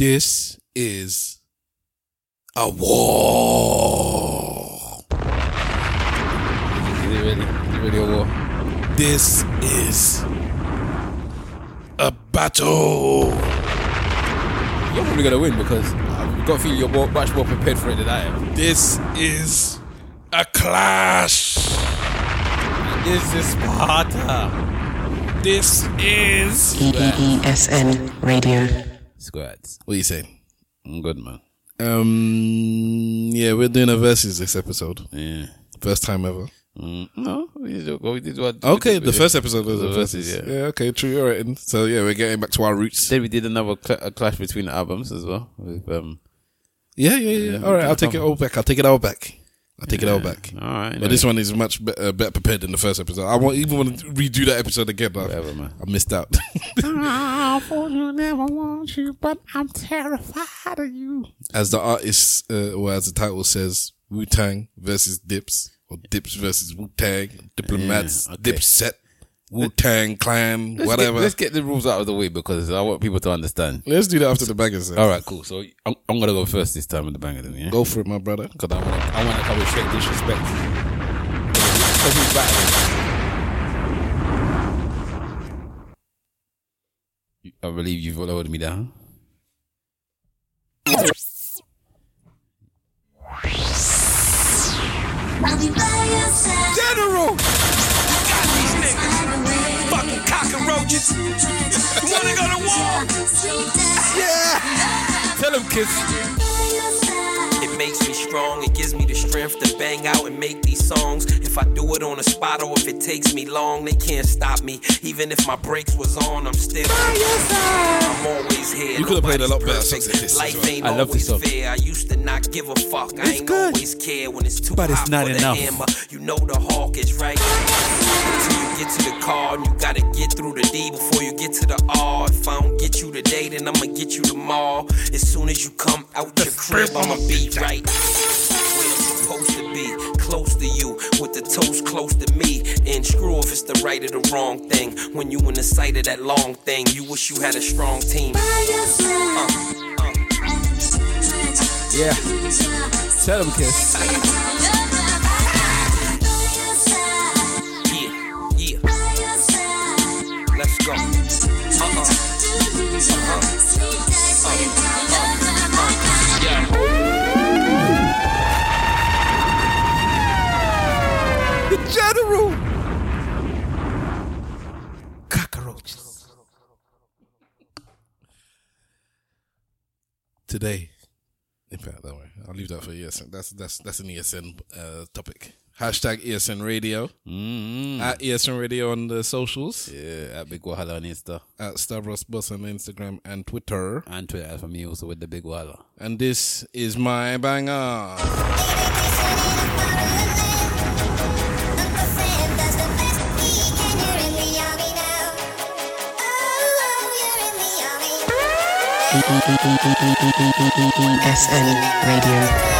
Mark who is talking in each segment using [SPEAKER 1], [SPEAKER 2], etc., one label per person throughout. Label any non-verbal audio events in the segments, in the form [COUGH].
[SPEAKER 1] This is a war.
[SPEAKER 2] Is it really? Is it really a war?
[SPEAKER 1] This is a battle.
[SPEAKER 2] You're probably gonna win because I've got a feeling you're more, much more prepared for it than I am.
[SPEAKER 1] This is a clash.
[SPEAKER 2] This is Sparta.
[SPEAKER 1] This is.
[SPEAKER 3] ESN Radio.
[SPEAKER 2] Squads.
[SPEAKER 1] What are you saying?
[SPEAKER 2] I'm good, man.
[SPEAKER 1] Um. Yeah, we're doing a versus this episode.
[SPEAKER 2] Yeah.
[SPEAKER 1] First time ever.
[SPEAKER 2] Mm, no, we did, we did one.
[SPEAKER 1] Okay, the first episode was
[SPEAKER 2] the
[SPEAKER 1] a versus.
[SPEAKER 2] versus,
[SPEAKER 1] Yeah.
[SPEAKER 2] yeah.
[SPEAKER 1] Okay. True. All right. So yeah, we're getting back to our roots.
[SPEAKER 2] Then we did another cl- a clash between albums as well. With, um,
[SPEAKER 1] Yeah. Yeah. Yeah.
[SPEAKER 2] Yeah,
[SPEAKER 1] All right. I'll take it all back. I'll take it all back. I'll take it all back.
[SPEAKER 2] all right.
[SPEAKER 1] But this one is much be- uh, better prepared than the first episode. I want even want to redo that episode again. But
[SPEAKER 2] Whatever, man.
[SPEAKER 1] I missed out. [LAUGHS] [LAUGHS]
[SPEAKER 2] I you never want you, but I'm terrified of you.
[SPEAKER 1] As the artist, uh, or as the title says, Wu Tang versus Dips, or Dips versus Wu Tang, Diplomats,
[SPEAKER 2] Yeah, okay.
[SPEAKER 1] Dipset, Wu Tang Clan,
[SPEAKER 2] Let's
[SPEAKER 1] whatever.
[SPEAKER 2] Get, let's get the rules out of the way because I want people to understand.
[SPEAKER 1] Let's do that after the bangers. then.
[SPEAKER 2] All right, cool. So I'm, I'm gonna go first this time with the banger, then, yeah.
[SPEAKER 1] Go for it, my brother.
[SPEAKER 2] Because I want to, I want to come with straight disrespect. Because he's battling. I believe you've lowered me down.
[SPEAKER 4] General! Cockroaches. You wanna go to war?
[SPEAKER 2] Tell him, kiss.
[SPEAKER 5] It makes me strong, it gives me the strength to bang out and make these songs. If I do it on the spot or if it takes me long, they can't stop me. Even if my brakes was on, I'm still. I'm always here.
[SPEAKER 1] You could've played a lot better songs
[SPEAKER 5] perfect.
[SPEAKER 1] than this
[SPEAKER 5] Life
[SPEAKER 1] well.
[SPEAKER 5] ain't
[SPEAKER 2] I love this
[SPEAKER 5] always
[SPEAKER 2] song.
[SPEAKER 5] fair. I used to not give a fuck. I ain't
[SPEAKER 2] good.
[SPEAKER 5] always care when it's too
[SPEAKER 2] But it's not
[SPEAKER 5] for
[SPEAKER 2] enough.
[SPEAKER 5] the hammer. You know the hawk is right. Till you get to the car, and you gotta get through the D before you get to the R. If I don't get you today, then I'ma get you tomorrow. As soon as you come out your crib, I'ma be right where I'm supposed to be, close to you, with the toast close to me. And screw if it's the right or the wrong thing. When you in the sight of that long thing, you wish you had a strong team. Uh, uh.
[SPEAKER 2] Yeah. Tell him, kiss. The general. Cockroaches.
[SPEAKER 1] Today, in fact, that way. I'll leave that for ESN. That's that's that's an ESN uh, topic. Hashtag ESN Radio
[SPEAKER 2] Mm-hmm.
[SPEAKER 1] at ESN Radio on the socials
[SPEAKER 2] Yeah, at Big Wahala on Insta.
[SPEAKER 1] at Stavros Boss on Instagram and Twitter.
[SPEAKER 2] And Twitter for me also with the Big Wahala.
[SPEAKER 1] And this is my banger.
[SPEAKER 3] ESN Radio.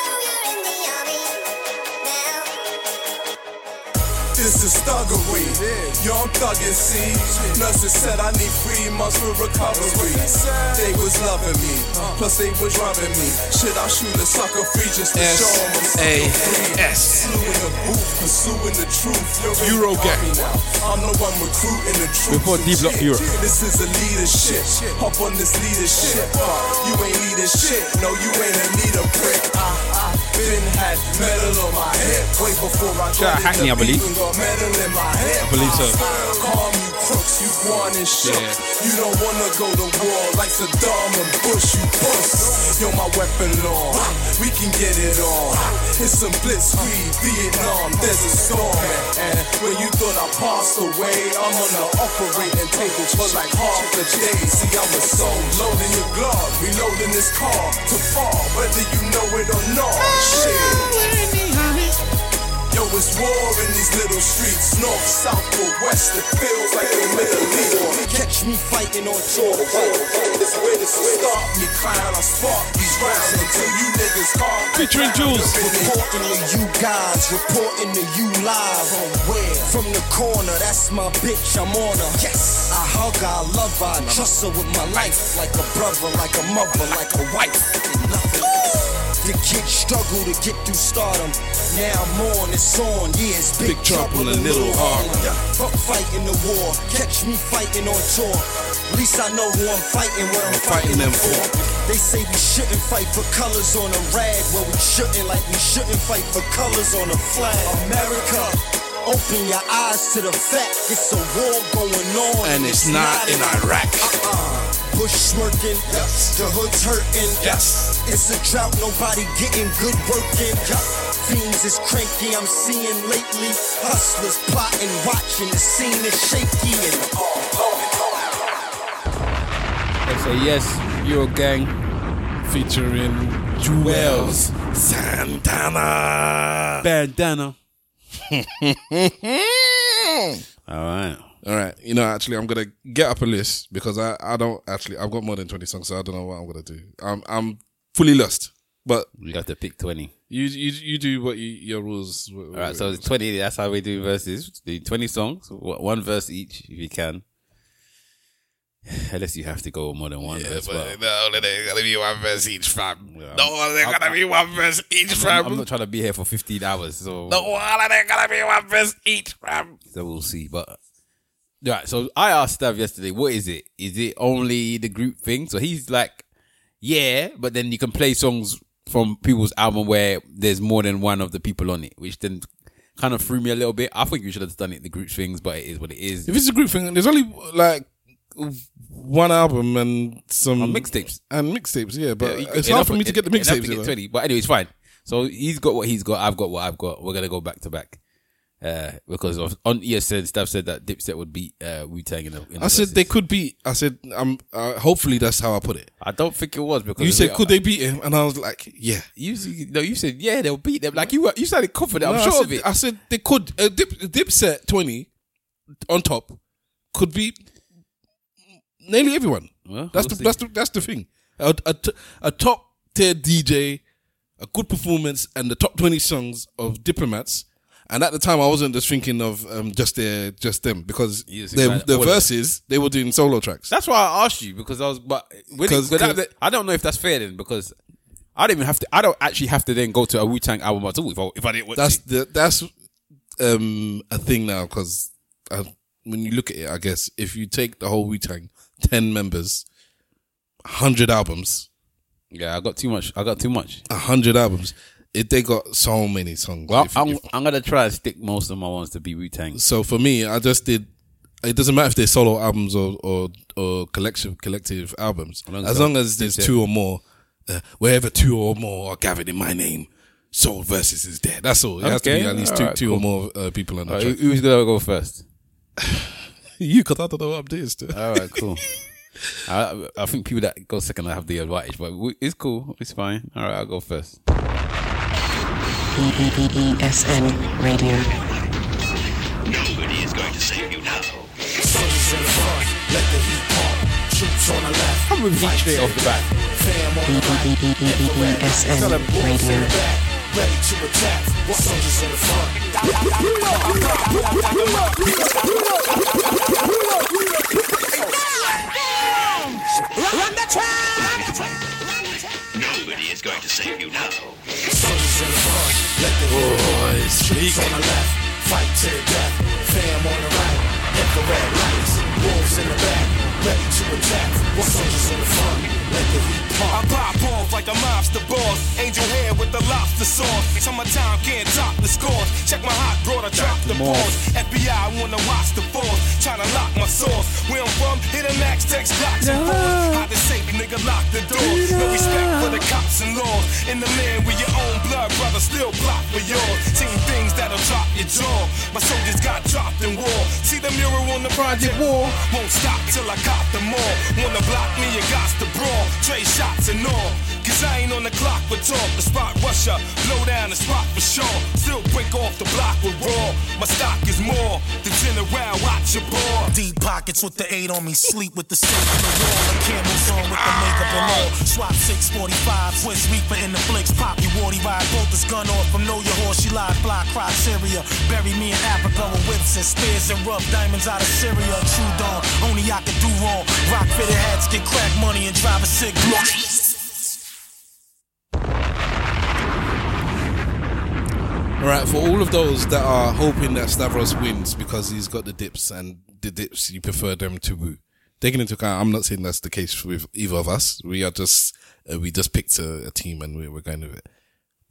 [SPEAKER 4] This is thuggery. Young thug and see. Nurses said I need three months for recovery. They was loving me, plus they was rubbing me. Should I shoot a sucker free just to show them I'm sucker free?
[SPEAKER 1] S-A-S.
[SPEAKER 4] Flew the booth, pursuing the truth.
[SPEAKER 1] Euro gang.
[SPEAKER 4] I'm the one recruiting the truth.
[SPEAKER 2] Before D Block Euro.
[SPEAKER 4] This is a leadership. Hop on this leadership. Uh, you ain't leading shit. No, you ain't a leader prick. I, I been had metal on my hip. Way before I
[SPEAKER 2] Shout out
[SPEAKER 4] got
[SPEAKER 2] Hackney, I believe.
[SPEAKER 4] beef and got metal in my hip.
[SPEAKER 1] I believe so.
[SPEAKER 4] Calm you crooks, you guan and shook.
[SPEAKER 1] Yeah.
[SPEAKER 4] You don't wanna go to war like Saddam and Bush, you puss. Yo, my weapon on. We can get it on. It's some blitzkrieg, Vietnam, there's a storm. And when you thought I passed away, I'm on the operating table for like half a day. See, I'm a soul, loading your glove, reloading this car to fall, whether you know it or not. Shit. Yo, it's war in these little streets, north, south, or west. It feels like the Middle East.
[SPEAKER 6] Catch me fighting on tour. This winter, so start me clown. I spark these rounds until you niggas calm.
[SPEAKER 1] Featuring Juelz.
[SPEAKER 6] Reporting to you guys, reporting to you live. From where? From the corner, that's my bitch, I'm on her. Yes, I hug her, I love her, I trust her with my life. Like a brother, like a mother, like a wife. Nothing. The kids struggle to get through stardom. Now I'm on, it's on, yeah, it's big,
[SPEAKER 1] Big trouble in Little Harlem.
[SPEAKER 6] Fuck fighting the war, catch me fighting on tour. At least I know who I'm fighting, what I'm
[SPEAKER 1] fighting
[SPEAKER 6] fighting,
[SPEAKER 1] them
[SPEAKER 6] for. They say we shouldn't fight for colors on a rag. Well, we shouldn't, like we shouldn't fight for colors on a flag. America, open your eyes to the fact it's a war going on.
[SPEAKER 1] And it's not in Iraq.
[SPEAKER 6] Uh-uh. Bush smirking, yes. the hood's hurting.
[SPEAKER 1] Yes.
[SPEAKER 6] It's a drought, nobody getting good working. Yes. Fiends is cranky, I'm seeing lately. Hustlers plotting, watching, the scene is shaky and
[SPEAKER 2] They say yes, Euro Gang.
[SPEAKER 1] Featuring Juelz Santana.
[SPEAKER 2] Bandana. [LAUGHS] All right.
[SPEAKER 1] All right, you know, actually, I'm gonna get up a list because I, I don't actually I've got more than twenty songs, so I don't know what I'm gonna do. I'm I'm fully lost, but
[SPEAKER 2] You have to pick 20.
[SPEAKER 1] you you you do what you, your rules.
[SPEAKER 2] All right, so it's 20. That's how we do verses. Do 20 songs, one verse each if you can. [SIGHS] Unless you have to go more than one verse. But
[SPEAKER 1] no, there's gonna be one verse each, fam.
[SPEAKER 2] Yeah,
[SPEAKER 1] no, there's
[SPEAKER 2] I'm-
[SPEAKER 1] gonna be one verse each,
[SPEAKER 2] I'm,
[SPEAKER 1] fam.
[SPEAKER 2] I'm not trying to be here for 15 hours, so,
[SPEAKER 1] no, there's gonna be one verse each, fam.
[SPEAKER 2] so we'll see. But right, so I asked Stav yesterday, what is it? Is it only the group thing? So he's like, yeah, but then you can play songs from people's album where there's more than one of the people on it, which then kind of threw me a little bit. I think you should have done it the group things, but it is what it is.
[SPEAKER 1] If it's a group thing, there's only like one album and some
[SPEAKER 2] On mixtapes.
[SPEAKER 1] and mixtapes. Yeah, but
[SPEAKER 2] Yeah,
[SPEAKER 1] it's
[SPEAKER 2] enough-
[SPEAKER 1] hard for me to get the
[SPEAKER 2] enough to
[SPEAKER 1] mixtapes.
[SPEAKER 2] get
[SPEAKER 1] know.
[SPEAKER 2] 20. But anyway, it's fine. So he's got what he's got. I've got what I've got. We're gonna go back to back. Uh, because of, on ESN, Stav said that Dipset would beat uh, Wu Tang in the. In the
[SPEAKER 1] I said
[SPEAKER 2] verses.
[SPEAKER 1] they could beat. I said, um, uh, hopefully that's how I put it.
[SPEAKER 2] I don't think it was because
[SPEAKER 1] You said, could they beat him? And I was like, yeah.
[SPEAKER 2] You no, you said yeah, they'll beat them. Like you were, you sounded confident.
[SPEAKER 1] No,
[SPEAKER 2] I'm
[SPEAKER 1] I
[SPEAKER 2] sure
[SPEAKER 1] said,
[SPEAKER 2] of it.
[SPEAKER 1] I said they could. Uh, Dip, Dipset 20 on top could beat nearly everyone.
[SPEAKER 2] Well,
[SPEAKER 1] that's
[SPEAKER 2] we'll
[SPEAKER 1] the
[SPEAKER 2] see.
[SPEAKER 1] that's the that's the thing. A, a, t- a top tier DJ, a good performance, and the top 20 songs of Diplomats. And at the time, I wasn't just thinking of um, just their just them because their the
[SPEAKER 2] about all of
[SPEAKER 1] verses they were doing solo tracks.
[SPEAKER 2] That's why I asked you because I was, but it-
[SPEAKER 1] 'Cause-
[SPEAKER 2] that- I don't know if that's fair then because I don't even have to. I don't actually have to then go to a Wu Tang album at all if I, if I didn't want
[SPEAKER 1] that's
[SPEAKER 2] to.
[SPEAKER 1] the that's um a thing now because when you look at it, I guess if you take the whole Wu Tang, ten members, hundred albums,
[SPEAKER 2] Yeah, I got too much. I got too much.
[SPEAKER 1] hundred albums, it they got so many songs.
[SPEAKER 2] Well,
[SPEAKER 1] If-
[SPEAKER 2] I'm
[SPEAKER 1] if-
[SPEAKER 2] I'm gonna try and stick most of my ones to be Wu Tang.
[SPEAKER 1] so for me, I just did. It doesn't matter if they're solo albums or or, or collection collective albums,
[SPEAKER 2] long as
[SPEAKER 1] as long as there's two or more. Uh, wherever two or more are gathered in my name, Soul Versus is there. That's all. It has to
[SPEAKER 2] Okay,
[SPEAKER 1] be at least two,
[SPEAKER 2] alright,
[SPEAKER 1] two or more uh, people on the track.
[SPEAKER 2] who's gonna go first? [SIGHS] [LAUGHS]
[SPEAKER 1] You, because I don't know what I'm doing still.
[SPEAKER 2] All right, cool. [LAUGHS] I, I think people that go second have the advantage, but it's cool. It's fine. All right, I'll go first.
[SPEAKER 3] ESN Radio.
[SPEAKER 7] Nobody is going to save you now.
[SPEAKER 6] Soldiers in the front, let the heat pump. Troops on the left,
[SPEAKER 2] I'm with Heat straight off the bat.
[SPEAKER 6] fam on the right.
[SPEAKER 3] ESN
[SPEAKER 6] Wolves in
[SPEAKER 3] Radio.
[SPEAKER 6] The ready to attack. What soldiers in the front?
[SPEAKER 7] Nobody is going to save you now.
[SPEAKER 6] Soldiers in the front, let the heat pump. Troops on the left, fight to the death. Fam on the right, infrared lights. Wolves in the back, ready to attack. What soldiers in the front?
[SPEAKER 8] I pop off like a mobster boss. Angel hair with the lobster sauce. Summertime can't top the scores. Check my hot broad, I drop the balls. FBI wanna watch the force. Tryna lock my source. Where I'm from, hit a max, text and balls. Hot as safe, nigga, lock the doors. No respect for the cops and laws. In the land where your own blood brother still block for yours. Seen things that'll drop your jaw. My soldiers got dropped in war. See the mural on the project wall? Won't stop till I cop them all. Wanna block me, you got to brawl. Trade shots and all. Cause I ain't on the clock for talk. The spot rusher, blow down the spot for sure. Still break off the block with raw. My stock is more. The general
[SPEAKER 6] well, watch your boy.
[SPEAKER 9] Deep pockets with the eight on me, sleep with the safe in the wall. The cameras on with the makeup and all. Swap 645, Swiss Reaper in the flicks. Pop you warty ride, both his gun off from Know Your Horse. She lied, fly cry, Syria. Bury me in Africa with whips and spears and rough diamonds out of Syria. True dawn, only I can do wrong. Rock fitted hats, get crack money and drive a sick block.
[SPEAKER 1] All right, for all of those that are hoping that Stavros wins because he's got the dips and the dips you prefer them to woo. Taking into account, I'm not saying that's the case with either of us. We are just uh, we just picked a, a team and we, we're going with it.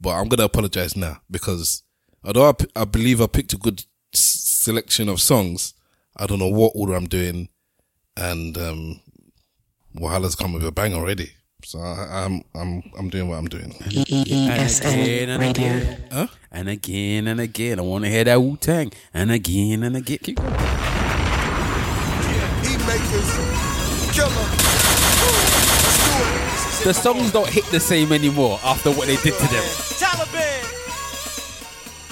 [SPEAKER 1] But I'm gonna apologize now because although I, p- I believe I picked a good s- selection of songs, I don't know what order I'm doing, and um, Wahala's come with a bang already. So I, I'm I'm I'm doing what I'm doing.
[SPEAKER 3] ESN Radio.
[SPEAKER 1] Huh?
[SPEAKER 2] And again and again. I want to hear that Wu Tang. And again and again. Keep going.
[SPEAKER 6] Heatmakerz, killer. Let's do it.
[SPEAKER 2] The songs don't hit the same anymore after what they did to them.
[SPEAKER 6] Taliban.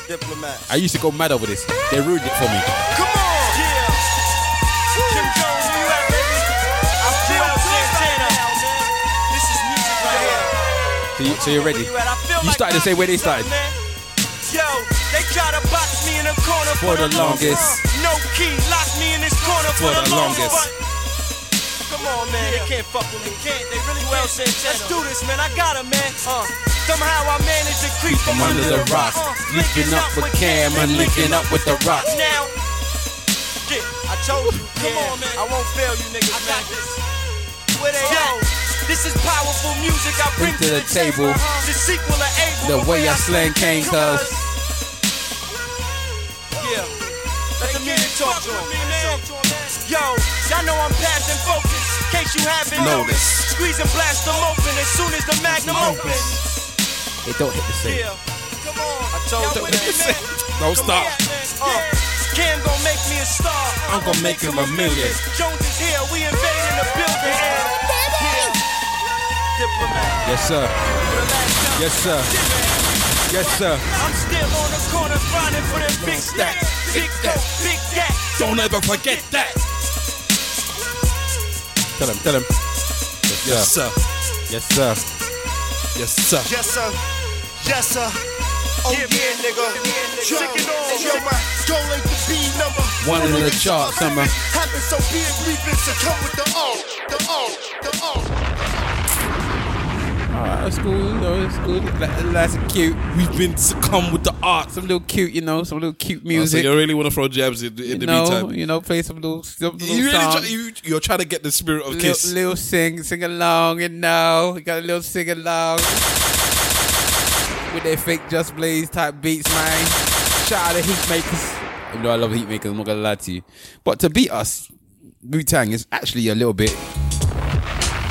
[SPEAKER 6] Diplomat.
[SPEAKER 2] I used to go mad over this. They ruined it for me. So, you, so you're ready.
[SPEAKER 6] You at? I feel
[SPEAKER 2] You
[SPEAKER 6] like
[SPEAKER 2] started the same way they
[SPEAKER 6] something,
[SPEAKER 2] started.
[SPEAKER 6] Yo, they try to box me in a corner
[SPEAKER 2] For the longest.
[SPEAKER 6] No key, lock me in this corner for,
[SPEAKER 2] For the longest.
[SPEAKER 6] Come on, man, they can't fuck with me. Can't they really? Well said. Let's do this, man. I got got 'em, man. Uh, somehow I managed to creep from
[SPEAKER 2] From under the rock.
[SPEAKER 6] Uh,
[SPEAKER 2] Linking up with Cam and linking up with the rock.
[SPEAKER 6] Now, yeah, I told you. Come on, man. I won't fail you, niggas, I got this. Where they Yo, this is powerful music I bring
[SPEAKER 2] to the table.
[SPEAKER 6] The sequel of Abel.
[SPEAKER 2] The way I slang Kane, cuz.
[SPEAKER 6] Yeah. Let the music talk to him. Yo, y'all know I'm past and focused. In case you haven't noticed. Squeeze and blast them open as soon as the magnum opens.
[SPEAKER 2] It don't hit the same.
[SPEAKER 6] Yeah. Come on. I told you,
[SPEAKER 1] Don't hit the same. Don't
[SPEAKER 6] Come
[SPEAKER 1] stop.
[SPEAKER 6] on, man. Uh, Cam gon' make me a star.
[SPEAKER 2] I'm gonna make him a million.
[SPEAKER 6] Jones is here. We invading the building. Yeah. Diplomat.
[SPEAKER 2] Yes, sir.
[SPEAKER 6] For the last time.
[SPEAKER 2] Yes, sir. Yes, sir.
[SPEAKER 6] I'm still on the corner grinding for them big stacks. Big dope, big gat.
[SPEAKER 1] Don't ever forget that.
[SPEAKER 2] Tell him, tell him. Yes,
[SPEAKER 1] Yes,
[SPEAKER 2] sir.
[SPEAKER 1] sir.
[SPEAKER 2] Yes, sir.
[SPEAKER 1] Yes, sir.
[SPEAKER 6] Yes, sir. Yes, sir. Oh, yeah, nigga. Yo, yo, my goal ain't to be number
[SPEAKER 2] One in the chart, summer.
[SPEAKER 6] Happen so be it, we been succumb with the O, the O, the O.
[SPEAKER 2] Alright, that's cool. You know, it's good. That- That's cute.
[SPEAKER 1] We've been succumb with the art.
[SPEAKER 2] Some little cute, you know, some little cute
[SPEAKER 1] Oh, so
[SPEAKER 2] music.
[SPEAKER 1] you really want to throw jabs in, in
[SPEAKER 2] you
[SPEAKER 1] the
[SPEAKER 2] know,
[SPEAKER 1] meantime?
[SPEAKER 2] you know, play some little, some little
[SPEAKER 1] You really try, you, you're trying to get the spirit of
[SPEAKER 2] little,
[SPEAKER 1] Kiss.
[SPEAKER 2] little sing, sing along, you know. You got a little sing along with their fake Just Blaze type beats, man. Shout out to Heatmakerz. Even though I love Heatmakerz, I'm not gonna lie to you. But to beat us, Wu Tang is actually a little bit.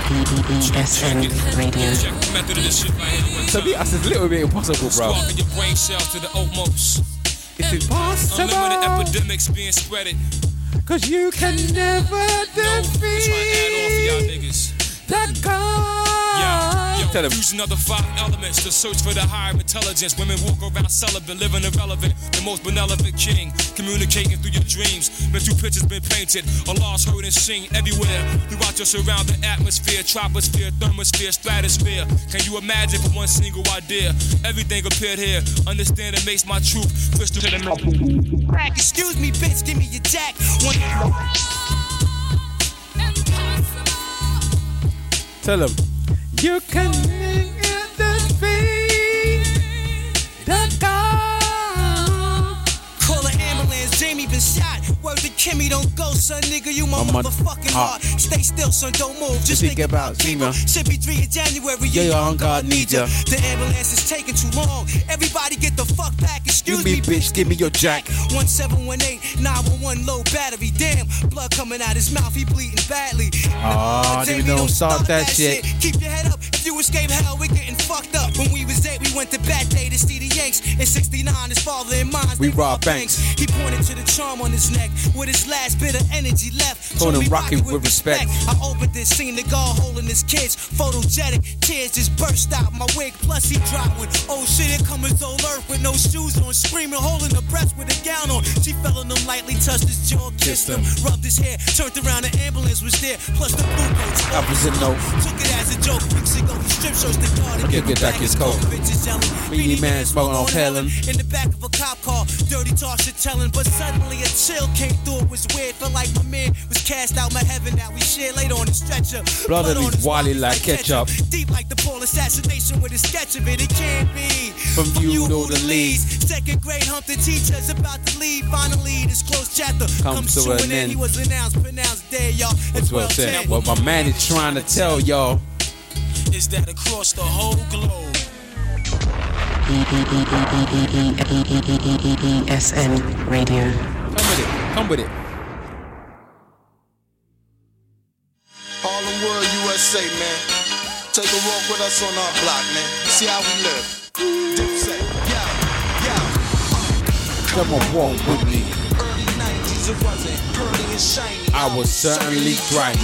[SPEAKER 3] ESN Radio.
[SPEAKER 8] Method of this shit right here.
[SPEAKER 2] To beat us is a little bit impossible, bro.
[SPEAKER 8] Sparking your brain cells to the utmost.
[SPEAKER 2] It's impossible.
[SPEAKER 8] Unlimited epidemics being spreaded.
[SPEAKER 2] Cause you can never
[SPEAKER 8] No, just trying to add on y'all
[SPEAKER 2] defeat
[SPEAKER 8] niggas.
[SPEAKER 2] The God.
[SPEAKER 8] Yo,
[SPEAKER 2] Tell
[SPEAKER 8] yo,
[SPEAKER 2] him.
[SPEAKER 8] using other five elements to search for the higher intelligence. Women walk around celibate, living irrelevant. The most benevolent king, communicating through your dreams. Mental pictures been painted, Allah's heard and seen everywhere. Throughout your surrounding atmosphere, troposphere, thermosphere, stratosphere. Can you imagine for one single idea? Everything appeared here. Understand it makes my truth crystal to the
[SPEAKER 6] Crack, excuse me, bitch, give me your jack. One
[SPEAKER 2] Tell him. You can
[SPEAKER 6] Kimmy, don't go, son, nigga. You my
[SPEAKER 2] mother-
[SPEAKER 6] motherfucking
[SPEAKER 2] heart.
[SPEAKER 6] heart. Stay still, son, don't move. Just
[SPEAKER 2] think
[SPEAKER 6] think
[SPEAKER 2] about.
[SPEAKER 6] Kima. Should be three in January.
[SPEAKER 2] Yeah,
[SPEAKER 6] Yeah, on
[SPEAKER 2] God need
[SPEAKER 6] ya. The ambulance is taking too long. Everybody get the fuck back. Excuse
[SPEAKER 2] You me, bitch, give me your jack.
[SPEAKER 6] 1718 911 low battery. Damn, blood coming out his mouth. He bleeding badly.
[SPEAKER 2] Aw,
[SPEAKER 6] Jamie,
[SPEAKER 2] nigga, don't start that shit.
[SPEAKER 6] Keep your head up. If you escape hell, we're getting fucked up. When we was eight, we went to bad day to see the Yanks. In 69, his father and mine.
[SPEAKER 2] We robbed
[SPEAKER 6] robbed
[SPEAKER 2] banks.
[SPEAKER 6] He pointed to the charm on his neck. With
[SPEAKER 9] with his last bit of energy left.
[SPEAKER 2] Told him rock it with respect.
[SPEAKER 9] I opened this scene, the guard holding his kids. Photogenic, tears just burst out my wig. Plus he dropped one. Oh shit, it coming so earth with no shoes on, screaming, holding the breast with a gown on. She fell on him lightly, touched his jaw, kissed him, rubbed his hair, turned around, the ambulance was there. Plus the blue coats.
[SPEAKER 2] Opposite note.
[SPEAKER 9] Took it as a joke. Weeks ago, the strip shows the guard.
[SPEAKER 2] Kick it back his coat.
[SPEAKER 9] Bitches yelling.
[SPEAKER 2] Beanie Man smoking on Helen.
[SPEAKER 9] In the back of a cop car, dirty talk shit telling. But suddenly a chill came through. It was weird. Felt like my man was cast out my heaven. Now we share laid on the stretcher.
[SPEAKER 2] Blood on his
[SPEAKER 9] his
[SPEAKER 2] wally like ketchup.
[SPEAKER 9] Deep like the Paul assassination with a sketch of it. It can't be.
[SPEAKER 2] From you know the lead.
[SPEAKER 9] Second grade hump the teachers about to leave. Finally, this close chapter
[SPEAKER 2] Comes to an end.
[SPEAKER 9] He was announced, pronounced dead, y'all. At
[SPEAKER 2] That's well said. What my man is trying to tell y'all.
[SPEAKER 10] Is that across the whole globe?
[SPEAKER 3] ESN Radio.
[SPEAKER 2] Come with it. Come with it.
[SPEAKER 11] Harlem World, USA, man. Take a walk with us on our block, man. See how we live. Dipset, yeah, yeah.
[SPEAKER 2] Come on, walk with me.
[SPEAKER 11] Early 90s, it wasn't pearly and shiny.
[SPEAKER 2] I was certainly grimy.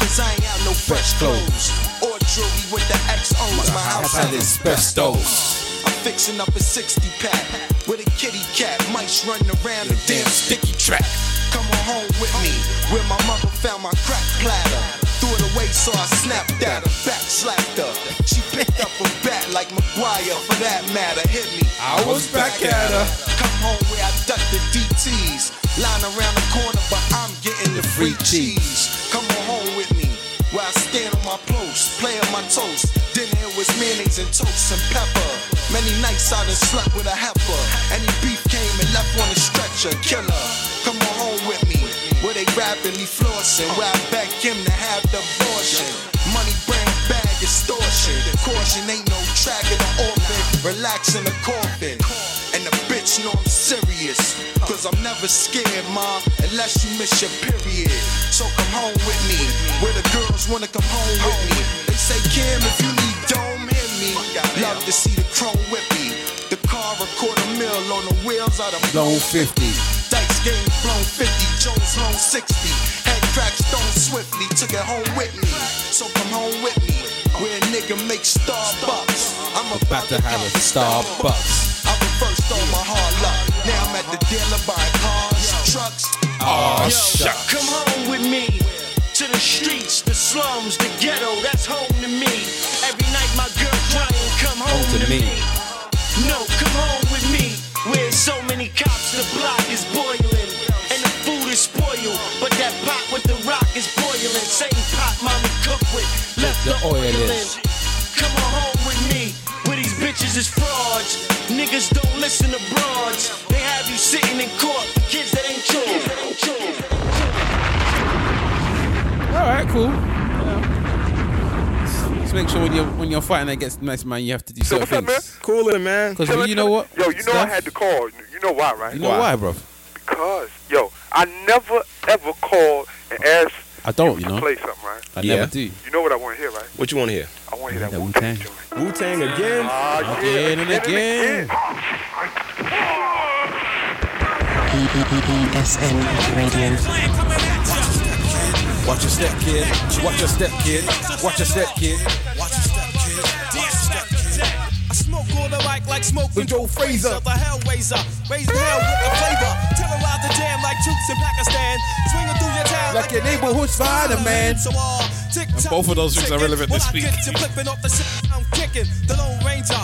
[SPEAKER 11] Cause I ain't have no fresh clothes. Or jewelry with the XOs. My house
[SPEAKER 2] had asbestos.
[SPEAKER 11] Fixing up a 60 pack with a kitty cat. Mice running around the damn sticky track. Come on home with me, where my mother found my crack platter. Threw it away, so I snapped at her, back slapped her. She picked up a bat like McGwire, for that matter, hit me.
[SPEAKER 2] I was back at her.
[SPEAKER 11] Come home where I duck the DTs. Line around the corner, but I'm getting the free cheese. Come on home with me, where I stand on my post, play on my toast. Dinner was mayonnaise and toast and pepper. Many nights I done slept with a heifer. Any beef came and left on a stretcher, killer. Come on home with me, where they rapidly flossing, where I beg him to have the abortion. Money brand bag extortion. Caution ain't no track in the orbit. Relax in the coffin. Bitch know I'm serious. Cause I'm never scared, ma, unless you miss your period. So come home with me, where the girls wanna come home with me. They say, Kim, if you need dome, hit me. Love to see the chrome me The car a quarter mil on the wheels out of
[SPEAKER 2] Blown 50.
[SPEAKER 11] Dice game blown 50, Jones loan 60. Head crack stone swiftly, took it home with me. So come home with me, where a nigga make Starbucks. I'm
[SPEAKER 2] About to have a Starbucks.
[SPEAKER 11] I reversed all my hard luck. Now I'm at the dealer buying cars, trucks.
[SPEAKER 2] Aw,
[SPEAKER 11] Yo,
[SPEAKER 2] shucks.
[SPEAKER 11] Come home with me to the streets, the slums, the ghetto. That's home to me. Every night my girl crying, come home,
[SPEAKER 2] to
[SPEAKER 11] to
[SPEAKER 2] me.
[SPEAKER 11] me. No, come home with me. Where so many cops, the block is boiling. And the food is spoiled. But that pot with the rock is boiling. Same pot mommy cook with. Left
[SPEAKER 2] The
[SPEAKER 11] the,
[SPEAKER 2] oil
[SPEAKER 11] in.
[SPEAKER 2] is.
[SPEAKER 11] Come on home with me. Where these bitches is frauds. Niggas don't listen to broads. They have you sitting in court. for Kids that ain't yours. That ain't yours.
[SPEAKER 2] All right, cool. Yeah. Just make sure when you're when you're fighting against nice man, you have to do
[SPEAKER 12] So
[SPEAKER 2] certain
[SPEAKER 12] what's up, man?
[SPEAKER 2] things.
[SPEAKER 12] Coolin', man.
[SPEAKER 2] 'Cause
[SPEAKER 12] Chillin',
[SPEAKER 2] you know what,
[SPEAKER 12] Yo, you know I had to call. You know why, right?
[SPEAKER 2] You know why, bro?
[SPEAKER 12] Because, yo, I never ever call and ask
[SPEAKER 2] I don't, you
[SPEAKER 12] to
[SPEAKER 2] know.
[SPEAKER 12] play something, right?
[SPEAKER 2] I
[SPEAKER 6] Yeah.
[SPEAKER 2] never do.
[SPEAKER 12] You know what I want to hear, right?
[SPEAKER 6] What you want to hear?
[SPEAKER 12] I want to hear that
[SPEAKER 2] That
[SPEAKER 12] Wu
[SPEAKER 2] Wu-Tang.
[SPEAKER 6] Wu Tang again?
[SPEAKER 12] Ah, yeah,
[SPEAKER 2] Again and again.
[SPEAKER 3] ESN Radio.
[SPEAKER 2] Watch your step, kid. Watch your step, kid. Watch your step, kid. Watch your step, kid. Watch your step, kid.
[SPEAKER 9] I smoke on the mic like smoke
[SPEAKER 2] With Joe Frazier.
[SPEAKER 9] The Hellraiser, raise the hell with the flavor. Terrorize the jam like troops in Pakistan. Swinging through your town
[SPEAKER 2] Like your neighborhood Spider-Man.
[SPEAKER 9] So all tick
[SPEAKER 1] And both of those things are relevant this week.
[SPEAKER 9] I'm kicking. The Lone Ranger,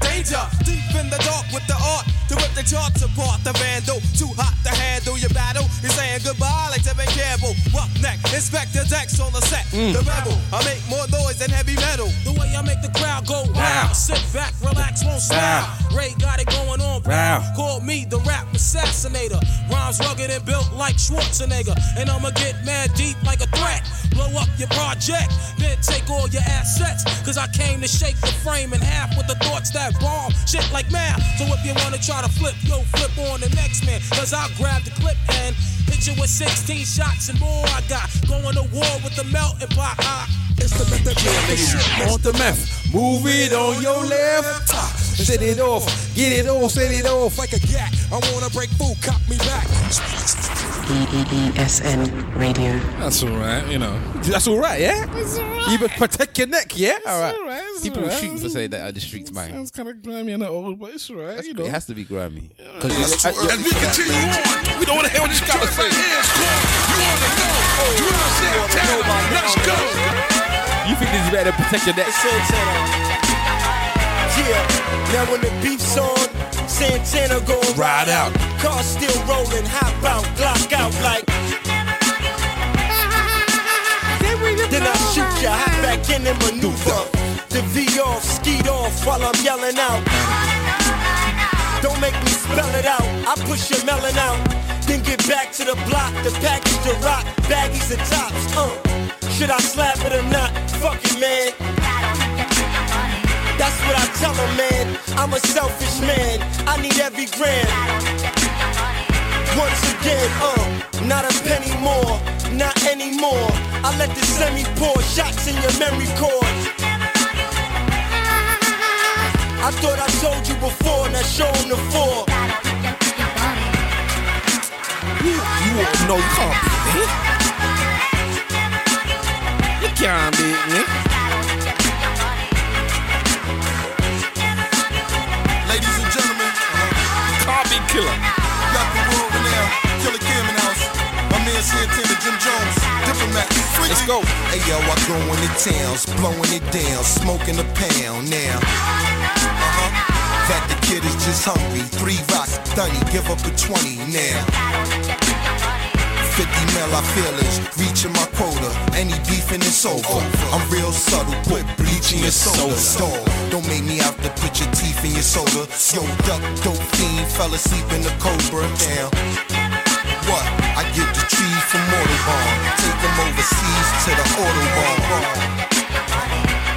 [SPEAKER 9] danger. Deep in the dark with the art to rip the charts apart. The vandal, too hot to handle your battle. You're saying goodbye like Tevin Campbell. Roughneck, Inspectah Deck's on the set. Mm. The rebel, I make more noise than heavy metal. The way I make the crowd go
[SPEAKER 2] Wow.
[SPEAKER 9] wild. Sit back, relax, won't style. Ray got it going on.
[SPEAKER 2] Wow.
[SPEAKER 9] Call me the rap assassinator. Rhymes rugged and built like Schwarzenegger. And I'ma get mad deep like a threat. Blow up your project, then take all your assets. Cause I came to shake the frame in half with the thoughts that bomb shit like math. So if you wanna try to flip, yo, flip on the next man. Cause I'll grab the clip and hit you with 16 shots and more. I got going to war with the melting pot. Ah, It's the method of
[SPEAKER 2] On the meth. Move it on your left. Set it off. Get it off. Set it off.
[SPEAKER 9] like a gat. I wanna break food, cop me back.
[SPEAKER 3] BESN Radio.
[SPEAKER 1] That's all right, you know.
[SPEAKER 2] That's all right, yeah. You better protect your neck, yeah. All right.
[SPEAKER 1] all right,
[SPEAKER 2] People
[SPEAKER 1] all right.
[SPEAKER 2] shoot for saying that are the streets, man.
[SPEAKER 1] Sounds kind of grimy and old, but it's all right, you know.
[SPEAKER 2] It has to be grimy.
[SPEAKER 1] That's too early. And we continue on. We don't want to hear what this guy to say. Hands called. You want to know? You want to say Santana? Let's go.
[SPEAKER 2] You think this is better to protect your neck?
[SPEAKER 6] Yeah, now when the beef's on, Santana go
[SPEAKER 1] Ride out.
[SPEAKER 6] Car still rolling, hop out, Glock out like. Then I shoot ya, hop back in and maneuver. The V off, skeet off while I'm yelling out. Don't make me spell it out. I push your melon out. Then get back to the block, the package the rock, baggies and tops. Uh, should I slap it or not? Fuck it, man. That's what I tell tell 'em, man. I'm a selfish man. I need every grand. Once again, uh, not a penny more, not anymore. I let the semi pour shots in your memory cord. I thought I told you before, now show 'em the four.
[SPEAKER 1] You, you won't- no, you can't beat me. You can't beat me. Killer.
[SPEAKER 11] got the world renowned Killer house. My man Santana, Jim Jones, diplomat. Let's go. Hey yo, I go into towns, blowing it down, smoking a pound now. Uh-huh. That the kid is just hungry. Three rocks, dunny, give up a 20 now. 50 mil, I feel is reaching my quota. Any beefing is over. I'm real subtle, put bleach in your soda. Dog, don't make me out to put your teeth in your soda. Yo, duck, dope fiend, fell asleep in the cobra. Now, what? I get the tree from Autobahn. Take them overseas to the Autobahn.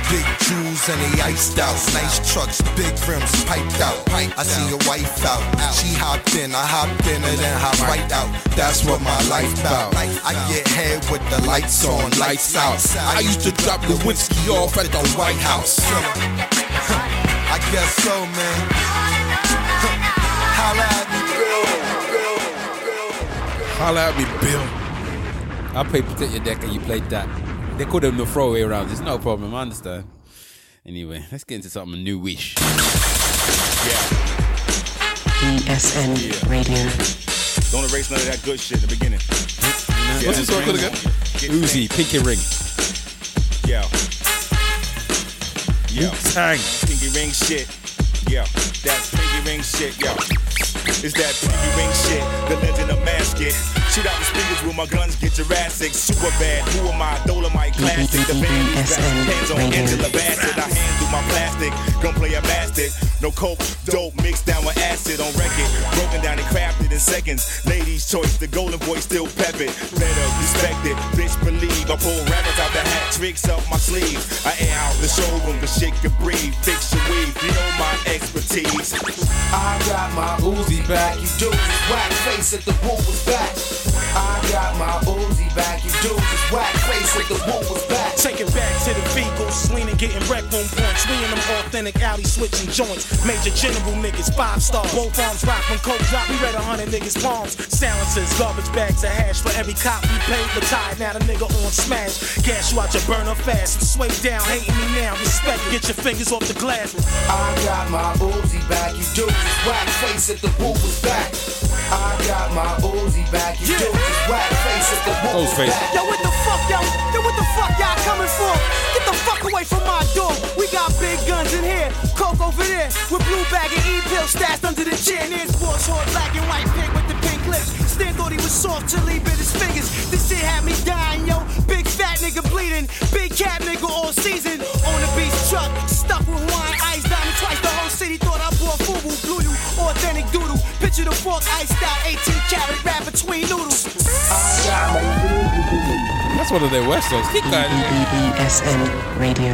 [SPEAKER 11] Big jewels and they iced out. Nice trucks, big rims, piped out. I see your wife out. She hopped in, I hopped in and then hop right out. That's what my life about. I get head with the lights on, lights out.
[SPEAKER 1] I used to drop the whiskey off at the White House.
[SPEAKER 11] I guess so, man. Holla at me, Bill.
[SPEAKER 1] Holla at me, Bill.
[SPEAKER 2] I play protect your deck and you played that. They call them the throwaway rounds. It's no problem. I understand. Anyway, let's get into something new. Wish. Yeah.
[SPEAKER 3] BSN Radio.
[SPEAKER 13] Don't erase none of that good shit in the beginning.
[SPEAKER 1] What's this song called again?
[SPEAKER 2] Uzi, Pinky Ring.
[SPEAKER 13] Yeah. Yeah.
[SPEAKER 2] Tang.
[SPEAKER 13] Pinky ring shit. Yeah. That pinky ring shit. yo. It's that pinky ring shit. The legend of Masket. Shoot out the speakers with my guns, get Jurassic. Super bad. Who am I? Dolemite classic. The band. Hands on Angela Bassett. I hand handle my plastic. Gunplay a bastard. No coke, dope mixed down with acid on record. Broken down and crafted in seconds. Ladies' choice, the golden boy still pep it. Better respect it. Bitch, believe. I pull rabbits out the hat, tricks up my sleeve. I air out the showroom, the shit can breathe. Fix your weave, you know my expertise.
[SPEAKER 9] I got my Uzi back, you dudes is whack face at the woo was back. I got my Uzi back, you dudes is whack face at the woo was back.
[SPEAKER 14] Take it back to the vehicles, leaning, getting wrecked on points. We in them authentic alley switching joints. Major general niggas, five star. Both arms rock when coke drop. We read a hundred niggas' palms. Silencers, garbage bags of hash for every cop we paid. But tired now, the nigga on smash. Gas you out your burner fast. Sway down, hating me now. Respect, get your fingers off the glass.
[SPEAKER 9] I got my Uzi back, you dudes is whack face at the woo was back. I got my Uzi back, you dudes is whack face at the woo was
[SPEAKER 2] Ghostface.
[SPEAKER 9] back.
[SPEAKER 14] Yo, what the fuck, yo? Yo, what the fuck y'all coming for? Get the fuck away from my door. We got big guns in here, coke over there, with blue bag and E-pill stashed under the chair. And here's Sports Horde, black and white pig with the pink lips. Stan thought he was soft till he bit his fingers. This shit had me dying, yo. Big fat nigga bleeding, big cat nigga all season. On the beach truck, stuck with city thought I bought FUBU, blew you, authentic doodle. Picture the fork, iced out, 18 karat wrap between noodles.
[SPEAKER 2] That's one of their worst songs. Keep going.
[SPEAKER 3] BSN Radio.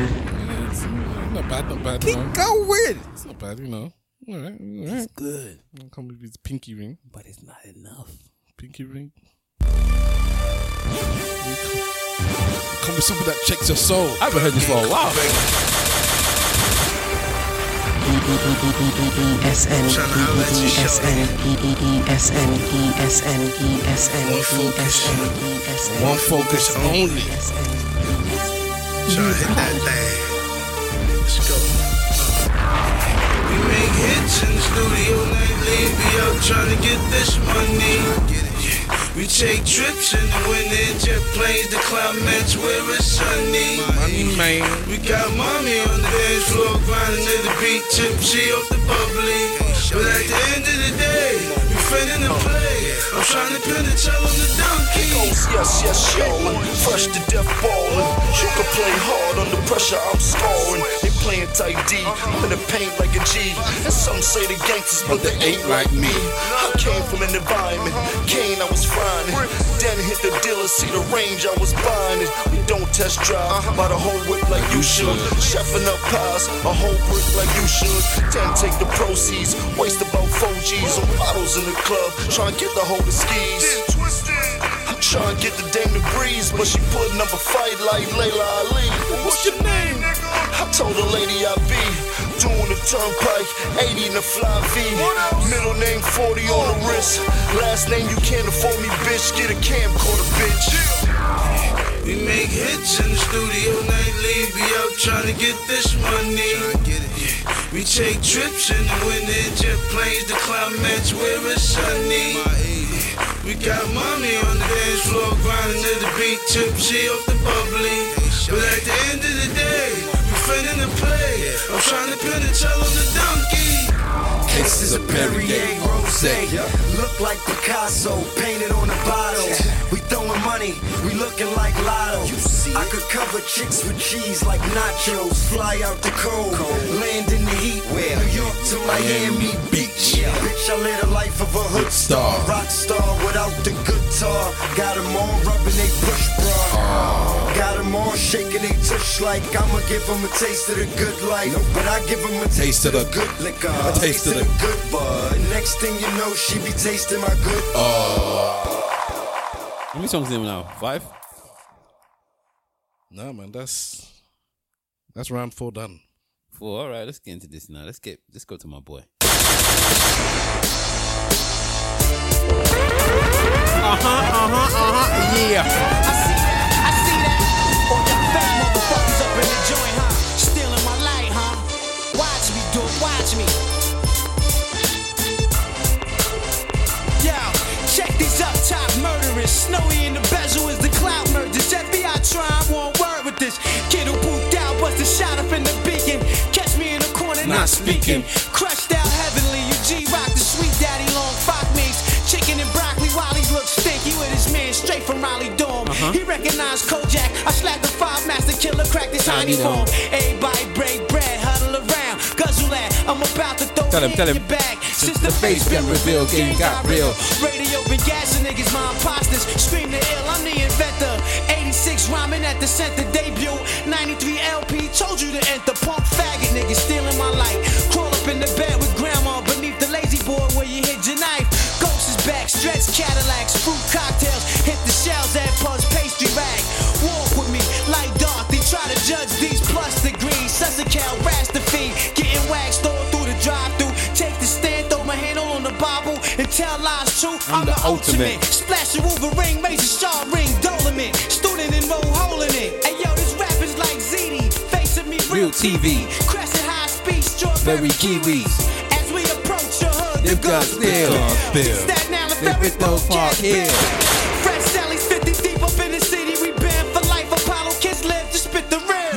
[SPEAKER 1] Not bad, not bad.
[SPEAKER 2] Keep
[SPEAKER 1] no.
[SPEAKER 2] going.
[SPEAKER 1] It's not bad, you know. All right, all right.
[SPEAKER 2] It's good,
[SPEAKER 1] I'll come with his pinky ring.
[SPEAKER 2] but it's not enough.
[SPEAKER 1] Pinky ring. Come with something that checks your soul.
[SPEAKER 2] I haven't heard this for a while.
[SPEAKER 3] ESN,
[SPEAKER 1] One focus only.
[SPEAKER 15] Try to hit that thing. Let's go. We make hits in the studio nightly. Be out trying to get this money. We take trips in the winter jet planes to climates where it's sunny.
[SPEAKER 1] Money man.
[SPEAKER 15] We got mommy on the dance floor grinding to the beat, tipsy off the bubbly. But at the end of the day, finna play. I'm trying to pin the the donkey.
[SPEAKER 16] Yes, yes, yallin', fresh to death ballin'. You can play hard under pressure, I'm scoring. They playin' tight D, I'm in the paint like a G. And some say the gangsters, but they ain't like me. I came from an environment, Kane, I was it. Then hit the dealer, see the range, I was buying. We don't test drive, buy the whole whip like you should. Chefing up pies, a whole brick like you should. Then take the proceeds, waste about 4 G's on bottles in the club, try and get the whole skis. I'm trying to get the dame to breeze, but she putting up a fight like Laila Ali. What's your name? I told the lady I be doing the turnpike, 80 in the fly V. Middle name 40 on the wrist. Last name you can't afford me, bitch. Get a camcorder, bitch.
[SPEAKER 15] We make hits in the studio nightly. Be out trying to get this money. Yeah. We take trips in the winter jet planes to climates where it's sunny. We got mommy on the dance floor grinding to the beat, tipsy off the bubbly. But at the end of the day, we finna to play. I'm trying to pin the tail on the donkey.
[SPEAKER 6] This is a Perrier Rose. Look like Picasso, painted on a bottle. We throwing money, we looking like Lotto. I could cover chicks with cheese like nachos. Fly out the cold, land in the heat. New York to Miami Beach. Bitch, I live a life of a hood star. Rock star without the guitar. Got Got 'em all rubbing they push bra. Got 'em all shaking they tush like I'ma give 'em a taste of the good life. But I give 'em a taste of the good liquor.
[SPEAKER 1] A taste of the-
[SPEAKER 6] good bud. Next thing you know, she be tasting my good. Oh.
[SPEAKER 2] How many songs in there now? Five?
[SPEAKER 1] Nah, man, that's that's round four done.
[SPEAKER 2] Four. All right, let's get into this now. Let's get let's go to my boy.
[SPEAKER 14] Uh huh, uh huh, uh huh. Yeah. I see that, I see that. All y'all fake motherfuckers up in the joint, huh? Stealing my light, huh? Watch me do watch me. Yo, check these up top murderers. Snowy in the bezel is the cloud murders. FBI trying one word with this. Kid who pooped out, busted shot up in the beacon. Catch me in the corner, not, speaking. Crushed out heavenly. You G rock the sweet daddy long fuck meats. Chicken and broccoli while he looks stinky with his man straight from Raleigh Dorm.
[SPEAKER 2] Uh-huh.
[SPEAKER 14] He recognized Kojak. I slapped the five master killer, cracked his
[SPEAKER 2] Tiny
[SPEAKER 14] form. Everybody break bread, huddle around. Guzzle that. I'm about to throw
[SPEAKER 2] Tell him, tell him.
[SPEAKER 14] your bag.
[SPEAKER 2] Since the face been revealed, game got real.
[SPEAKER 14] Radio been gassing niggas, my imposters. Scream the ill, I'm the inventor. 86 rhyming at the center debut. 93 LP, told you to enter. Faggot niggas stealing my light. Crawl up in the bed with grandma beneath the lazy board where you hid your knife. Ghost is back, stretch Cadillacs, fruit cocktails. Hit the shells at Pud's pastry rag. Walk with me, like dark. They try to judge these plus degrees. Suzacal, Rastafy, getting waxed all through the drive-through. Take the stand, throw my handle on the Bible, and tell lies true. I'm, the, ultimate. Splash a Wolverine, Razor Shaw ring, Dolemite. Student enroll hole in it. Hey yo, real,
[SPEAKER 2] TV.
[SPEAKER 14] Crescent high speed, strawberry
[SPEAKER 2] kiwis.
[SPEAKER 14] As we approach your hood, the
[SPEAKER 2] guns still.
[SPEAKER 14] Staten Island,
[SPEAKER 2] fit no Park Hill.
[SPEAKER 14] Fresh Sally's 50 deep up in the city. We banned for life. Apollo kids live to spit the real.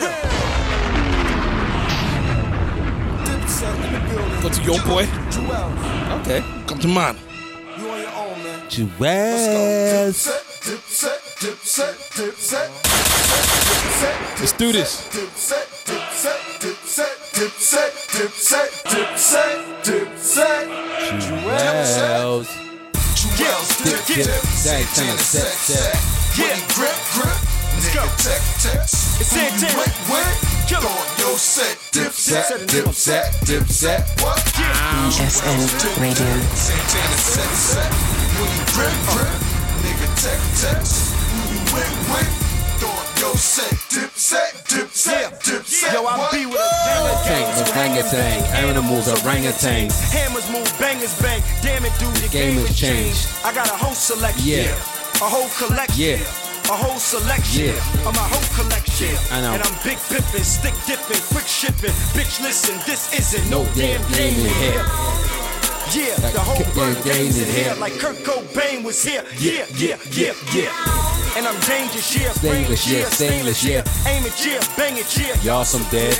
[SPEAKER 1] Go to your boy.
[SPEAKER 2] Okay.
[SPEAKER 1] Come to mine.
[SPEAKER 16] You on your own, man.
[SPEAKER 2] Juelz.
[SPEAKER 16] Dipset, dipset, dipset, dipset,
[SPEAKER 1] Let's do this.
[SPEAKER 16] dipset, dipset, dipset, dipset,
[SPEAKER 2] Juelz.
[SPEAKER 16] Juelz, dip,
[SPEAKER 2] Dip,
[SPEAKER 16] dip,
[SPEAKER 2] dip,
[SPEAKER 16] set,
[SPEAKER 2] set,
[SPEAKER 16] set,
[SPEAKER 2] set,
[SPEAKER 16] set,
[SPEAKER 2] set.
[SPEAKER 16] Yeah, grip, grip. Let's go. Tech, text.
[SPEAKER 14] It's Santana.
[SPEAKER 16] Wait, wait.
[SPEAKER 14] Kill
[SPEAKER 16] Go
[SPEAKER 14] it.
[SPEAKER 16] on your set. Dipset,
[SPEAKER 2] Dipset,
[SPEAKER 16] dipset, dipset. What?
[SPEAKER 3] ESN Radio.
[SPEAKER 16] Santana set, set. When you grip, grip. Nigga, tech, text. When you wait, wait. Go on your set. Dipset, dipset, dipset.
[SPEAKER 11] Yo, I
[SPEAKER 16] What?
[SPEAKER 11] be with a gang of
[SPEAKER 2] tank, orangutan. Animals, orangutans.
[SPEAKER 6] Hammers move, bangers bang. Damn it, dude, the
[SPEAKER 2] Game
[SPEAKER 6] game,
[SPEAKER 2] has
[SPEAKER 6] has
[SPEAKER 2] changed.
[SPEAKER 6] changed. I got a whole selection.
[SPEAKER 2] Yeah.
[SPEAKER 6] A whole collection.
[SPEAKER 2] Yeah.
[SPEAKER 6] A whole selection
[SPEAKER 2] Yeah.
[SPEAKER 6] of my whole collection.
[SPEAKER 2] I know.
[SPEAKER 6] And I'm big pimping, stick dipping, quick shipping. Bitch, listen, this isn't
[SPEAKER 2] No
[SPEAKER 6] no,
[SPEAKER 2] damn
[SPEAKER 6] damn
[SPEAKER 2] game
[SPEAKER 6] game
[SPEAKER 2] in
[SPEAKER 6] in
[SPEAKER 2] here.
[SPEAKER 6] Here. Yeah,
[SPEAKER 2] Like
[SPEAKER 6] the whole
[SPEAKER 2] Kurt
[SPEAKER 6] bird
[SPEAKER 2] Cobain
[SPEAKER 6] game's
[SPEAKER 2] is
[SPEAKER 6] in here.
[SPEAKER 2] here.
[SPEAKER 6] Like Kurt Cobain was here.
[SPEAKER 2] Yeah,
[SPEAKER 6] Yeah, yeah, yeah, yeah. And I'm dangerous, yeah.
[SPEAKER 2] Stainless, yeah, stainless, yeah.
[SPEAKER 6] Aim it, yeah, bang it, yeah.
[SPEAKER 2] Y'all some dead.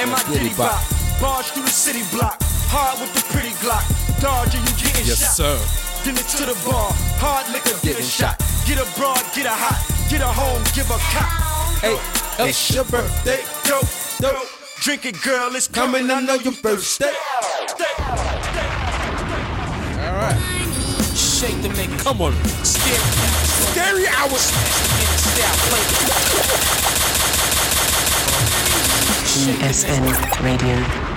[SPEAKER 6] And my
[SPEAKER 2] Diddy
[SPEAKER 6] ditty
[SPEAKER 2] bop.
[SPEAKER 6] bop. Barge through the city block. Hard with the pretty Glock. Dodger, you getting
[SPEAKER 1] Yes,
[SPEAKER 6] shot.
[SPEAKER 1] sir.
[SPEAKER 6] Then it's to the bar. Hard liquor, get a
[SPEAKER 2] Getting
[SPEAKER 6] shot. Get a broad, get a hot. Get a home, give a cop.
[SPEAKER 2] Hey,
[SPEAKER 6] It's your birthday, go, go. Drink it, girl, it's coming. I know your birthday.
[SPEAKER 9] All right, shake the nigga.
[SPEAKER 1] Come on.
[SPEAKER 9] Scary hours.
[SPEAKER 6] Scary hours.
[SPEAKER 3] ESN Radio.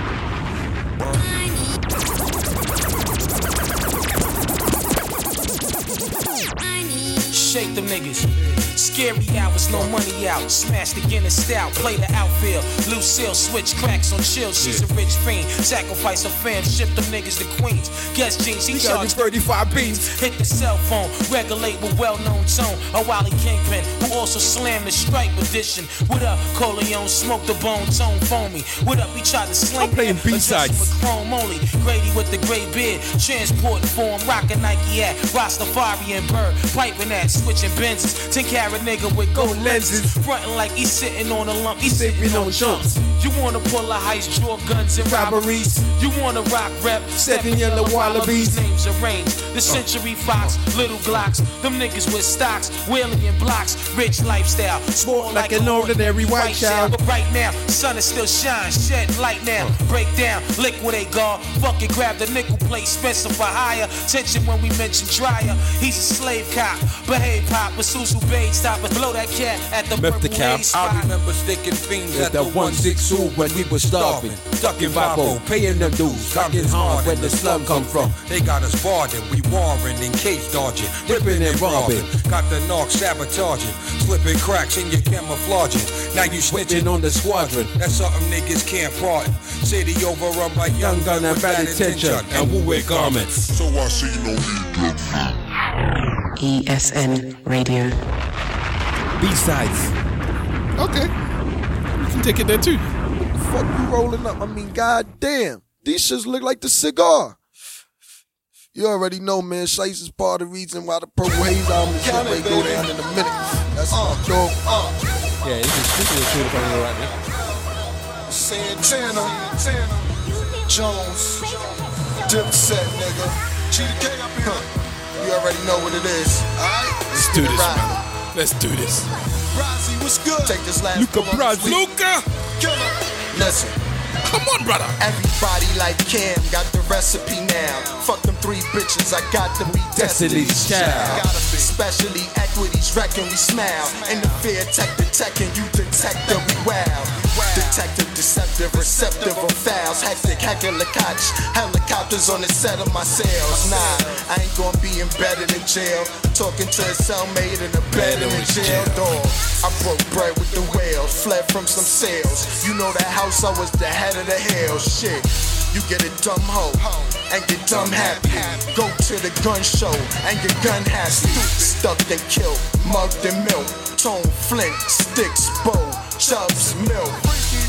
[SPEAKER 9] Shake the niggas. Scary hours, no money out. Smash the Guinness stout. Play the outfield. Lucille switch cracks on chill. She's a rich fiend. Sacrifice her fans, Ship them niggas to Queens. Guess jeans. He charged 35 beans. Hit the cell phone. Regulate with well-known tone. A Wally Kingpin who also slammed the Stripe edition. What up, Coleon? Smoke the bone tone foamy. What up? We tried to sling
[SPEAKER 1] I'm playing
[SPEAKER 9] him
[SPEAKER 1] B-sides.
[SPEAKER 9] with chrome only. Grady with the gray beard, transport form, rockin' Nike at, Rastafari and Bird, piping at, switching Benzes, 10 carat nigga with gold lenses, frontin' like he's sitting on a lump, he's sipping on jumps. You wanna pull a heist, draw guns and robberies. You wanna rock rep, stepping yellow wallabies. Names arranged, the uh. Century Fox, Little Glocks, them niggas with stocks, wheeling in blocks, rich lifestyle, sport like, an ordinary white child. But right now, sun is still shine, shed light now, uh. break down, liquidate guard, fuck it, grab the nickel plate, Spencer for higher, tension when we mention dryer. He's a slave cop, behave pop, with Susu Bade, stop and blow that cat at the
[SPEAKER 1] Meth the
[SPEAKER 9] purple
[SPEAKER 1] cow.
[SPEAKER 9] haze
[SPEAKER 17] I
[SPEAKER 9] spot.
[SPEAKER 17] remember sticking fiends
[SPEAKER 2] At
[SPEAKER 17] at
[SPEAKER 2] the
[SPEAKER 17] the
[SPEAKER 2] 162 when we was starving. Ducking Bible, paying them dues. Fucking hard where the slum come from.
[SPEAKER 17] They got us barring, we warring in case dodging,
[SPEAKER 2] Ripping and robbing.
[SPEAKER 17] Got the knock sabotaging, slipping cracks in your camouflaging. Now you
[SPEAKER 2] Switching
[SPEAKER 17] switching
[SPEAKER 2] on the squadron.
[SPEAKER 17] That's something niggas can't pardon. City overrun by young gun and bad intention and woo wear garments.
[SPEAKER 18] So I see no need to
[SPEAKER 3] ESN Radio.
[SPEAKER 1] B-sides. Okay. You can take it there too.
[SPEAKER 19] Fuck you rolling up. I mean, goddamn. These shits look like the cigar. You already know, man. Shice is part of the reason why the Purple Haze album is getting ready to go down in a minute. That's uh, my dog. Uh.
[SPEAKER 1] Yeah, this is this is a true to right now.
[SPEAKER 11] Santana, Jones, Dipset, nigga. Cheetah K up here. You already know what it is. Alright?
[SPEAKER 1] Let's do this, man. Let's do this.
[SPEAKER 11] Brazzy, what's good? Take this last
[SPEAKER 1] Luca
[SPEAKER 11] one on
[SPEAKER 1] Brasi.
[SPEAKER 11] this week.
[SPEAKER 1] Luca!
[SPEAKER 11] Killer. Listen.
[SPEAKER 1] Come on, brother.
[SPEAKER 11] Everybody like Cam got the recipe now. Fuck them three bitches, I got to be
[SPEAKER 2] Destiny's
[SPEAKER 11] Destiny's
[SPEAKER 2] Child.
[SPEAKER 11] child. Gotta be. Especially equities, reckon we smile. Interfere, tech detect, and you detect that we wow. Detective, deceptive, receptive of fouls. Hectic, helicopters, helicopters on the set of my cells. Nah, I ain't gonna be embedded in jail. Talking to a cellmate in a bed in a jail dog. I broke bread with the whales, fled from some sales. You know that house, I was the head of the hell. Shit. You get a dumb hoe and get dumb happy. Go to the gun show and get gun happy. Stuck and killed, mugged and milk. Tone Flint, sticks, bow, chubs, milk.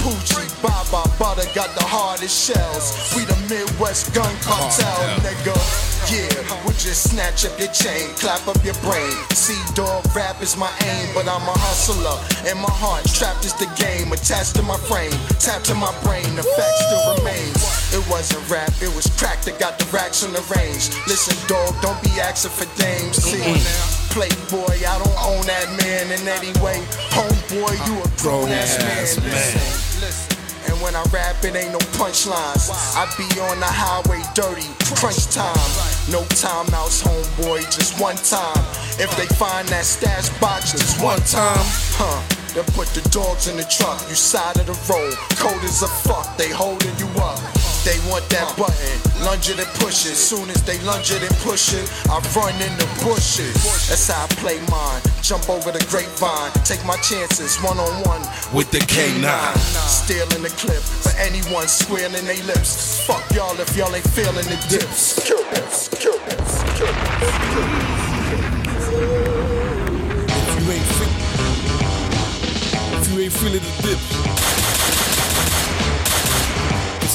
[SPEAKER 11] Poochie, Baba, butter got the hardest shells. We the Midwest gun cartel, nigga. Yeah, we just snatch up your chain, clap up your brain. See, dog, rap is my aim, but I'm a hustler. And my heart trapped is the game, attached to my frame, tapped to my brain. The fact still remains. It wasn't rap, it was crack that got the racks on the range. Listen, dog, don't be asking for dames. See, Playboy, I don't own that man in any way. Homeboy, you a grown ass man. Listen, listen. And when I rap, it ain't no punchlines. I be on the highway dirty, crunch time. No timeouts, homeboy, just one time. If they find that stash box, just one time, huh? Then put the dogs in the truck, you side of the road. Cold as a fuck, they holding you up. They want that button, lunge it and push it. Soon as they lunge it and push it, I run in the bushes. That's how I play mine. Jump over the grapevine, take my chances one on one
[SPEAKER 1] With the K9.
[SPEAKER 11] Stealing the clip for anyone squealing they lips. Fuck y'all if y'all ain't feeling the dips.
[SPEAKER 1] If you ain't feeling the dips.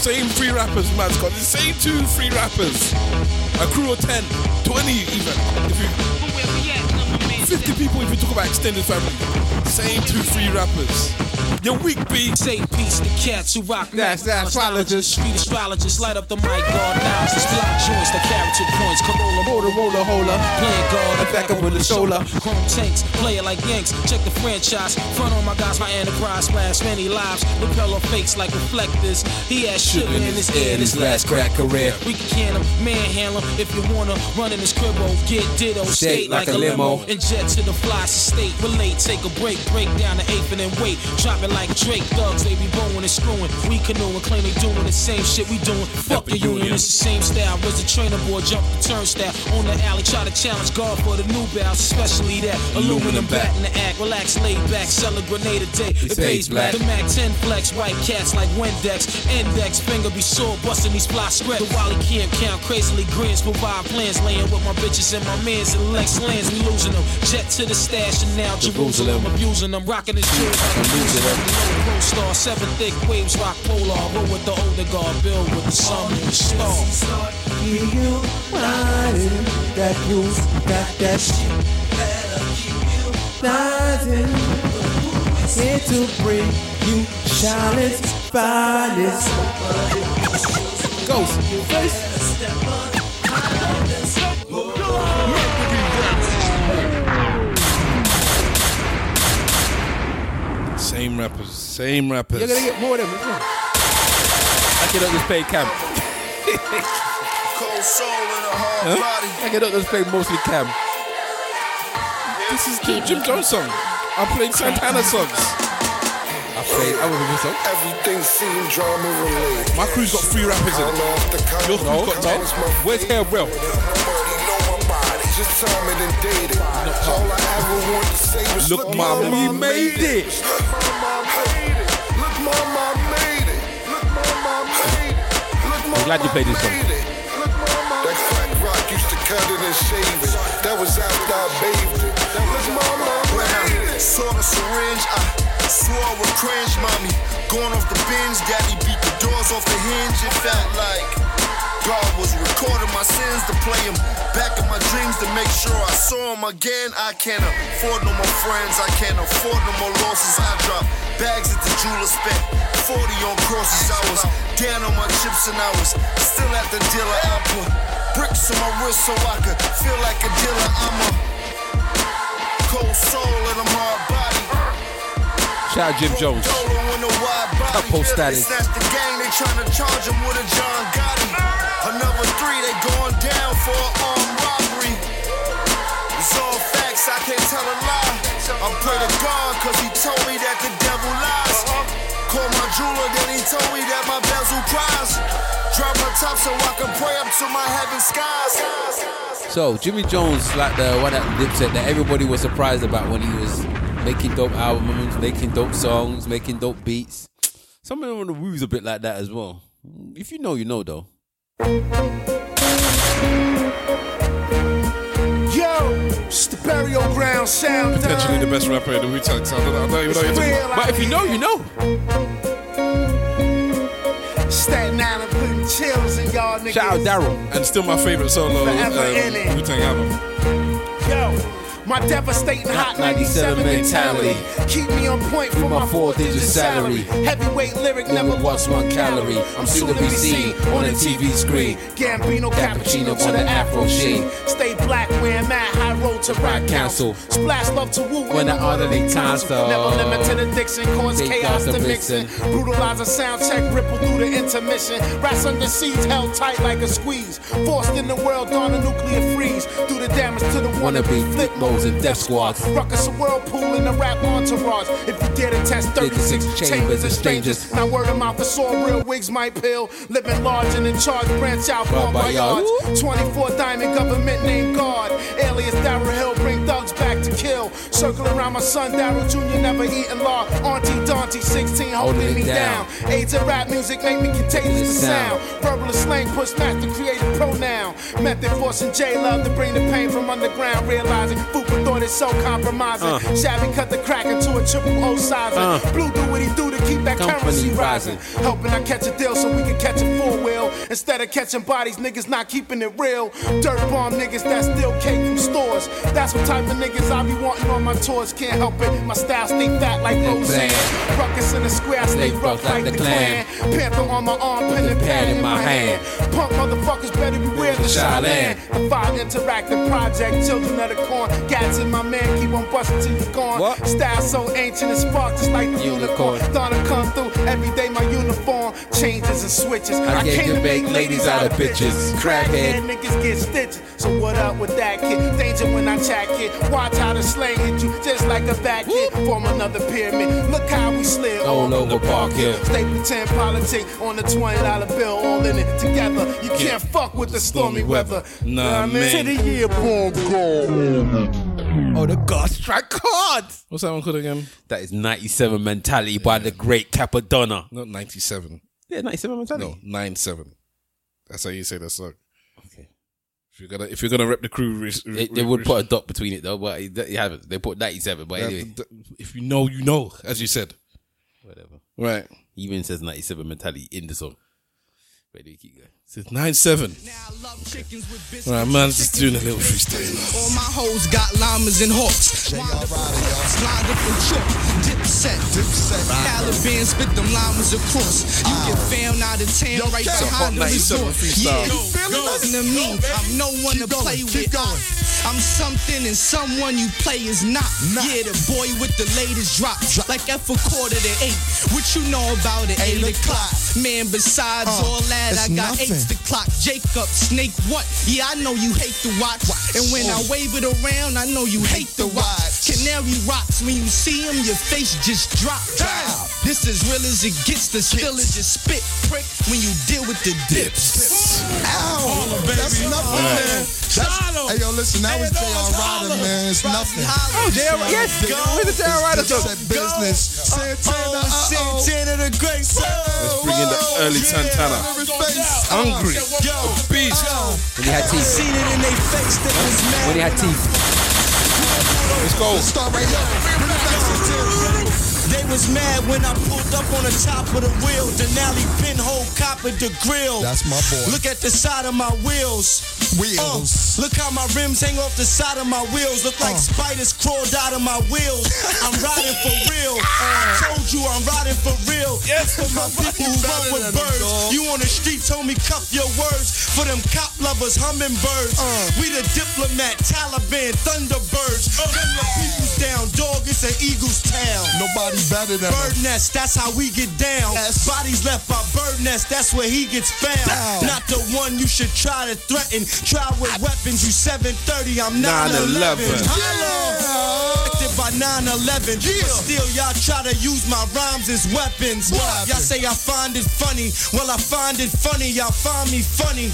[SPEAKER 1] Same three rappers, man, Scott. The same two, three rappers. A crew of 10, 20 even. If you, 50 people if you talk about extended family. Same two, three rappers. Your weak beat.
[SPEAKER 9] Say peace to cats who rock
[SPEAKER 1] That's that astrologist.
[SPEAKER 9] Street astrologists light up the mic, guard houses, block joints, the character points, Corolla, motor, roller, holer, playing guard, attack up with the shoulder, chrome tanks, play it like Yanks, check the franchise, front on my guys, my enterprise, splash many lives, repel off fakes like reflectors. He had shit in his ear, this last crack career. We can can him, manhandle him. If you wanna run in his cribbo, oh, get ditto, skate like, a limo, and jet to the fly state, relate, take a break, break down the eighth and then wait, drop it like Drake, thugs, they be blowing and screwing, we canoeing, claim they doing the same shit we doing, fuck the union, it's the same style, was the trainer boy, jump the turnstile, on the alley, try to challenge God for the new bounce, especially that aluminum bat in the act, relax, lay back, sell a grenade a day, it pays black, the Mac 10 flex, white cats like Windex, index, finger be sore, busting these fly script, the Wally camp count, crazily grins, provide plans, laying with my bitches and my mans and Lex lands, we losing them, jet to the stash and now Jerusalem, abusing them, rocking his shoes I'm losing them, Pro star, seven thick waves, rock polar, roll with the older guard, build with the sun and the star.
[SPEAKER 6] Keep you riding that news, got that shit. Rising, here to bring you Charlotte's finest.
[SPEAKER 1] Ghost, Same rappers, same rappers.
[SPEAKER 2] You're gonna get more of them. Isn't it? I cannot just play Cam.
[SPEAKER 11] Cold soul in a hard
[SPEAKER 2] Huh?
[SPEAKER 11] body.
[SPEAKER 2] I cannot just play mostly Cam.
[SPEAKER 1] This is Jim, Jim Jones song. I played Santana songs.
[SPEAKER 2] I played. I was with song.
[SPEAKER 11] Everything seemed drama related.
[SPEAKER 1] My crew's got three rappers in it. Your crew's
[SPEAKER 2] No,
[SPEAKER 1] got
[SPEAKER 2] no. Where's Hair Bro?
[SPEAKER 11] Just time it and dated. All I ever want to say was
[SPEAKER 2] Look, mama, you made it. Glad you played this song.
[SPEAKER 11] That crack rock used to cut it and shave it. That was after I bathed it. Mama, I.
[SPEAKER 16] Saw the syringe, I swore with cringe, mommy. Going off the binge, daddy beat the doors off the hinge. It felt like God was recording my sins to play him back in my dreams to make sure I saw him again. I can't afford no more friends, I can't afford no more losses. I dropped bags at the jeweler, spent 40 on crosses. I was down on my chips and I was still at the dealer. I put bricks on my wrist so I could feel like a dealer. I'm a cold soul and I'm hard body.
[SPEAKER 2] Shout out Jim Jones. Couple status.
[SPEAKER 16] snatched the gang, they tryna charge him with a John Gotti. Another three, they going down for armed robbery. It's all facts, I can't tell a lie. I pray to God, cause he told me that the devil lies. Call my jeweler, then he told me that my bezel cries. Drop my top so I can pray up to my heaven skies.
[SPEAKER 2] So Jimmy Jones, like the one that Dipset that everybody was surprised about when he was making dope albums, making dope songs, making dope beats. Some of them on the woos a bit like that as well. If you know, you know though.
[SPEAKER 14] Yo, it's the burial ground sound.
[SPEAKER 1] Potentially the best rapper in the Wu-Tang Clan. I don't, even know you're talking.
[SPEAKER 2] But if you know, you know.
[SPEAKER 14] Staten Island putting chills in y'all niggas.
[SPEAKER 2] Shout out Daryl.
[SPEAKER 1] And still my favorite solo
[SPEAKER 14] Forever
[SPEAKER 1] um, Wu-Tang album.
[SPEAKER 14] Yo, my devastating hot 97 mentality. Keep me on point for my four digit salary. Heavyweight lyric never lost one calorie. I'm soon to be seen on the TV screen. Gambino cappuccino to the afro sheen. Stay black where I'm at, high road to rap council. Splash love to woo
[SPEAKER 2] When the orderly council.
[SPEAKER 14] Never limit to the diction, cause chaos to mixing. Brutalize a sound check, ripple through the intermission. Rats under siege, held tight like a squeeze. Forced in the world on a nuclear freeze. Do the damage to the wannabe flip modes and death squads. Ruckus a whirlpool in the rap entourage. If you dare to test 36 chambers of strangers. Now word of mouth, it's all real wigs might pill. Living large and in charge, branch out one
[SPEAKER 2] by
[SPEAKER 14] yards. 24 diamond government named God. Alias Darryl Hill, bring thugs back to kill. Circle around my son Darryl Jr. never eating law. Auntie Dante 16 holding,
[SPEAKER 2] Holding
[SPEAKER 14] me down.
[SPEAKER 2] down.
[SPEAKER 14] AIDS and rap music make me contagious to sound. Verbal slang push master creative pronoun. Method forcing J love to bring the pain from underground. Realizing Fupa thought it's so compromising.
[SPEAKER 2] Uh.
[SPEAKER 14] Shabby cut the crack into a triple O sizing.
[SPEAKER 2] Uh.
[SPEAKER 14] Blue do what he do to keep that
[SPEAKER 2] Company
[SPEAKER 14] currency
[SPEAKER 2] rising.
[SPEAKER 14] rising. Helping I catch a deal so we can catch a four wheel. Instead of catching bodies, niggas not keeping it real. Dirt bomb niggas that steal cake stores. That's what type of niggas I be wanting on my tours. Can't help it, my style stay fat like Roseanne. Ruckus in the square, I stay rough like the clan. Panther on my arm, pen and pad in my hand. Punk motherfuckers better beware the Shaolin. The five interactive project, children of the corn. Gats in my man, keep on busting till you gone. Style so ancient and spark just like the unicorn. Thought I come through every day, my uniform changes and switches.
[SPEAKER 2] I came to make ladies out of bitches.
[SPEAKER 14] Crackhead
[SPEAKER 2] Crackhead.
[SPEAKER 14] niggas get stitches. So what up with that kid? Danger when I chat kid. Watch how the slang hit you just like a back kid. Form another pyramid. Look how we slid
[SPEAKER 2] All over Park Hill.
[SPEAKER 14] Stay pretend politics on the twenty dollar bill, all in it together. You can't fuck with the stormy weather.
[SPEAKER 1] Nah,
[SPEAKER 14] Know what I
[SPEAKER 1] man.
[SPEAKER 14] mean? To the year born gold.
[SPEAKER 2] Oh, the God strike hard.
[SPEAKER 1] What's that one called again?
[SPEAKER 2] That is 97 Mentality by the great Cappadonna.
[SPEAKER 1] Not 97.
[SPEAKER 2] Yeah, 97 Mentality.
[SPEAKER 1] No, 97. That's how you say that song. If you're gonna if you're gonna rep the crew, re-
[SPEAKER 2] They,
[SPEAKER 1] re-
[SPEAKER 2] they would
[SPEAKER 1] re-
[SPEAKER 2] put a dot between it though, but it- you haven't. They put 97, but
[SPEAKER 1] Yeah,
[SPEAKER 2] anyway.
[SPEAKER 1] if you know, you know, as you said.
[SPEAKER 2] Whatever.
[SPEAKER 1] Right.
[SPEAKER 2] Even says 97 Mentality in the song. But anyway, keep going.
[SPEAKER 1] It's nine seven. Right, man's just doing a little freestyle.
[SPEAKER 6] All my hoes got llamas and hawks. Lined up and chalk. Dipset. Dipset. Taliban spit them llamas across. You get found out of town right behind the
[SPEAKER 11] Hot 97
[SPEAKER 6] resort. Yeah,
[SPEAKER 11] You feeling us?
[SPEAKER 6] Listen to me. I'm no one to play with. I'm something and someone you play is not. Yeah, the boy with the latest drop. Like F a quarter to eight. What you know about it? Eight o'clock. Man, besides
[SPEAKER 11] Uh,
[SPEAKER 6] all that, I got
[SPEAKER 11] nothing.
[SPEAKER 6] Eights to clock. Jacob, Snake, what? Yeah, I know you hate to watch. And when I
[SPEAKER 11] Oh.
[SPEAKER 6] wave it around, I know you hate the watch. Canary rocks, when you see him, your face just drops. This is real as it gets, the still is just spit prick when you deal with the dips.
[SPEAKER 11] Ow! That's nothing, man. That's, hey, yo, listen, that was J.R. Writer, man. It's nothing.
[SPEAKER 6] Oh, J.R. Yes, go. Where's the J.R. Writer song?
[SPEAKER 11] Said business. Santana,
[SPEAKER 6] Oh, Santana the Great.
[SPEAKER 1] Let's bring in the early Santana. Hungry. Beast.
[SPEAKER 2] When he had teeth.
[SPEAKER 6] Seen it in their face, they was mad.
[SPEAKER 2] When he had teeth.
[SPEAKER 1] Let's go.
[SPEAKER 11] Let's start right here. Bring it back to
[SPEAKER 6] They was mad when I pulled up on the top of the wheel. Denali pinhole coppered the grill.
[SPEAKER 11] That's my boy.
[SPEAKER 6] Look at the side of my wheels.
[SPEAKER 11] Wheels.
[SPEAKER 6] Uh, look how my rims hang off the side of my wheels. Look like uh. spiders crawled out of my wheels. [LAUGHS] I'm riding for real. Ah. I told you I'm riding for real. Yes, for my [LAUGHS] people who run with birds. You on the street told me cuff your words. For them cop lovers, hummingbirds. Uh. We the diplomat, Taliban, Thunderbirds. Gun your peoples down, dog. It's an eagle's tail.
[SPEAKER 11] Nobody better than
[SPEAKER 6] Bird nest, that's how we get down. Bodies left by bird nest, that's where he gets found.
[SPEAKER 11] Ow.
[SPEAKER 6] Not the one you should try to threaten. Try with weapons, you 730, I'm 911.
[SPEAKER 1] 9/11.
[SPEAKER 6] Affected by 9-11 But still y'all try to use my rhymes as weapons Y'all say I find it funny Well I find it funny Y'all find me funny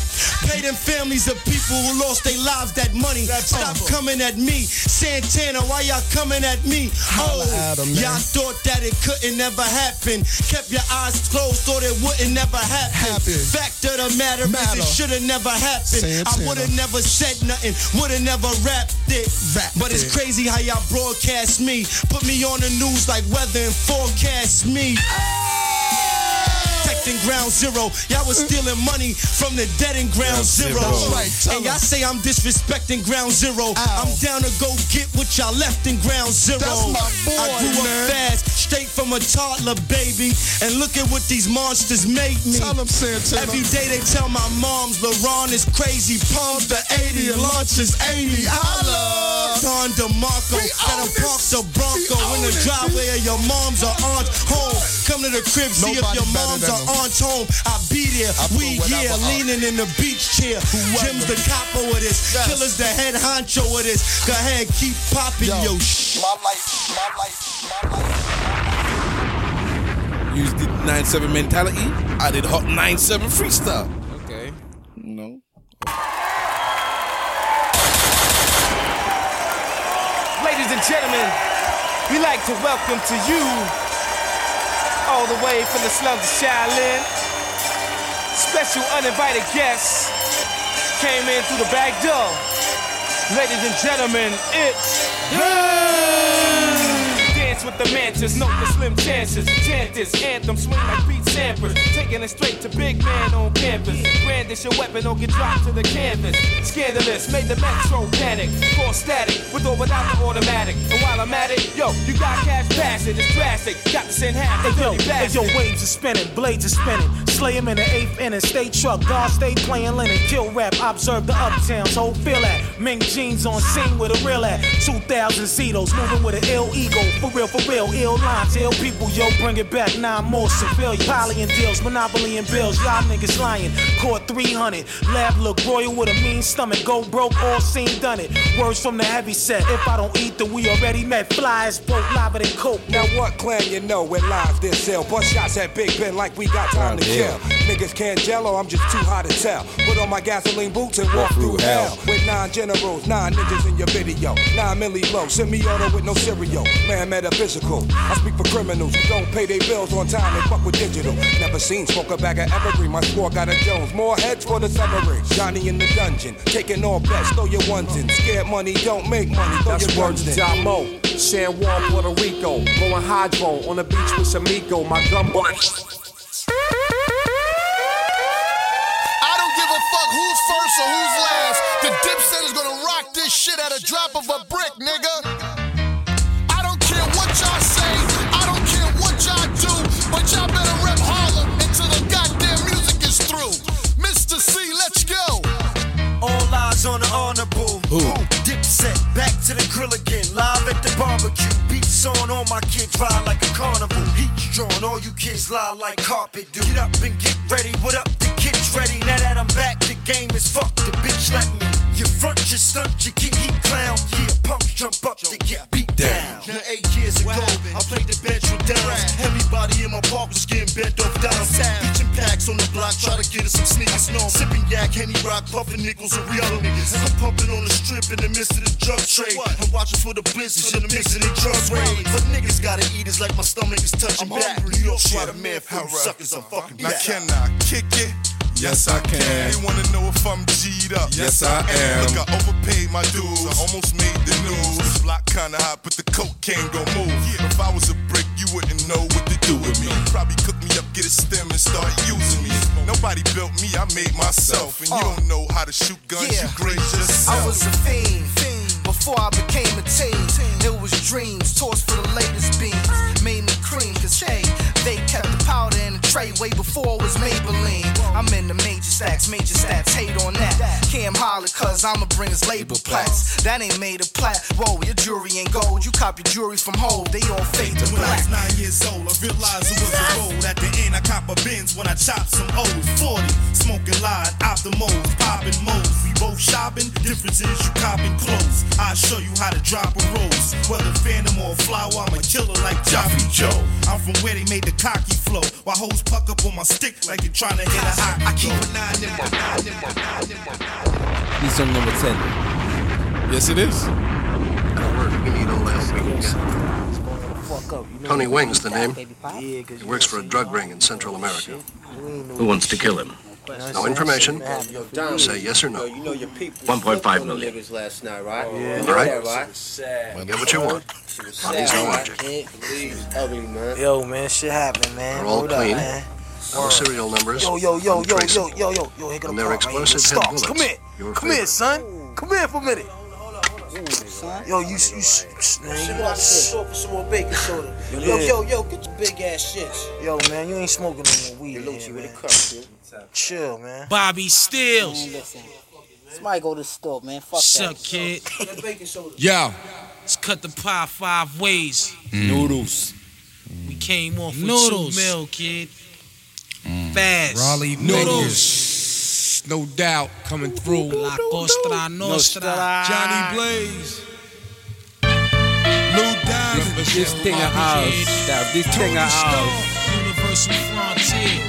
[SPEAKER 6] Pay them families of people who lost their lives that money Stop coming at me Santana why y'all coming at me Oh
[SPEAKER 11] at 'em, man.
[SPEAKER 6] y'all thought that it couldn't never happen Kept your eyes closed thought it wouldn't never happen,
[SPEAKER 11] Happen.
[SPEAKER 6] Fact of the matter,
[SPEAKER 11] Matter.
[SPEAKER 6] is it should've never happened I would've never said nothing Would've never rapped it
[SPEAKER 11] Rapped
[SPEAKER 6] But it's
[SPEAKER 11] it.
[SPEAKER 6] crazy how y'all broadcast me. Put me on the news like weather and forecast me. Protecting ground zero. Y'all was stealing money from the dead in ground zero.
[SPEAKER 11] Right,
[SPEAKER 6] And y'all say I'm disrespecting ground zero. I'm down to go get what y'all left in ground zero.
[SPEAKER 19] Boy,
[SPEAKER 6] I grew
[SPEAKER 19] man.
[SPEAKER 6] up fast, straight from a toddler, baby. And look at what these monsters make me.
[SPEAKER 19] Tell 'em, Santana.
[SPEAKER 6] Every day they tell my moms LaRon is crazy. Palms the 80 and launch is 80. Holla! Don DeMarco, gotta park the Bronco in the driveway of your mom's or aunt's home. Come to the crib, see if your mom's or
[SPEAKER 19] him.
[SPEAKER 6] Aunt's home. I be there.
[SPEAKER 19] I
[SPEAKER 6] We here,
[SPEAKER 19] whatever uh,
[SPEAKER 6] leaning in the beach chair. Jim's the capo of this.
[SPEAKER 19] Yes.
[SPEAKER 6] Killer's the head honcho of this. Go ahead, keep popping
[SPEAKER 19] Yo,
[SPEAKER 6] yo shit.
[SPEAKER 19] my life, my life, my life.
[SPEAKER 1] You did 9-7 mentality. I did hot 9-7 freestyle.
[SPEAKER 2] Okay.
[SPEAKER 1] No.
[SPEAKER 20] Ladies and gentlemen, we like to welcome to you, all the way from the slums of Shaolin, special uninvited guests came in through the back door. Ladies and gentlemen, it's Dance with the mantis, note the slim chances. Chant this anthem, swing like Pete Sampras. Taking it straight to big man on campus. Brandish your weapon or get dropped to the canvas. Scandalous, made the metro panic. Call static, with or without the automatic. And while I'm at it, yo, you got cash passing, it's drastic. Got to send half the
[SPEAKER 9] Hey yo, hey yo, waves are spinning, blades are spinning. Slay him in the eighth inning, stay truck, guard stay playing linen. Kill rap, observe the uptown, so feel at. Ming jeans on scene with a real at. 2000 Zetos, moving with an ill ego. For real, for real, ill lines, ill people, yo, bring it back. Nine more civilian. Poly and deals, monopoly and bills, y'all niggas lying. Court 300, lab look royal with a mean stomach. Go broke, all seen, done it. Words from the heavy set. If I don't eat, then we already met. Flies, broke, lava than coke.
[SPEAKER 8] Now what clan you know with lives this sell? Bust shots at Big Ben like we got time to oh,
[SPEAKER 2] Damn.
[SPEAKER 8] kill. Niggas can't jello, I'm just too hot to tell. Put on my gasoline boots and walk through hell. With nine generals, nine ninjas in your video. Nine milli low, semi-auto with no cereal. Man metaphysical. I speak for criminals who don't pay their bills on time and fuck with digital. Never seen smoke a bag of evergreen. My squad got a Jones. More heads for the summary. Johnny in the dungeon, taking all bets. Throw your ones in. Scared money don't make money. Throw
[SPEAKER 21] That's
[SPEAKER 8] your
[SPEAKER 21] to
[SPEAKER 8] in.
[SPEAKER 21] John Mo. San Juan, Puerto Rico. Blowing hydro on the beach with Samico. My gun
[SPEAKER 19] I don't give a fuck who's first or who's last. The dipset is gonna rock this shit at a drop of a brick, nigga. I don't care what y'all say, I don't care what y'all do, but y'all better rep Harlem until the goddamn music is through. Mr. C, let's go.
[SPEAKER 22] All eyes on the honorable.
[SPEAKER 1] Who?
[SPEAKER 22] Dipset, back to the grill again. Live at the barbecue. Beats on, all my kids ride like a carnival. Heat's drawn, all you kids lie like carpet do. Get up and get ready. What up? The kids ready. Now that I'm back, the game is fucked. The bitch like me. You front, you stunt, you get heat clown. Yeah, punks jump up to get beat down.
[SPEAKER 13] Now eight years ago, I played the bench with downs. Everybody in my park was getting bent off downs. Pitching packs on the block, try to get us some sneakers. No, I'm sipping yak, Henny Rock, puffing nickels and real niggas. I'm pumping on the strip in the midst of the drug trade. I'm watching for the blizzards in the midst of the drug raid. But niggas gotta eat, it's like my stomach is touching back. New York, try to man for suckers, I'm fucking
[SPEAKER 23] Now
[SPEAKER 13] back.
[SPEAKER 23] can I kick it? Yes, I can. They wanna know if I'm G'd up.
[SPEAKER 1] Yes, I am.
[SPEAKER 23] Look, I overpaid my dues. I almost made the news. Block kinda hot, but the coke can't gon' move. If I was a brick, you wouldn't know what to do with me. Probably cook me up, get a stem, and start using me. Nobody built me, I made myself. And you uh. don't know how to shoot guns, you grade yourself.
[SPEAKER 24] I was a fiend, before I became a teen. It was dreams, tossed for the latest beans. Made me cream, cause hey, they kept the powder in the tray way before it was Maybelline. I'm in the major stacks, major stats, hate on that. Cam holler, cause I'ma bring his label plats. That ain't made of plat. Whoa, your jewelry ain't gold. You cop your jewelry from Hove, they all fade to
[SPEAKER 13] When I was nine years old, I realized it was a road. At the end, I cop a Benz when I chop some O's. 40, smoking line, optimals, popping modes. We both shopping, difference is you copping clothes. I'll show you how to drop a rose. Whether phantom or flower, I'm a killer like Joffy Joe. I'm from where they made the cocky flow. While hoes puck up on my stick like you're trying to hit a hot. I keep a nine in my nine in my nine in my
[SPEAKER 2] He's song number 10.
[SPEAKER 1] Yes, it is.
[SPEAKER 7] We need all the help we can get. Tony Wing's the name. He works for a drug ring in Central America.
[SPEAKER 25] Who wants to kill him?
[SPEAKER 7] No information. Say yes or no.
[SPEAKER 14] You know your
[SPEAKER 25] 1.5 million.
[SPEAKER 14] Niggas last night, right?
[SPEAKER 7] Yeah.
[SPEAKER 14] Yeah,
[SPEAKER 7] Right.
[SPEAKER 14] right.
[SPEAKER 7] Get what you want. Money's no object.
[SPEAKER 14] Can't believe ugly, man.
[SPEAKER 24] Yo, man, shit happened, man.
[SPEAKER 7] They're all
[SPEAKER 24] Hold up,
[SPEAKER 7] clean.
[SPEAKER 24] Man.
[SPEAKER 7] No serial numbers.
[SPEAKER 24] Yo, yo, yo, yo, yo,
[SPEAKER 7] untraceable.
[SPEAKER 24] yo, yo, yo, here go
[SPEAKER 7] And
[SPEAKER 24] the
[SPEAKER 7] they're
[SPEAKER 24] part right here.
[SPEAKER 7] head bullets.
[SPEAKER 24] come here.
[SPEAKER 7] Your
[SPEAKER 24] Come here,
[SPEAKER 7] favorite.
[SPEAKER 24] son. Come here for a minute.
[SPEAKER 6] Yo, you, you, sh- sh- man, you
[SPEAKER 14] about to store some more baking soda. Yo,
[SPEAKER 6] Yeah.
[SPEAKER 14] yo, yo, get your big ass shits.
[SPEAKER 6] Yo, man, you ain't smoking no more weed.
[SPEAKER 14] Hey,
[SPEAKER 6] in
[SPEAKER 14] Lucci,
[SPEAKER 6] here,
[SPEAKER 14] where the
[SPEAKER 6] man.
[SPEAKER 14] cups, dude?
[SPEAKER 6] Chill, man.
[SPEAKER 9] Bobby Stills.
[SPEAKER 26] Man, listen. Somebody go to the store, man. Fuck
[SPEAKER 9] What's
[SPEAKER 26] that.
[SPEAKER 9] up, kid?
[SPEAKER 14] That baking soda.
[SPEAKER 9] Yo. Let's cut the pie five ways. Mm.
[SPEAKER 1] Noodles.
[SPEAKER 9] We came off with
[SPEAKER 8] Noodles.
[SPEAKER 9] two mil, kid. Mm. Fast.
[SPEAKER 8] Raleigh Noodles. No doubt coming through.
[SPEAKER 9] La Costa Nostra.
[SPEAKER 8] Johnny Blaze. Lou Diamond.
[SPEAKER 2] This thing of ours. That- This thing of ours.
[SPEAKER 9] Universal Frontier.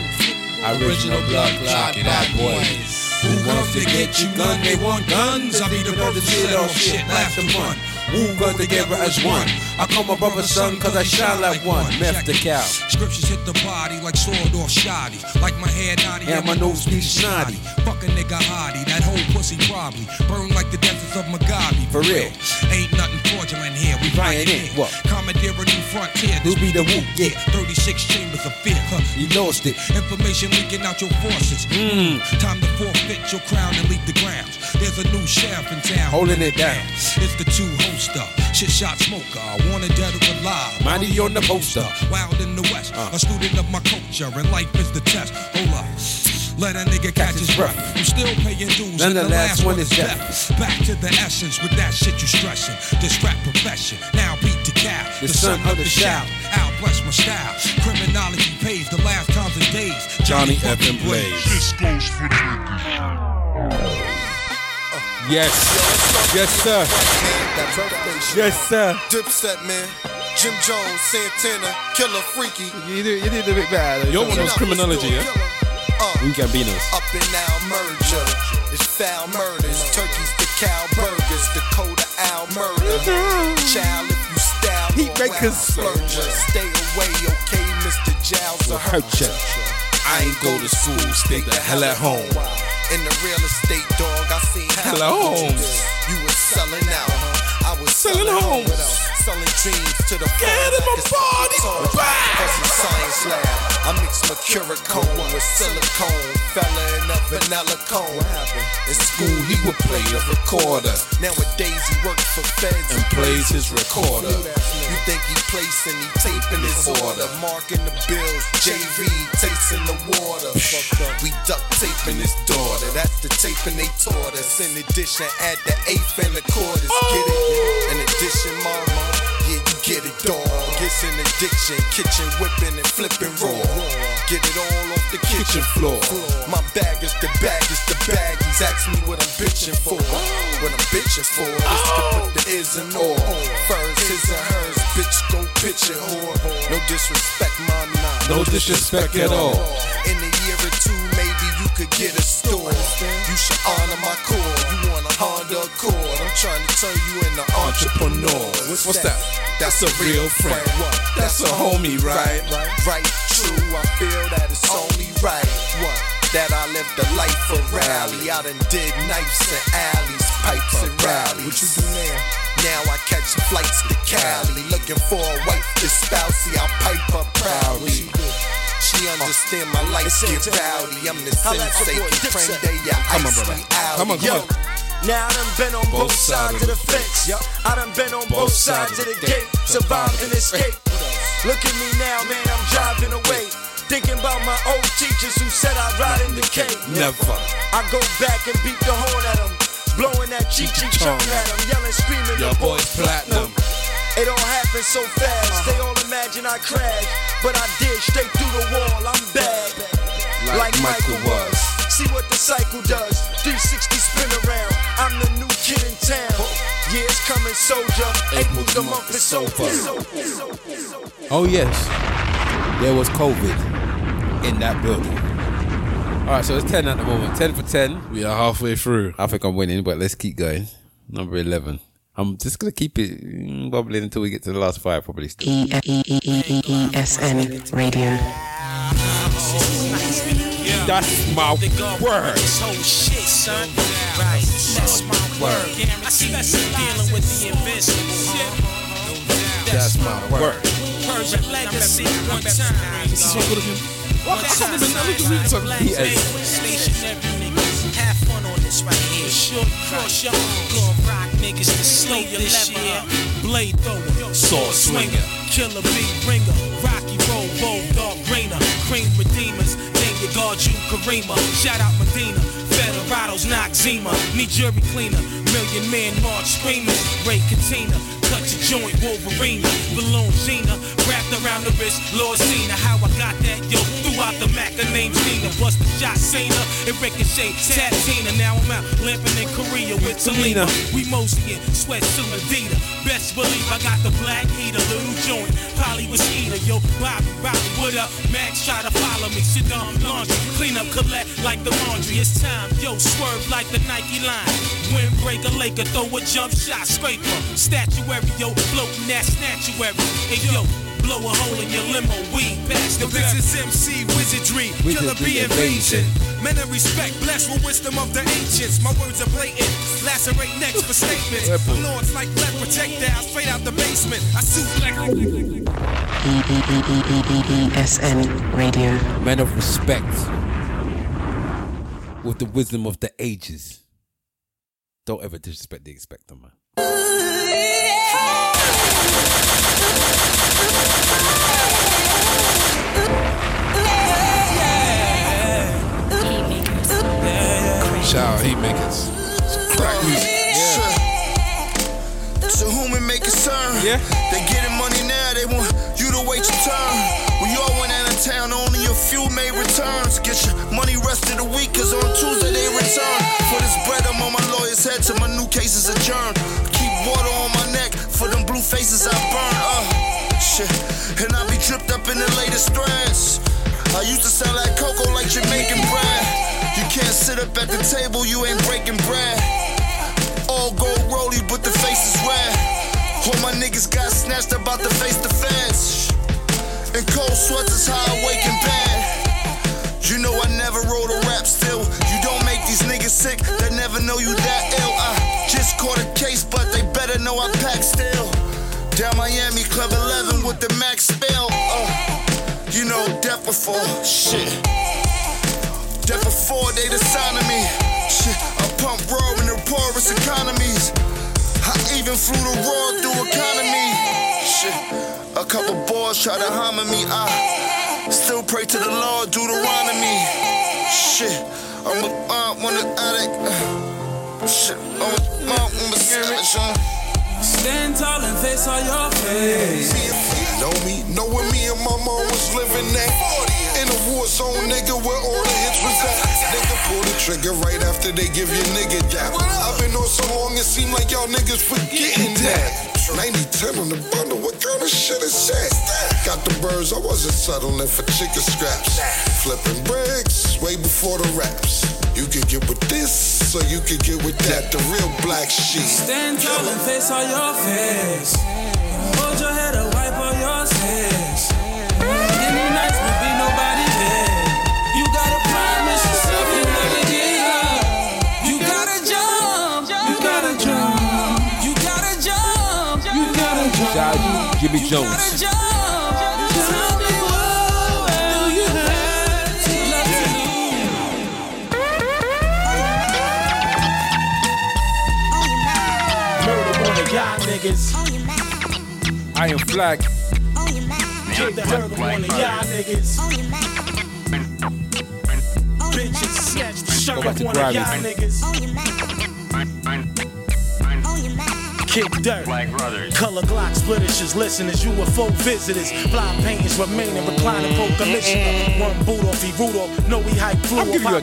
[SPEAKER 2] Original blood clot, bad boys.
[SPEAKER 8] Who comes to get you gun? They want guns. I be the brother shit off shit, laugh and fun.
[SPEAKER 2] Got together as one? I call my brother son cause I shine like one. Meth the cow.
[SPEAKER 8] Scriptures hit the body like sword or shoddy. Like my hair naughty
[SPEAKER 2] And my nose be snotty.
[SPEAKER 8] Fuck a nigga hottie. That whole pussy probably burn like the deserts of Mugabe.
[SPEAKER 2] For real.
[SPEAKER 8] Ain't nothing fraudulent here. We
[SPEAKER 2] in.
[SPEAKER 8] in.
[SPEAKER 2] What?
[SPEAKER 8] Commandeer a new frontier.
[SPEAKER 2] Who be the whoop? Yeah.
[SPEAKER 8] 36 chambers of fear. Huh.
[SPEAKER 2] You lost it.
[SPEAKER 8] Information leaking out your forces.
[SPEAKER 2] Mm.
[SPEAKER 8] Time to forfeit your crown and leave the grounds. There's a new sheriff in town.
[SPEAKER 2] Holding it down.
[SPEAKER 8] It's the two hoster. Shit shot smoker. I wanted dead or alive.
[SPEAKER 2] Money on the poster.
[SPEAKER 8] Wild in the West.
[SPEAKER 2] Uh.
[SPEAKER 8] A student of my culture, and life is the test. Hold up. Let a nigga catch his breath. You still paying dues,
[SPEAKER 2] And
[SPEAKER 8] and
[SPEAKER 2] the
[SPEAKER 8] the
[SPEAKER 2] last
[SPEAKER 8] last
[SPEAKER 2] one
[SPEAKER 8] one
[SPEAKER 2] is
[SPEAKER 8] is
[SPEAKER 2] death.
[SPEAKER 8] death. Back to the essence with that shit you stressing. This rap profession, now beat the cow.
[SPEAKER 2] The son of the shout.
[SPEAKER 8] Out bless my style. Criminology pays the last times and days.
[SPEAKER 1] Johnny F.
[SPEAKER 8] fucking
[SPEAKER 1] and Blaze.
[SPEAKER 27] This goes for niggas.
[SPEAKER 2] Yes. Yes, sir.
[SPEAKER 11] That birthday shit.
[SPEAKER 2] Yes, sir.
[SPEAKER 11] Dipset, man. Jim Jones, Santana, Killer Freaky.
[SPEAKER 2] You did, you did a bit better.
[SPEAKER 1] Your one was criminology, yeah?
[SPEAKER 11] Uh,
[SPEAKER 2] We Gambinos.
[SPEAKER 11] up and now merger. It's foul murders. Turkeys to cow burgers. Dakota owl murder. Child, if you style,
[SPEAKER 2] Heat
[SPEAKER 11] go
[SPEAKER 2] makers.
[SPEAKER 11] splurger. Stay away, okay, Mr. Giles.
[SPEAKER 2] Will
[SPEAKER 11] or
[SPEAKER 2] hurt ya.
[SPEAKER 11] I ain't go to school, stay the hell at home. In the real estate, dog, I seen
[SPEAKER 1] Hella homes.
[SPEAKER 11] You was selling out, I was
[SPEAKER 1] Selling
[SPEAKER 11] selling,
[SPEAKER 1] homes.
[SPEAKER 11] homes. Selling dreams to the
[SPEAKER 1] Get him a body bag.
[SPEAKER 11] science lab. I mix mercurochrome with silicone. Fella in a vanilla cone. In school, he would play the recorder. Nowadays, he works for feds
[SPEAKER 1] And plays his recorder.
[SPEAKER 11] You think he placing, he taping his order. Marking the bills, JV, tasting the water. We duct taping his daughter. That's the taping they taught us. In addition, add the eighth and the quarters. Get it? Oh, In addition, mama. Yeah, you get it, dog. It's an addiction. Kitchen whipping and flipping raw. Get it all off the kitchen floor. My bag is the bag, is the bag. He's asking me what I'm bitching for. What I'm bitching for is to put the is and all. First, his and hers. Bitch, go pitch it, whore. No disrespect, mom, nah.
[SPEAKER 1] No disrespect at all.
[SPEAKER 11] In a year or two, could get a store. You should honor my core. You want a Honda Accord. I'm trying to turn you into entrepreneur. What's,
[SPEAKER 1] What's that? That's a real friend.
[SPEAKER 11] What?
[SPEAKER 1] That's a homie, right?
[SPEAKER 11] Right, right, true. I feel that it's only right. What? That I live the life of rally. I done did knives and alleys, pipes and rallies. What you do now? Now I catch flights to Cali, looking for a wife to spouse. See, I pipe up proudly. She understand my life get rowdy. I'm the sensei, prende ya
[SPEAKER 1] Come on,
[SPEAKER 11] ice
[SPEAKER 1] brother.
[SPEAKER 11] me.
[SPEAKER 1] Come on, come on.
[SPEAKER 6] Now I done been on both, sides of the fence. I done been on both, sides of the gate. Survived and escaped. Look at me now, man, I'm driving away. Thinking about my old teachers who said I'd ride in the cave.
[SPEAKER 1] Never.
[SPEAKER 6] I go back and beat the horn at them. Blowing that cheek cheek chong at them. Yelling, screaming,
[SPEAKER 1] Your
[SPEAKER 6] the
[SPEAKER 1] boy's platinum.
[SPEAKER 6] It all happened so fast. They all imagine I crashed. But I did straight through the wall. I'm bad.
[SPEAKER 1] Like Michael was.
[SPEAKER 6] See what the cycle does. 360 spin around. I'm the new kid in town. Yeah, it's coming, soldier. April's the month is over.
[SPEAKER 2] Oh yes, there was COVID in that building. All right, so it's ten at the moment. Ten for ten.
[SPEAKER 1] We are halfway through.
[SPEAKER 2] I think I'm winning, but let's keep going. Number eleven. I'm just gonna keep it bubbling until we get to the last five, probably. Still.
[SPEAKER 3] E E E E E E S N Radio.
[SPEAKER 2] That's my word.
[SPEAKER 9] This whole shit, son. Right, that's my word. I especially dealing with the invincible, huh?
[SPEAKER 1] That's my word.
[SPEAKER 9] Persian legacy one time.
[SPEAKER 1] This is what would have been. What? I can't remember. I need to read something.
[SPEAKER 2] He is.
[SPEAKER 28] Have fun on this right here. Sure, cross your arms. Gonna rock niggas to this year. Blade thrower, sword swinger, killer beat ringer, Rocky roll, bold dog brainer, cream redeemers. Name your guard, you Karima. Shout out Medina. Federados, knock Zima. Need jury cleaner. Million man march screamers. Ray Katina. Cut your joint, Wolverine. Balloon Gina. Wrapped around the wrist. Lord Cena. How I got that, yo. Throughout the Mac, her name's Nina. Bust the shot, Cena. It ricochet, Tatina. Now I'm out limping in Korea with Selena. We mostly in sweatsuit Adidas. Best believe I got the black heater, little joint. Polly was eater, yo. Bobby, Bobby, what up? Max try to follow me. Sit down, laundry. Clean up, collect like the laundry. It's time, yo. Swerve like the Nike line. Windbreaker, Laker, throw a jump shot, scraper. Statuary, yo. Floating that statuary. Hey, yo. Blow a hole in your limo, weed past the
[SPEAKER 8] This is MC Wizardry, killer
[SPEAKER 28] Wizardry
[SPEAKER 8] B invasion. Men of respect, blessed with wisdom of the ancients. My words are blatant, lacerate necks for statements. Lords like lead projectiles straight out the basement. I suit like.
[SPEAKER 3] ESN Radio.
[SPEAKER 2] Men of respect with the wisdom of the ages. Don't ever disrespect the expector, man.
[SPEAKER 1] Shout out Heatmakerz. Crack music. Yeah.
[SPEAKER 16] To whom it may concern.
[SPEAKER 1] Yeah.
[SPEAKER 16] They getting money now, they want you to wait your turn. We all went out of town, only a few made returns. Get your money rest of the week, cause on Tuesday they return. For this bread, I'm on my lawyer's head till my new case is adjourned. Keep water on my neck for them blue faces I burn. Uh, shit. And I be tripped up in the latest threads. I used to sell that cocoa like Jamaican bread. Sit up at the table, you ain't breaking bread. All gold rollie, but the face is red. All my niggas got snatched about to face the feds. And cold sweats is how I wake in bed. You know I never wrote a rap still. You don't make these niggas sick, they never know you that ill. I just caught a case, but they better know I pack still. Down Miami, Club 11 with the max spell. Uh, you know, death before shit. Death before they the sign me. Shit, I pump raw in the poorest economies. I even flew the raw through economy. Shit, a couple boys try to harm me. I still pray to the Lord, Deuteronomy. Shit, I'm a uh, one addict. Uh, Shit, I'm a mom, I'm a.
[SPEAKER 28] Stand tall and face all your face.
[SPEAKER 16] Know me, know where me and my mom was living at. In a war zone, nigga, where all the hits was at. Nigga, pull the trigger right after they give you nigga dap. I've been on so long, it seem like y'all niggas forgetting that. 90 10 on the bundle, what kind of shit is that? Got the birds, I wasn't settling for chicken scraps. Flipping bricks, way before the raps. You could get with this, so you could get with that. The real black sheep.
[SPEAKER 28] Stand tall and face all your face. Hold your head up, wipe all your tears. Any nights will be nobody there. You gotta promise yourself you never give up. You gotta jump, you gotta jump, you gotta jump, you gotta jump.
[SPEAKER 2] Shout out Jimmy Jones.
[SPEAKER 28] gotta jump. Tell me what do you have left to lose?
[SPEAKER 9] Murder one of y'all niggas.
[SPEAKER 2] Iron Flag.
[SPEAKER 9] Kill the one of y'all niggas. Bitches. Snatch the shirt
[SPEAKER 2] Go back to
[SPEAKER 9] one of y'all niggas. Kick dirt. Color Glock splitters, listeners, UFO visitors. Fly paintings remaining, reclining pro commissioner. One boot off, he off. No, he hype flew
[SPEAKER 2] give you a.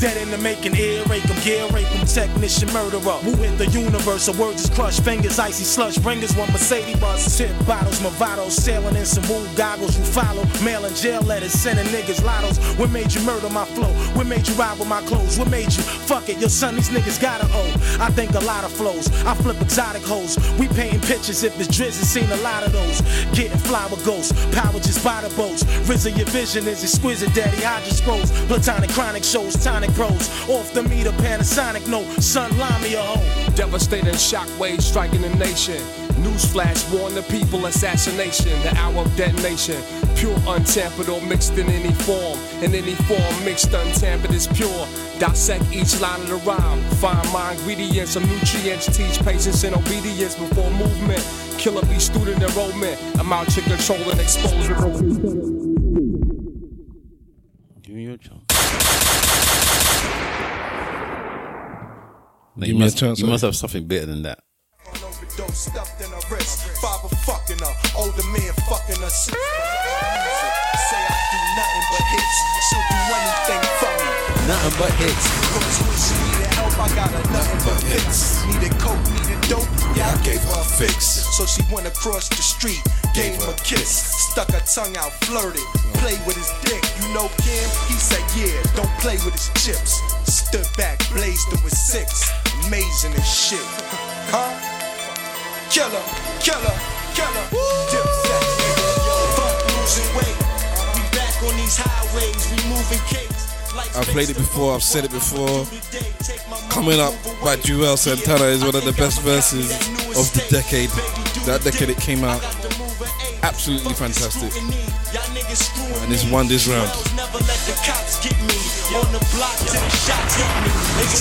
[SPEAKER 9] Dead in the making, ear rape him, gear rape him, technician murderer. Who in the universe, so words is crushed, fingers icy slush, bringers one Mercedes bus. Tip bottles, Movados, sailing in some wool goggles. You follow, mailing jail letters, sending niggas lottos. What made you murder my flow? What made you ride with my clothes? What made you fuck it? Your son, these niggas gotta owe. I think a lot of flows. I flip exotic hoes. We painting pictures if it's drizzy, seen a lot of those. Getting with ghosts, power just by the boats. RZA, your vision is exquisite, daddy. I just scrolls, platonic chronic shows, tonic pros. Off the meter, Panasonic, no, son, line me a hoe.
[SPEAKER 4] Devastating shockwaves striking the nation. Newsflash warn the people assassination, the hour of detonation. Pure untampered or mixed in any form. In any form, mixed untampered is pure. Dissect each line of the rhyme. Find my ingredients, some nutrients. Teach patience and obedience before movement. Killer be student enrollment. I'm out to control and expose
[SPEAKER 2] Give me your chance.
[SPEAKER 1] Give
[SPEAKER 2] you
[SPEAKER 1] me a
[SPEAKER 2] must,
[SPEAKER 1] chance,
[SPEAKER 2] You must have something better than that.
[SPEAKER 6] Overdose stuffed in her wrist. Father fucking her. Older man fucking her. Say I do nothing but hits. She'll do anything for me.
[SPEAKER 2] Nothing but hits.
[SPEAKER 6] Cause when she needed help, I got her nothing but. Needed coke, needed dope. Yeah, I gave her a fix. So she went across the street, gave him a kiss. Stuck her tongue out, flirted. Played with his dick. You know Kim? He said, yeah, don't play with his chips. Stood back, blazed him with six. Amazing as shit. [LAUGHS] Huh? Killer, killer, killer. Dipset. Fuck losing weight. We back on these highways, we moving cakes.
[SPEAKER 1] I've played it before, I've said it before. Coming up by Juelz Santana is one of the best verses of the decade. That decade it came out. Absolutely fantastic. And it's won this round.
[SPEAKER 6] Never let the cops get me on the block till the shots hit me.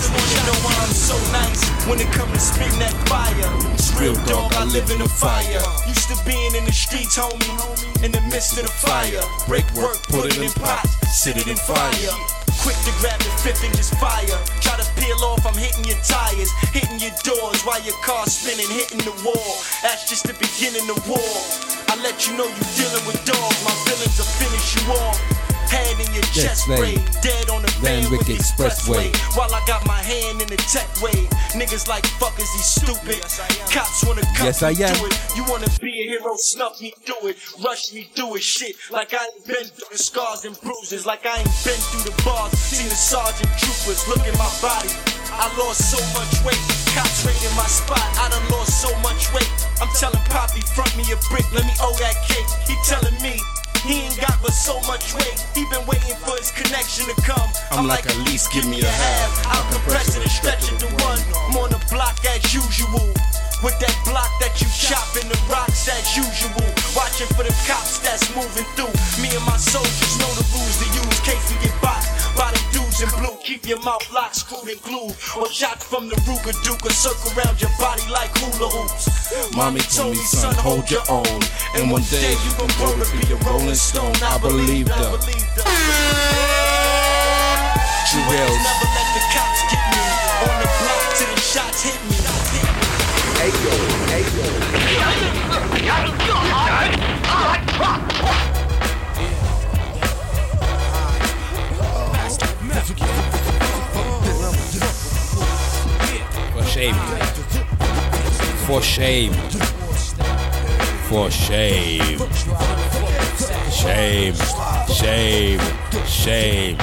[SPEAKER 6] Wanna know why I'm so nice when it come to spitting that fire. Real dog, I live in the fire. Used to being in the streets, homie, in the midst of the fire. Break work, put it in sit it in fire. Quick to grab the fifth and just fire. Try to peel off, I'm hitting your tires, hitting your doors while your car's spinning, hitting the wall. That's just the beginning of war. I let you know you're dealing with dogs. My villains will finish you off. Hand in your
[SPEAKER 2] Jet
[SPEAKER 6] chest
[SPEAKER 2] slave.
[SPEAKER 6] spray, dead on the
[SPEAKER 2] Van
[SPEAKER 6] van with
[SPEAKER 2] Wick
[SPEAKER 6] the expressway.
[SPEAKER 2] Expressway.
[SPEAKER 6] While I got my hand in the tech wave, niggas like fuck is he stupid? Cops wanna cut
[SPEAKER 2] Yes, I
[SPEAKER 6] me
[SPEAKER 2] am.
[SPEAKER 6] through it. You wanna be a hero, snuff me through it, rush me through it. Shit, like I ain't been through the scars and bruises, like I ain't been through the bars. Seen the sergeant troopers look at my body. I lost so much weight. Cops raided my spot. I done lost so much weight. I'm telling Poppy, front me a brick, let me owe that cake. He telling me. He ain't got but so much weight. He been waiting for his connection to come. I'm, like, at least give me a half. I'll compress it and stretch it to one. I'm on the block as usual. With that block that you chopping the rocks as usual. Watching for the cops that's moving through. Me and my soldiers know the rules to use. Case we get by the dudes in blue. Keep your mouth locked, screwed and glued. Or shot from the Ruger Duke. Or circle around your body like hula hoops.
[SPEAKER 1] Mommy told me, son, hold your own. And one day you gon' grow to be a rolling stone. I believed her. Jewels.
[SPEAKER 6] Never let the cops get me. On the block till the shots hit me.
[SPEAKER 2] For shame. For shame. For shame. Shame. Shame. Shame.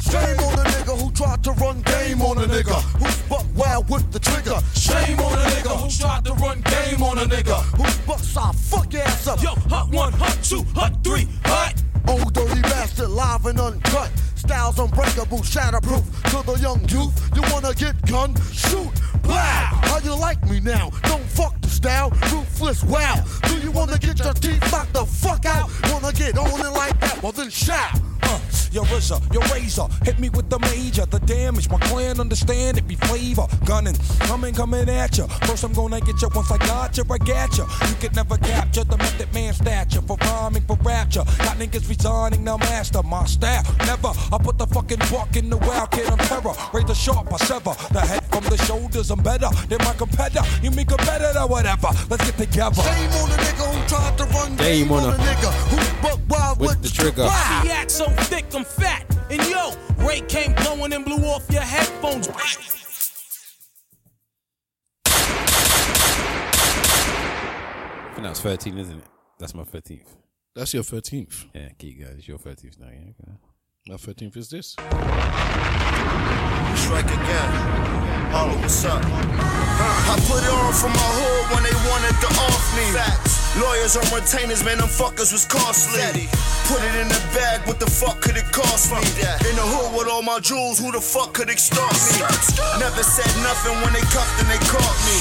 [SPEAKER 29] Shame on the nigga who tried to run game on a nigga who's buck wild with the trigger. Shame on a nigga who tried to run game on a nigga who's bucks I fuck ass up. Yo, hot one, hot two, hot three, hot. Old dirty bastard, live and uncut. Styles unbreakable, shatterproof. To the young youth, you wanna get gun? Shoot, blow. How you like me now? Don't fuck the style, ruthless. Wow. Do you wanna get your teeth knocked the fuck out? Wanna get on it like that? Well then shout.
[SPEAKER 8] Your RZA, your razor, hit me with the major. The damage, my clan understand it be flavor. Gunning, coming, coming at ya. First, I'm gonna get ya. Once I got ya, I got ya. You can never capture the method man stature for rhyming, for rapture. Got niggas resigning, now master my style. Never, I put the fucking buck in the wild kid on terror. Razor sharp, I sever the head from the shoulders. I'm better than my competitor. You mean competitor, whatever. Let's get together.
[SPEAKER 29] Shame on the nigga who tried to run
[SPEAKER 2] Game on a-
[SPEAKER 29] nigga who's buck wild
[SPEAKER 2] With
[SPEAKER 29] with,
[SPEAKER 2] the trigger.
[SPEAKER 29] Wow.
[SPEAKER 9] He act so thick, I'm fat. And yo, Ray came blowing and blew off your headphones.
[SPEAKER 2] I think that's 13, isn't it? That's my 13th.
[SPEAKER 1] That's your 13th.
[SPEAKER 2] Yeah, keep going. It's your 13th now, yeah. Okay.
[SPEAKER 1] My 13th is this.
[SPEAKER 6] Strike again. Holla, what's up? I put it on for my hood when they wanted to off me. Lawyers on retainers, man, them fuckers was costly. Put it in the bag, what the fuck could it cost me? In the hood with all my jewels, who the fuck could extort me? Never said nothing when they cuffed and they caught me.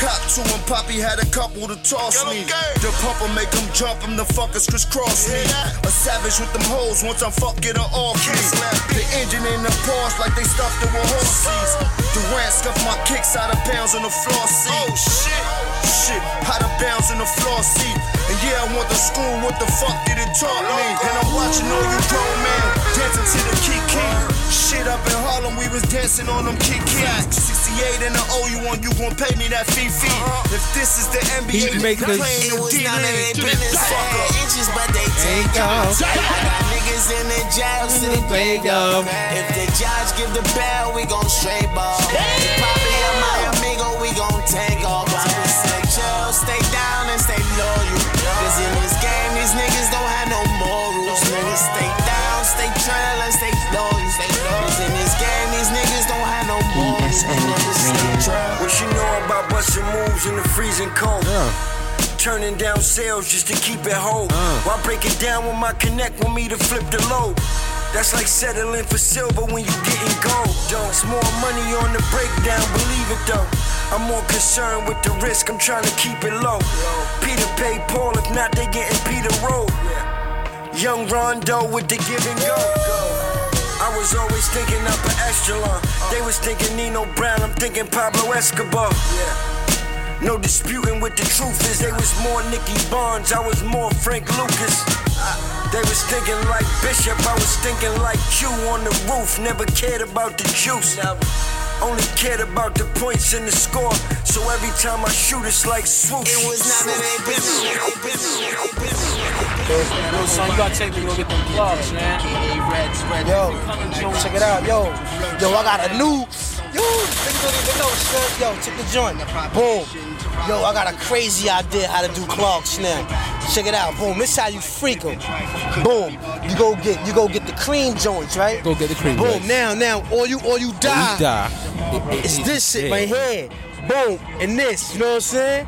[SPEAKER 11] cop to him, Poppy had a couple to toss me. The pumper make him jump him, the fuckers crisscross me. A savage with them hoes once I'm fucking her off me. The engine in the Porsche like they stuffed it with horses. Durant scuffed my kicks out of pounds on the floor seat. Oh shit, shit, out of bounds on the floor seat. And yeah, I went to school, what the fuck did it taught me? And I'm watching all you grown men dancing to the Kiki. Shit up in Harlem, we was dancing on them Kiki. 68 and the O, you want, you gon' pay me that fee fee. Uh-huh. If this is the NBA, you
[SPEAKER 2] Heatmakers.
[SPEAKER 11] playing
[SPEAKER 3] It was
[SPEAKER 11] D
[SPEAKER 3] none of their business.
[SPEAKER 11] Fuck
[SPEAKER 3] inches, but they take
[SPEAKER 2] Take
[SPEAKER 3] off.
[SPEAKER 2] off.
[SPEAKER 3] I got niggas in the jail, city
[SPEAKER 2] Take off.
[SPEAKER 3] If the judge give the bail, we gon' straight ball.
[SPEAKER 16] About busting moves in the freezing cold? Turning down sales just to keep it whole. Uh. Why break it down when my connect want me to flip the load? That's like settling for silver when you getting gold. It's more money on the breakdown, believe it though. I'm more concerned with the risk, I'm trying to keep it low. Peter pay Paul, if not, they getting Peter Road. Young Rondo with the give and go. I was always thinking upper echelon. They was thinking Nino Brown, I'm thinking Pablo Escobar. No disputing what the truth is. They was more Nicky Barnes, I was more Frank Lucas. They was thinking like Bishop, I was thinking like Q on the roof. Never cared about the juice. Only cared about the points and the score. So every time I shoot, it's like swoosh.
[SPEAKER 3] It was none of their business.
[SPEAKER 14] Yo, son, you gotta take me to go get them clubs, man. Yo, check it out, yo. Yo, I got a new. Yo, niggas don't even know, son. Yo, check the joint. Boom. Yo, I got a crazy idea how to do clogs now. Check it out. Boom. This how you freak 'em. Boom. You go get you go get the cream joints, right?
[SPEAKER 2] Go get the cream
[SPEAKER 14] Boom.
[SPEAKER 2] joints.
[SPEAKER 14] Now, now, or you or you die.
[SPEAKER 2] You die.
[SPEAKER 14] It's this shit right here. Boom. And this, you know what I'm saying?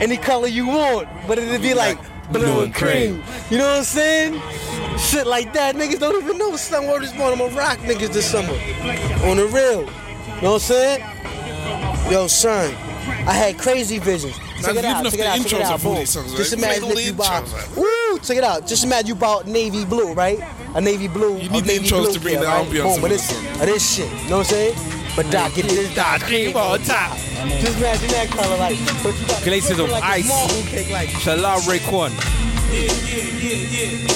[SPEAKER 14] Any color you want, but it'll be like blue and cream. You know what I'm saying? Shit like that. Niggas don't even know some word is born. I'm gonna rock niggas this summer. On the real. You know what I'm saying? Yo, son. I had crazy visions. Check it out, check it out, check it out.
[SPEAKER 1] of
[SPEAKER 14] Boom.
[SPEAKER 1] these songs,
[SPEAKER 14] Just imagine if you bought. Woo! Check it out. Just imagine you bought navy blue, right? A navy blue.
[SPEAKER 1] You need the intros to bring the
[SPEAKER 14] right?
[SPEAKER 1] ambiance
[SPEAKER 14] Boom, but this, this shit. You know what I'm saying? But Doc, get this Doc cream on top. Just imagine that color like.
[SPEAKER 2] Glaciers of ice.
[SPEAKER 14] marble cake, like.
[SPEAKER 2] Shalom Raekwon.
[SPEAKER 9] Yeah, yeah, yeah, yeah.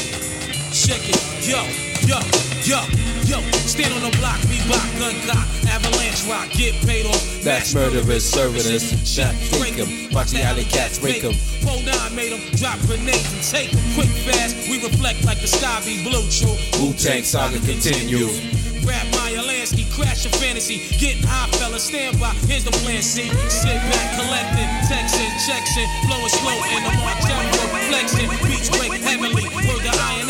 [SPEAKER 9] Check it. Yo, yo, yo, yo. Stand on the block, me block, gun cock, avalanche rock, get paid off.
[SPEAKER 2] That's murderers, servers, that take 'em. Watch the alley cats 'em.
[SPEAKER 9] Pull down, made 'em drop grenades and take 'em quick fast. We reflect like the sky be blue, true.
[SPEAKER 2] Wu-Tang saga continues.
[SPEAKER 9] Rap Meyer Lansky, crash your fantasy. Getting high, fella, stand by. Here's the plan C. Sit back, collecting, texting, checks in, blowing slow in the Martello, flexing. Beats break heavenly.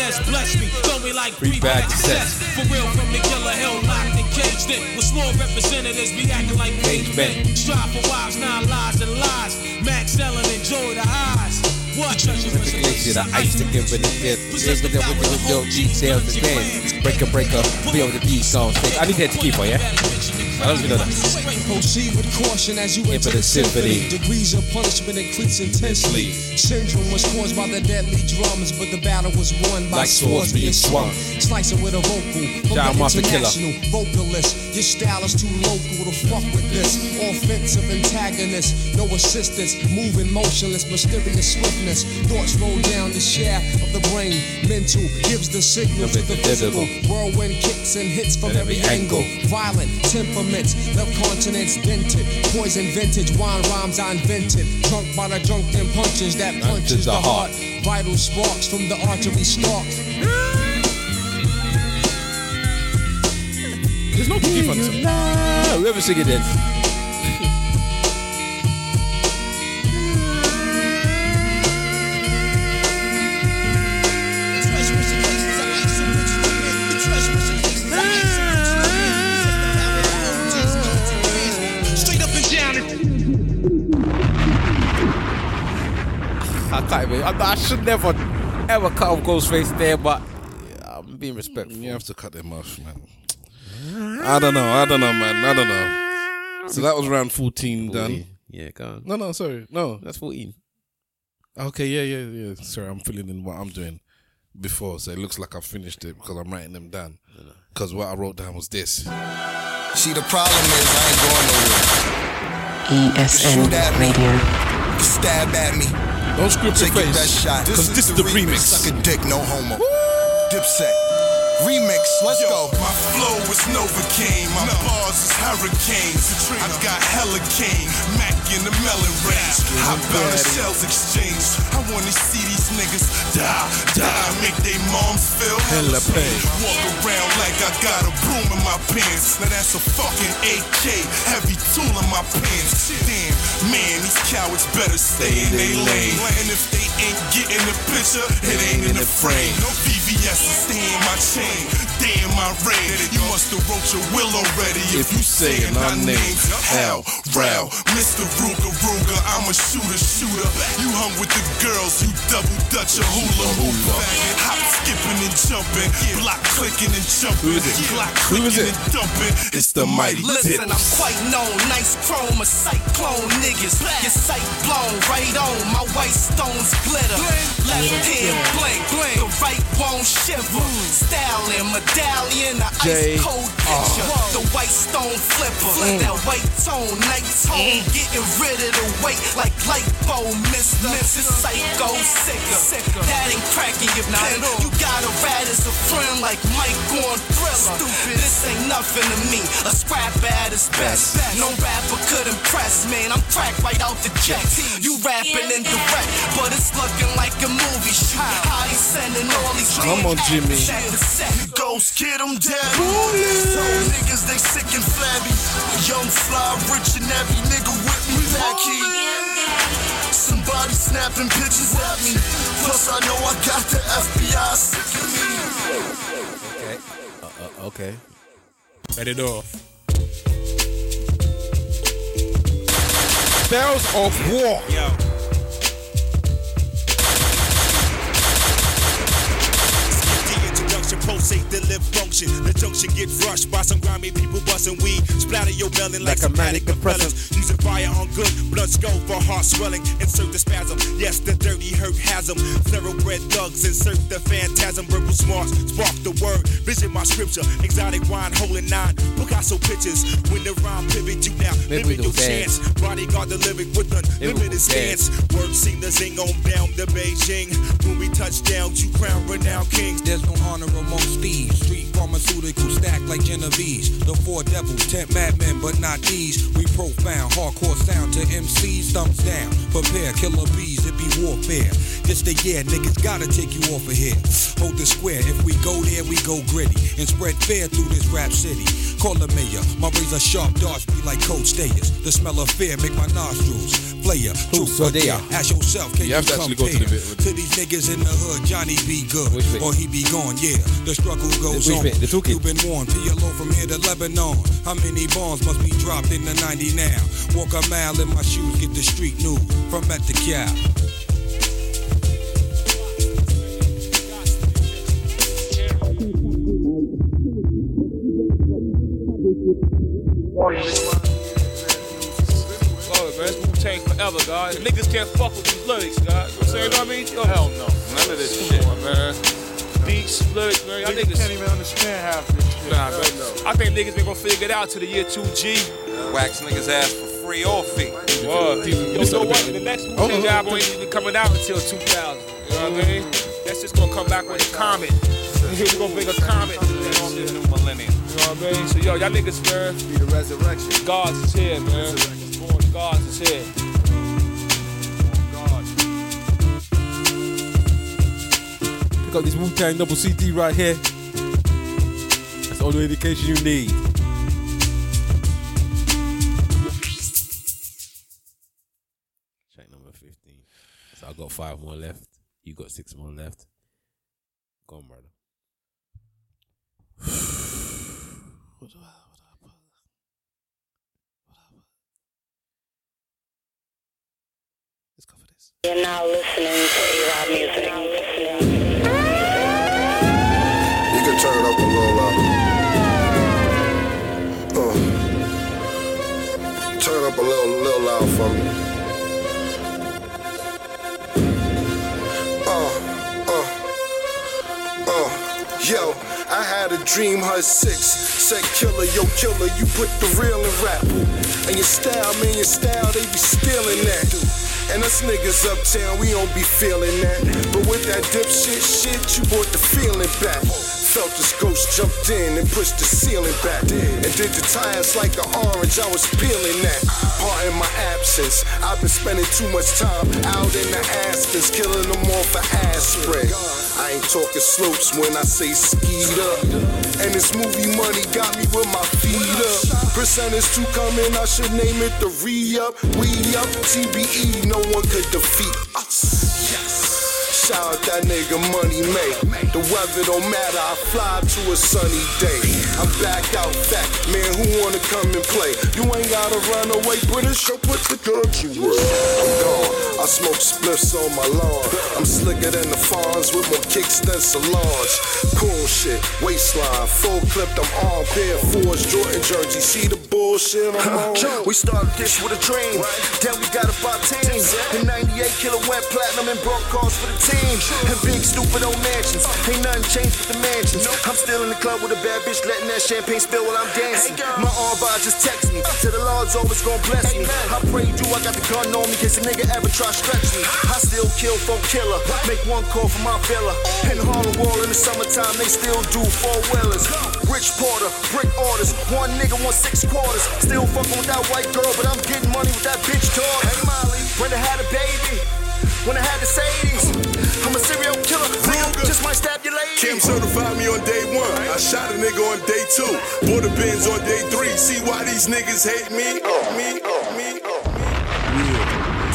[SPEAKER 9] The bless me. Throw me like
[SPEAKER 2] Three
[SPEAKER 9] back
[SPEAKER 2] sets.
[SPEAKER 9] sets. For real, from the killer hill, locked and caged in. With small representatives, be acting like
[SPEAKER 2] cage men.
[SPEAKER 9] Strive for wives, nine lies and lies. Max selling, enjoy the highs. What? Treasure
[SPEAKER 2] With the glacier, the ice to give it a fifth. Here's the devil with your details again. Breaker, breaker, feel the beat on stick. I need that to keep on, yeah? I don't even know that.
[SPEAKER 4] Proceed with caution as you
[SPEAKER 2] Enter the
[SPEAKER 4] symphony. Degrees of punishment increase intensely. Syndrome was caused by the deadly dramas, but the battle was won by
[SPEAKER 2] Like swords being swung.
[SPEAKER 4] Slicing with a vocal. From
[SPEAKER 2] John
[SPEAKER 4] the
[SPEAKER 2] Mafia Killer.
[SPEAKER 4] international vocalist. Your style is too local to fuck with this. Offensive antagonist, no assistance. Moving motionless, mysterious swiftness. Thoughts roll down the shaft of the brain. Mental gives the signal to the physical. Whirlwind kicks and hits from every angle. Violent temperaments, love continents dented. Poison vintage, wine rhymes I invented. Drunk by the drunken punches that punches the heart. Vital sparks from the artery stalk.
[SPEAKER 2] There's no keep on this. Nah, whoever sing it then. I can't even. I, I should never, ever cut off Ghostface there, but yeah, I'm being respectful.
[SPEAKER 1] You have to cut them off, man. I don't know. I don't know, man. I don't know. So that was round 14 done.
[SPEAKER 2] Yeah, go on.
[SPEAKER 1] No, no, sorry, no.
[SPEAKER 2] That's fourteen.
[SPEAKER 1] Okay, yeah, yeah, yeah. Sorry, I'm filling in what I'm doing before, so it looks like I finished it because I'm writing them down. Because what I wrote down was this.
[SPEAKER 30] See, the problem is I ain't going nowhere.
[SPEAKER 3] ESN
[SPEAKER 30] Shoot at.
[SPEAKER 3] Radio.
[SPEAKER 30] Stab at me.
[SPEAKER 1] Don't script
[SPEAKER 30] Take
[SPEAKER 1] your
[SPEAKER 30] your
[SPEAKER 1] face,
[SPEAKER 30] best shot.
[SPEAKER 1] 'cause this is the remix.
[SPEAKER 30] Suck a dick, no homo. Dipset. Remix. Let's go.
[SPEAKER 23] My flow is Novocaine, my bars is hurricanes. I got hella cane, Mac in the melon range. Hop out of shells exchange. I wanna see these niggas die, die, make they moms feel
[SPEAKER 1] Hella pain.
[SPEAKER 23] Walk around like I got a broom in my pants. Now that's a fucking AK, heavy tool in my pants. Damn, man, these cowards better stay in their lane. And if they ain't getting the picture, it ain't in the frame. No VVS stay in my chain. Damn my rain. You must have wrote your will already if you saying our name. Hell, Rao, Mr. Ruger Ruger, I'm a shooter shooter. You hung with the girls, you double dutch a hula hooper. Hop skipping and jumping, block clicking and jumping, block clicking and dumping. It's the mighty
[SPEAKER 24] Listen,
[SPEAKER 23] Dips.
[SPEAKER 24] I'm quite known. Nice chrome, a cyclone niggas. Your sight blown right on. My white stones glitter. Left hand blink, blink. The right won't shiver. Stallion, medallion, the
[SPEAKER 1] J.
[SPEAKER 24] ice cold ah. picture. The white stone flipper. Mm. That white tone, night tone. Mm. Getting rid of the weight like lipo, mister. This psycho sicker. That ain't cracking your pen. You got a rat as a friend like Mike on thriller. Stupid. This ain't nothing to me. A scrap at his best. No rapper could impress, man. I'm cracked right out the checks. You rapping indirect, but it's looking like a movie shoot. How they sending all these
[SPEAKER 1] Come on, Jimmy.
[SPEAKER 24] Ghost kid, I'm dead. So niggas, they sick and flabby. Young fly, rich and heavy nigga with me back here. Somebody snapping pictures at me. Plus, I know I got the FBI sick of me.
[SPEAKER 2] Okay. Uh, uh, okay.
[SPEAKER 31] Let it off.
[SPEAKER 1] Bells of War.
[SPEAKER 31] Yo.
[SPEAKER 13] Introduction, the lip function. The junction get rushed by some grimy people busting weed. Splatter your melon like,
[SPEAKER 2] Like a
[SPEAKER 13] some
[SPEAKER 2] manic
[SPEAKER 13] manic propellants. Using fire on good, blood skull for heart swelling. Insert the spasm. Yes, the dirty hurt has them. Thoroughbred thugs insert the phantasm. Verbal smarts spark the word. Vision my scripture. Exotic wine holding nine. Picasso pictures. When the rhyme pivot you now. Limit your chance. Bodyguard the lyric with unlimited stance. Word sing the zing on down to Beijing. When we touch down, you crown renowned kings.
[SPEAKER 8] There's no honor amongst thieves. Street pharmaceutical stack like Genovese. The four devils, ten madmen, but not these. We profound, hardcore sound to MCs, thumbs down. Prepare, killer bees, it be warfare. This the year, niggas gotta take you off of here. Hold the square, if we go there, we go gritty. And spread fear through this rap city. Call the mayor, my razor sharp darts be like cold stayers. The smell of fear make my nostrils flare. Truth
[SPEAKER 2] so they are.
[SPEAKER 8] ask yourself, can
[SPEAKER 1] You
[SPEAKER 8] you,
[SPEAKER 1] have to actually go to the bit
[SPEAKER 8] to these niggas in the hood? Johnny be good, or he be gone. Yeah, the struggle goes on.
[SPEAKER 2] bit?
[SPEAKER 8] You've been warned. PLO from here to Lebanon. How many bombs must be dropped in the 90 now? Walk a mile in my shoes, get the street news from at the cow.
[SPEAKER 31] Oh, man, it's Wu Tang forever, guys. Niggas can't fuck with these lyrics, guys. You know what I'm saying? You know what I mean? Yo, hell no. None of this shit. On, man. Beats, lyrics, man. Y'all niggas,
[SPEAKER 32] can't even understand half this shit.
[SPEAKER 31] Nah, man. I think niggas been gonna figure it out to the year 2G.
[SPEAKER 32] Wax niggas ass for free or fee.
[SPEAKER 31] Word. Yo, you know what? The next oh, Wu Tang oh, oh. album ain't even coming out until 2000. You know what I mean? That's just gonna come back with a comet. We're gonna bring a comet to that shit.
[SPEAKER 32] New millennium.
[SPEAKER 31] You know what I mean? So, yo, y'all niggas, man.
[SPEAKER 32] Be the resurrection.
[SPEAKER 31] God's is here, man. God's is here.
[SPEAKER 2] Pick up this Wu Tang double CD right here. That's all the indication you need. Track number 15. So I got five more left. You got six more left. Go on, brother.
[SPEAKER 1] What do I, what do I put? Let's go for this.
[SPEAKER 3] You're now listening to A-Rod Music.
[SPEAKER 30] Turn it up a little louder. Uh. Turn up
[SPEAKER 19] up a little, little loud for me. Uh, uh, uh, yo, I had a dream, her six. Said killer, yo killer, you put the real in rap. And your style, man, your style, they be stealing that. And us niggas uptown, we don't be feeling that. But with that Dipset shit, you brought the feeling back. Felt this ghost jumped in and pushed the ceiling back. And did the tires like an orange, I was peeling that. Pardon my absence, I've been spending too much time out in the Aspens, killing them all for aspirin. I ain't talking slopes when I say skied up. And this movie money got me with my feet up. Percentage to come in, I should name it the re-up. We up, TBE, no one could defeat us. Shout out that nigga Money May. The weather don't matter, I fly to a sunny day. I'm back out back, man, who wanna come and play? You ain't gotta run away, British, go put the gun to work. I'm gone, I smoke spliffs on my lawn. I'm slicker than the fawns with more kicks than salons. Cool shit, waistline, full clipped, I'm on pair fours, Jordan jersey. See the bullshit I'm on?
[SPEAKER 16] We started this with a dream, then we got about 10. The 98 kilowatt platinum and broke cars for the team. And big stupid old mansions, ain't nothing changed with the mansions. I'm still in the club with a bad bitch, letting that champagne spill while I'm dancing. My arm bar just text me, said the Lord's always gonna bless me. I pray you, I got the gun on me, case a nigga ever try stretch me. I still kill for killer, make one call for my villa. In Harlem Wall in the summertime, they still do four wheelers. Rich Porter, brick orders, one nigga want six quarters. Still fucking with that white girl, but I'm getting money with that bitch dog. Hey Molly, when I had a baby, when I had the Sadies, I'm a serial killer, nigga, just might stab your lady.
[SPEAKER 23] Kim certified me on day one. I shot a nigga on day two. Bought a Benz on day three. See why these niggas hate me? Oh, me, oh, me, oh,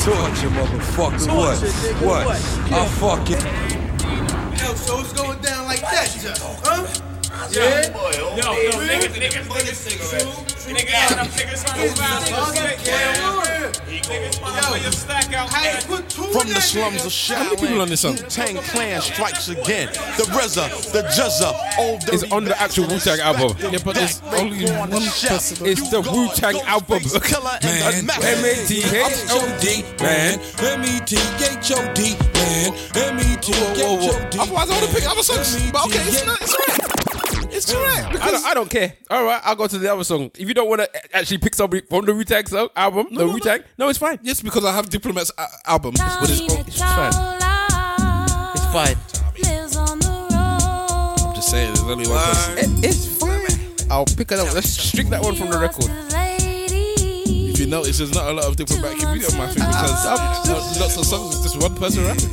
[SPEAKER 9] Torture, motherfucker. What?
[SPEAKER 33] nigga,
[SPEAKER 9] What?
[SPEAKER 33] what?
[SPEAKER 9] I fucking.
[SPEAKER 33] Yo, so it's going down like that, huh?
[SPEAKER 31] Yo,
[SPEAKER 33] Yeah.
[SPEAKER 31] yo, yo, niggas, niggas, niggas, niggas, niggas, niggas trying to foul you. Niggas wanna play your stack out.
[SPEAKER 8] From the slums of Shaolin,
[SPEAKER 1] many people on this song?
[SPEAKER 8] Wu-Tang Clan strikes again. The RZA, the GZA, old
[SPEAKER 2] It's on the actual Wu Tang album.
[SPEAKER 1] Yeah, but there's only one person.
[SPEAKER 2] It's the Wu Tang album.
[SPEAKER 8] Man,
[SPEAKER 2] M A T H O D, man.
[SPEAKER 8] M E T H O D, man. M E T H O D.
[SPEAKER 1] Otherwise, I would have picked other songs. But okay, it's not. It's alright.
[SPEAKER 2] I don't, I don't care. All right, I'll go to the other song. If you don't want to actually pick somebody from the Wu Tang album, the Wu Tang, no, it's fine.
[SPEAKER 1] Yes, because I have Diplomats a- album with his own.
[SPEAKER 2] It's fine. It's fine.
[SPEAKER 1] I'm just saying, there's only one person.
[SPEAKER 2] It- it's fine. I'll pick it up. Let's strip that one from the record.
[SPEAKER 1] If you notice, there's not a lot of Diplomat community on my thing because uh, lots of songs is just one person rapping.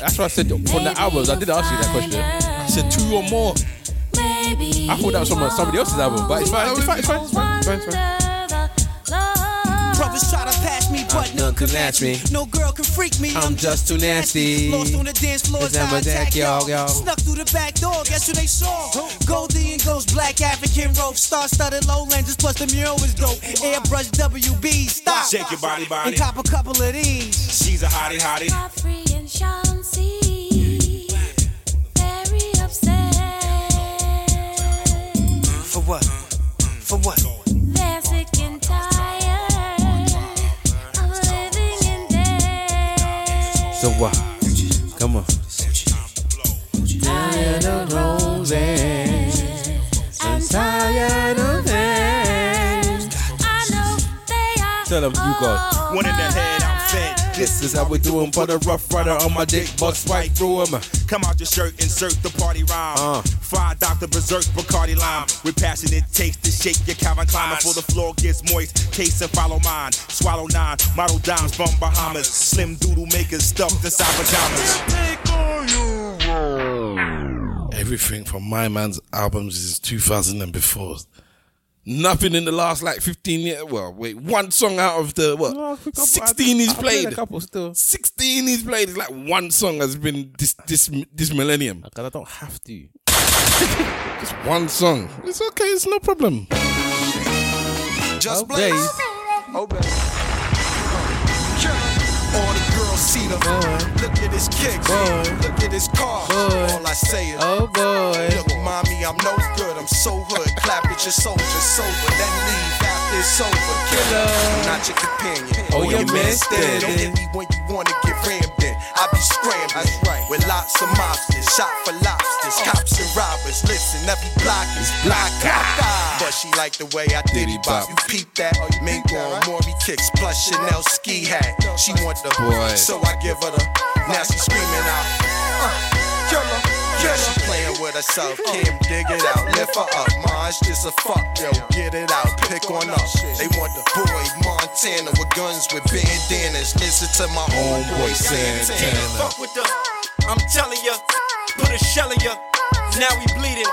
[SPEAKER 2] That's what I said from the albums. I did ask you that question.
[SPEAKER 1] I said two or more.
[SPEAKER 2] I thought that was from somebody else's album, but it's fine. It's fine. It's fine. It's fine. It's fine. It's fine.
[SPEAKER 14] Brothers try to pass me, but uh, none can match me. No girl can freak me. I'm, just too nasty. Lost on the dance floor, I
[SPEAKER 2] never
[SPEAKER 14] attack
[SPEAKER 2] that, y'all,
[SPEAKER 14] y'all.
[SPEAKER 2] y'all.
[SPEAKER 14] Snuck through the back door, guess who they saw? Goldie and Ghost, black African rope, star studded lowlanders, plus the mural was dope. Airbrush WB, stop.
[SPEAKER 13] Shake your body, body.
[SPEAKER 14] And cop a couple of these.
[SPEAKER 13] She's a hottie, hottie.
[SPEAKER 14] For For what?
[SPEAKER 2] So what? Come on. Tired of roses. I'm tired of it. Tell them you got
[SPEAKER 13] One in the head, I'm fed.
[SPEAKER 2] This is how we do 'em for the rough rider on my dick, bust right through 'em.
[SPEAKER 13] Come out your shirt, insert the party rhyme.
[SPEAKER 2] Uh.
[SPEAKER 13] Fried Dr. Berserk, Bacardi Lime. With passion it takes to shake your Calvin Klein before the floor gets moist. Case and follow mine. Swallow nine, model dimes from Bahamas. Slim doodle makers stuffed inside pajamas.
[SPEAKER 1] Everything from my man's albums is 2000 and before. Nothing in the last like 15 years. Well, wait, one song out of the what? 16 he's
[SPEAKER 2] played
[SPEAKER 1] played.
[SPEAKER 2] a couple still.
[SPEAKER 1] 16 he's played. It's like one song has been this this this millennium.
[SPEAKER 2] Because I don't have to.
[SPEAKER 1] Just one song. It's okay. It's no problem.
[SPEAKER 11] Just
[SPEAKER 2] Okay.
[SPEAKER 11] blaze. Oh, baby. All the girls see the Look at his kicks. Look at his car. All I say is,
[SPEAKER 2] Oh boy.
[SPEAKER 11] Look, mommy, I'm no good. I'm so hood. Clap with your soldier sober, then leave after it's over. Killer, I'm not your companion.
[SPEAKER 2] Oh,
[SPEAKER 11] you
[SPEAKER 2] your
[SPEAKER 11] your
[SPEAKER 2] man
[SPEAKER 11] man stand. Don't hit me when you wanna get in. I be scrambling with lots of mobsters, shot for lobsters, cops and robbers. Listen, every block is block But she like the way I diddy bop. You peep that? oh, you Mink on Mauri kicks plus Chanel ski hat. She want the
[SPEAKER 2] Boy.
[SPEAKER 11] so I give her the. Now she screaming out. Uh, killer. Yeah, she playing with herself. Kim, dig it out. Lift her up. Ma, it's just a fuck, yo. Get it out. Pick on up. They want the boy Montana with guns with bandanas. Listen to my homeboy Santana.
[SPEAKER 6] Fuck with the, I'm telling ya, put a shell in ya. Now we bleeding.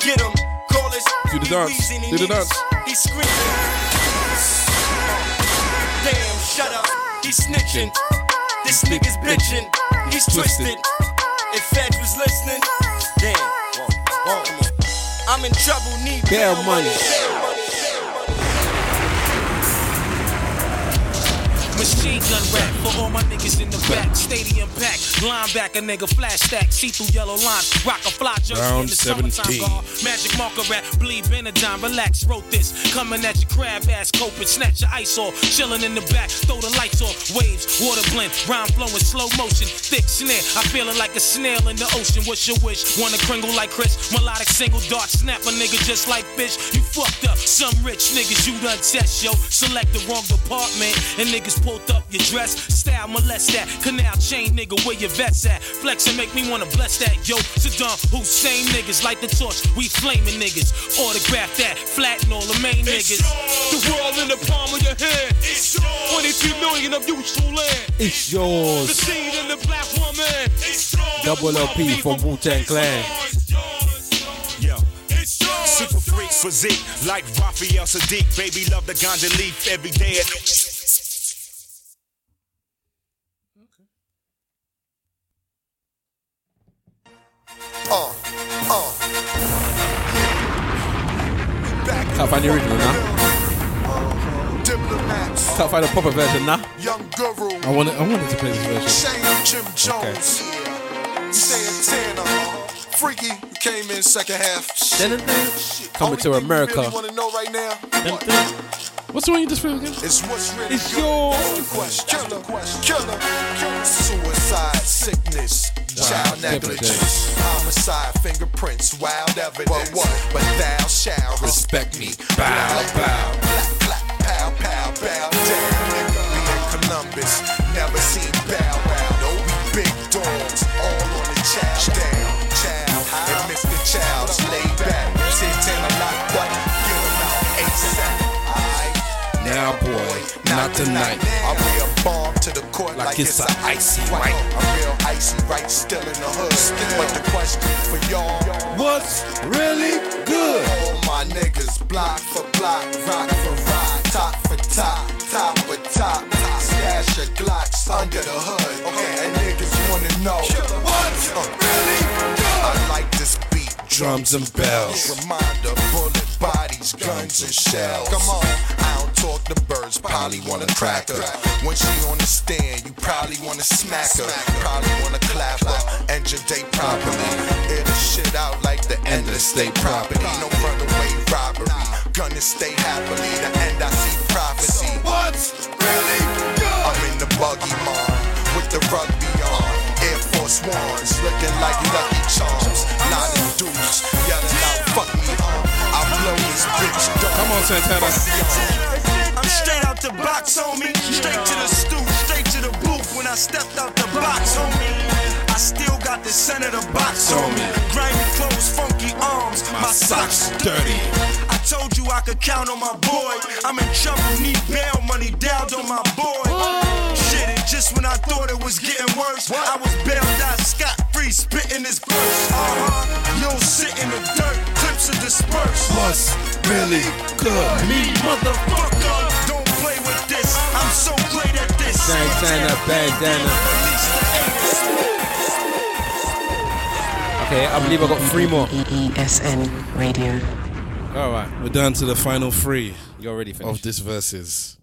[SPEAKER 6] Get him, call us.
[SPEAKER 1] Do the dance. Do the
[SPEAKER 6] needs-
[SPEAKER 1] dance.
[SPEAKER 6] He screaming. Damn, shut up. He snitching. This nigga's bitching. He's twisted. If Fed was listening, damn. I'm in trouble, need
[SPEAKER 2] Bail money.
[SPEAKER 9] Machine gun rap for all my niggas in the back. Stadium pack, linebacker nigga, flash stack, see through yellow lines, rock a fly jersey in
[SPEAKER 1] Round
[SPEAKER 9] the summertime.
[SPEAKER 1] 17.
[SPEAKER 9] guard. Magic marker rap, bleed Benadine, relax, wrote this. Coming at your crab ass, coping, snatch your ice off, chilling in the back, throw the lights off, waves, water blend, rhyme flowing, slow motion, thick snare. I feel it like a snail in the ocean. What's your wish? Wanna kringle like Chris? Melodic single dart, snap a nigga just like fish. You fucked up. Some rich niggas you done test, yo. Select the wrong department, and niggas up your dress. Style molest that. Canal chain nigga, where your vets at? Flex and make me wanna bless that, yo. Saddam Hussein niggas, light the torch. We flaming niggas. Autograph that, flatten all the main niggas.
[SPEAKER 6] The world in the palm of your hand. It's yours. 23 million of useful land.
[SPEAKER 2] It's yours.
[SPEAKER 6] The seed in the black woman. It's yours.
[SPEAKER 2] Double LP from Wu Tang Clan.
[SPEAKER 13] Yo. Super freak physique like Raphael Saadiq. Baby love the ganja leaf every day.
[SPEAKER 11] Uh, uh.
[SPEAKER 2] Can't find the original now.
[SPEAKER 11] Diplomats,
[SPEAKER 2] Can't find the proper version now.
[SPEAKER 11] young guru,
[SPEAKER 1] I wanted, I wanted to play this version.
[SPEAKER 11] Shane Jim Jones. Saying Tanner, Freaky, came in second half.
[SPEAKER 2] Coming to America.
[SPEAKER 11] You wanna know right now?
[SPEAKER 1] What's the one you just played again?
[SPEAKER 11] It's what's really
[SPEAKER 2] It's
[SPEAKER 11] good.
[SPEAKER 2] yours.
[SPEAKER 11] That's question. Killer, killer, suicide, sickness, child negligence, homicide, fingerprints, wild evidence. But what? But thou shalt respect me. Bow, bow. Clap, clap, pow, pow, bow down. Nigga, we in Columbus, never seen bow wow. No, we big dogs, all on the chow down.
[SPEAKER 1] Now, boy, not tonight.
[SPEAKER 11] I wear a bomb to the court like, it's, a icy right. I'm real icy right, still in the hood. But the question for y'all,
[SPEAKER 2] What's really good?
[SPEAKER 11] all my niggas, block for block, rock for rock, top for top, top for top, stash your glocks under the hood. Okay, and niggas wanna know what's uh, really good. I like this beat,
[SPEAKER 1] Drums and bells.
[SPEAKER 11] Reminder, bullet bodies, guns and shells. Come on, I don't talk to birds, probably wanna crack her. When she on the stand, you probably wanna smack her. Probably wanna clap her, end your day properly. Air the shit out like the end of the state property. No runaway robbery, gonna stay happily. The end I see prophecy. What's really good? I'm in the buggy mom with the rugby on. Air Force Ones looking like Lucky Charms. Not in dudes, yelling out, fuck me, huh? I blow this bitch.
[SPEAKER 1] Come on, Santana.
[SPEAKER 6] I'm straight out the box, homie. Straight to the stoop, straight to the booth when I stepped out the box, homie. I still got the center of the box on me. Grimy clothes, funky arms, my socks dirty. I told you I could count on my boy. I'm in trouble, need bail money down on my boy. Shit, and just when I thought it was getting worse, I was bailed out scot free, spitting this verse. Uh huh. You'll sit in the dirt, clips are dispersed.
[SPEAKER 1] What's really good?
[SPEAKER 6] Me, motherfucker, don't play with this. I'm so great at this.
[SPEAKER 2] Santana bandana. Okay, I believe I got three more.
[SPEAKER 3] ESN Radio.
[SPEAKER 2] All right,
[SPEAKER 1] We're down to the final three
[SPEAKER 2] you're already finished.
[SPEAKER 1] of this verses.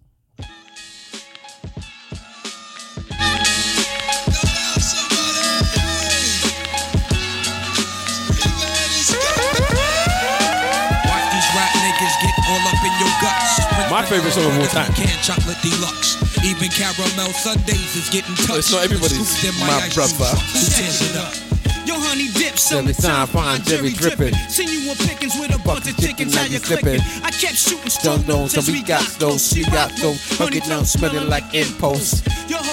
[SPEAKER 2] My favorite song of all time.
[SPEAKER 8] Can chocolate deluxe. Even caramel sundaes is getting touched.
[SPEAKER 1] It's not everybody's my brother.
[SPEAKER 8] truck. Who tears it up?
[SPEAKER 14] Yo, honey dip, summertime,
[SPEAKER 2] fine Jerry dripping.
[SPEAKER 14] Seen you on pickings with a bunch of chickens, how you clicking? I kept shooting
[SPEAKER 2] Don't
[SPEAKER 14] strong
[SPEAKER 2] so we got those, we got those. Hug it down, smelling like impulse.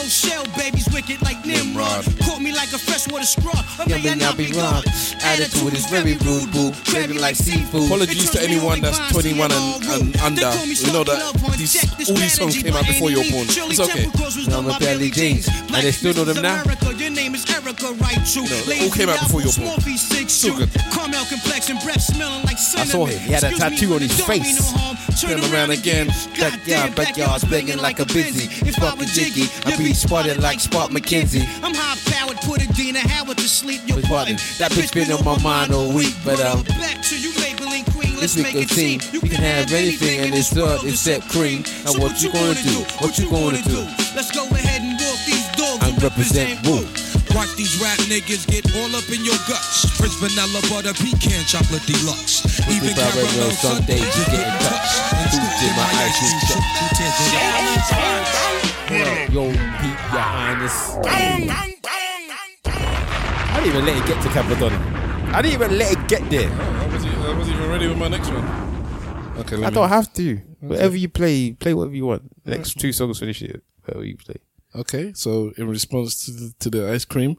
[SPEAKER 14] Whole shell, baby's wicked like Nimrod. Caught me like a freshwater straw.
[SPEAKER 2] Yeah,
[SPEAKER 14] may I
[SPEAKER 2] may not be wrong. Attitude is very rude, boo. Craving like seafood.
[SPEAKER 1] Apologies to anyone that's 21 and, and under. You know that these, all these songs came out before you're born. It's okay.
[SPEAKER 2] No, my belly jeans. And they still know them now.
[SPEAKER 14] Your name is Erica, right? True.
[SPEAKER 1] You they all came out before you were born.
[SPEAKER 14] So good. Caramel complexion, breath smelling like cinnamon.
[SPEAKER 2] I saw him. He had a tattoo on his face.
[SPEAKER 14] Turn
[SPEAKER 2] around again. Backyard, backyard's begging like a busy. Sparking jiggy. I be spotted like Spark McKenzie.
[SPEAKER 14] I'm high powered, put a Dina Howard to sleep. Your
[SPEAKER 2] Was
[SPEAKER 14] button.
[SPEAKER 2] button. That bitch been on my mind all week, but um.
[SPEAKER 14] Back to you labeling queen.
[SPEAKER 2] This
[SPEAKER 14] Let's
[SPEAKER 2] we
[SPEAKER 14] make
[SPEAKER 2] can
[SPEAKER 14] it
[SPEAKER 2] see
[SPEAKER 14] seem
[SPEAKER 2] you can have anything in this world except cream. And what you gonna do? What you gonna do?
[SPEAKER 14] Let's go ahead and walk these dogs.
[SPEAKER 2] I represent Wu.
[SPEAKER 8] Watch these rap niggas get all up in your guts. Prince vanilla butter pecan chocolate deluxe. Even
[SPEAKER 2] caramel
[SPEAKER 8] caramel
[SPEAKER 2] sundaes,
[SPEAKER 8] sundaes
[SPEAKER 2] you
[SPEAKER 8] is
[SPEAKER 2] getting
[SPEAKER 8] getting
[SPEAKER 2] touched.
[SPEAKER 8] touched. And
[SPEAKER 2] Who's
[SPEAKER 8] in my ice cream truck.
[SPEAKER 2] Yo, Pete, your highness. I didn't even let it get to Cappadonna. I didn't even let it get there.
[SPEAKER 1] Oh, I wasn't, I wasn't even ready with my next one. Okay, let
[SPEAKER 2] I
[SPEAKER 1] me-
[SPEAKER 2] don't have to. Whatever you play, play whatever you want. Next two songs finish it. Whatever you play.
[SPEAKER 1] Okay, so in response to the, to the ice cream,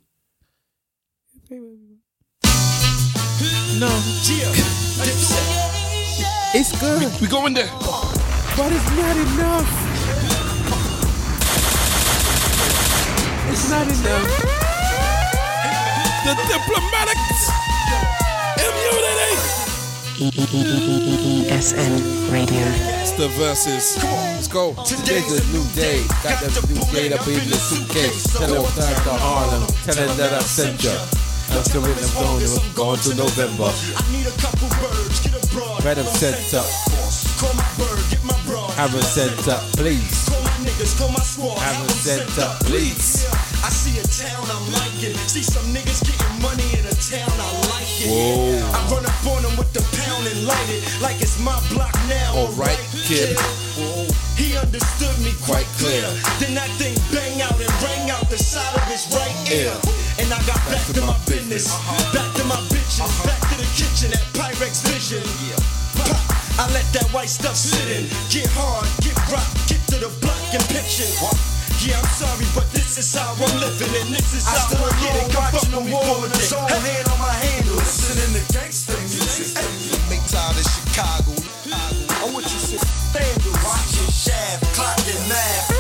[SPEAKER 2] No. It's good.
[SPEAKER 1] we, we go in there.
[SPEAKER 2] But it's not enough. It's not enough.
[SPEAKER 1] The diplomatics. Immunity.
[SPEAKER 3] ESN Radio.
[SPEAKER 1] It's the verses. Let's go.
[SPEAKER 2] Today's a new day. Got the new date up in the suitcase. Tell them back to Harlem. Tell them that I sent ya. I'm still in the phone. I'm going to November.
[SPEAKER 6] I need a couple birds, get a broad.
[SPEAKER 2] Red them sent up.
[SPEAKER 6] Call my bird, get my broad.
[SPEAKER 2] Have them sent up, please.
[SPEAKER 6] Niggas, call my squad.
[SPEAKER 2] Have them sent up, please.
[SPEAKER 6] I see a town I'm liking. See some niggas getting money in a town I like it.
[SPEAKER 1] Whoa.
[SPEAKER 6] I run up on them with the pound and light it like it's my block now.
[SPEAKER 1] Alright, kid.
[SPEAKER 6] Whoa. He understood me quite clear. Then that thing bang out and rang out the side of his right ear. And I got back, to, my business, back to my bitches, back to the kitchen at Pyrex Vision. Pop, I let that white stuff sit in. Get hard, get rock, get to the block and picture. Yeah, I'm sorry, but this is how I'm living, and this is
[SPEAKER 34] I
[SPEAKER 6] how
[SPEAKER 34] still
[SPEAKER 6] I get it. Come
[SPEAKER 34] watching the war with his own hand on my handle. Listening to gangsta music.
[SPEAKER 11] Make time in Chicago.
[SPEAKER 6] I want you to stand and watch your shaft, clock your math,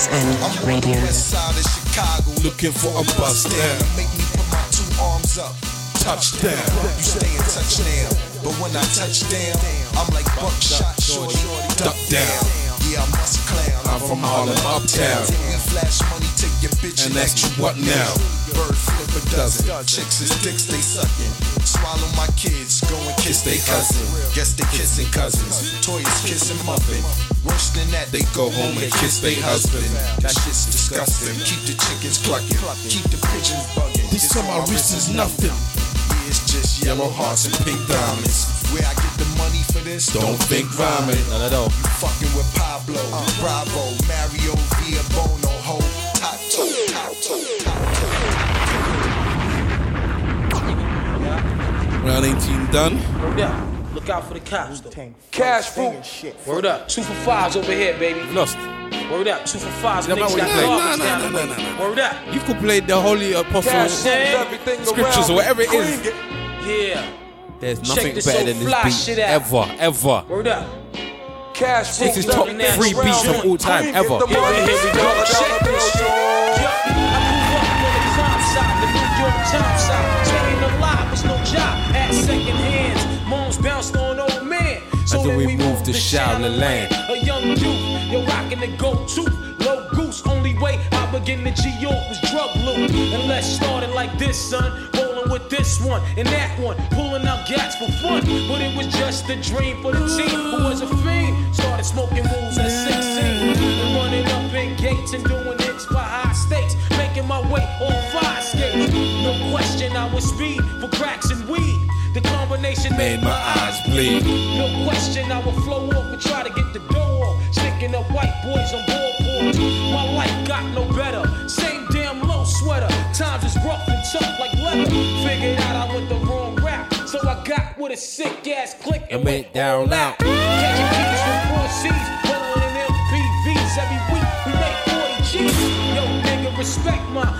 [SPEAKER 11] Side of Chicago.
[SPEAKER 1] Looking for a bust down.
[SPEAKER 11] Make me put my two arms up.
[SPEAKER 1] Touchdown.
[SPEAKER 11] You stay in touch now. But when I touch down, I'm like buckshot shorty.
[SPEAKER 1] Duck down.
[SPEAKER 11] Yeah, I must clown.
[SPEAKER 1] I'm from Harlem, uptown.
[SPEAKER 11] Flash money, take your bitch
[SPEAKER 1] And ask you what now?
[SPEAKER 11] Bird flip a dozen. Chicks is dicks they sucking. Swallow my kids, go and kiss they cousin. Guess they kissing cousins. Toys kissing muffin. Worse than that, they go home and kiss they husband. That shit's disgusting. Keep the chickens clucking. Keep the pigeons bugging.
[SPEAKER 1] This on my wrist is nothing.
[SPEAKER 11] Yeah, it's just yellow hearts and pink diamonds. Where I get the money for this?
[SPEAKER 1] Don't think rhyming.
[SPEAKER 2] Not at all.
[SPEAKER 11] You fucking with Pablo, Bravo, Mario, Via Bono, Ho, Tato, Tato, Tato.
[SPEAKER 1] Round 18 done.
[SPEAKER 9] Word up. Look out for the cops, though.
[SPEAKER 34] Cash fruit.
[SPEAKER 9] Word up. Two for fives over here, baby.
[SPEAKER 2] Lost.
[SPEAKER 9] Word up. Two for fives.
[SPEAKER 2] Is
[SPEAKER 9] Niggas got
[SPEAKER 2] you play?
[SPEAKER 9] garbage
[SPEAKER 1] Nah, nah, nah, nah, nah,
[SPEAKER 9] Word up.
[SPEAKER 2] You could play the holy apostle
[SPEAKER 9] Cash in.
[SPEAKER 34] Everything
[SPEAKER 2] scriptures or whatever it
[SPEAKER 34] me.
[SPEAKER 2] is.
[SPEAKER 34] Bring it.
[SPEAKER 9] Yeah.
[SPEAKER 2] There's nothing
[SPEAKER 9] this
[SPEAKER 2] better than this beat
[SPEAKER 9] shit
[SPEAKER 2] ever, ever.
[SPEAKER 9] Word up.
[SPEAKER 34] Cash
[SPEAKER 9] This is top three beats
[SPEAKER 2] of all time, ever.
[SPEAKER 9] Here we,
[SPEAKER 34] money
[SPEAKER 9] here we
[SPEAKER 34] is
[SPEAKER 9] go. Check this shit. Bounced on old man. So then
[SPEAKER 2] we moved to Shaolin Land.
[SPEAKER 9] A young youth, you're rocking the go-to. Low goose, only way I begin to G-York was drug loot. And let's start it like this, son. Rolling with this one and that one. Pulling out gats for fun. But it was just a dream for the team who was a fiend. Started smoking rules at 16. And running up in gates and doing hits for high stakes. Making my way all fire escapes. No question, I was speed for cracks and weed. The combination made my eyes bleed. No question, I would flow off and try to get the dough off. Sticking up white boys on ballboards. My life got no better. Same damn low sweater. Times is rough and tough like leather. Figured out I went the wrong rap. So I got with a sick ass click and went down out. Catching keys from four C's. Rolling in MPVs every week. We make 40 G's. Yo, nigga, respect my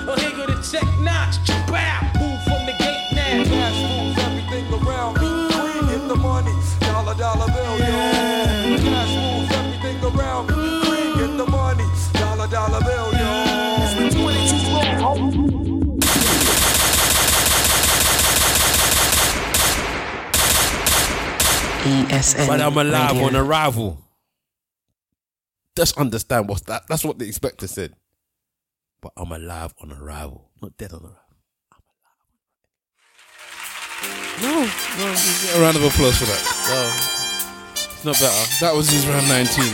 [SPEAKER 35] ESN.
[SPEAKER 2] But I'm alive
[SPEAKER 35] Radio.
[SPEAKER 2] on arrival. Just understand what's that. That's what the inspector said. But I'm alive on arrival, not dead on arrival.
[SPEAKER 1] No, no, get a round of applause for that.
[SPEAKER 2] it's not better.
[SPEAKER 1] That was his round 19.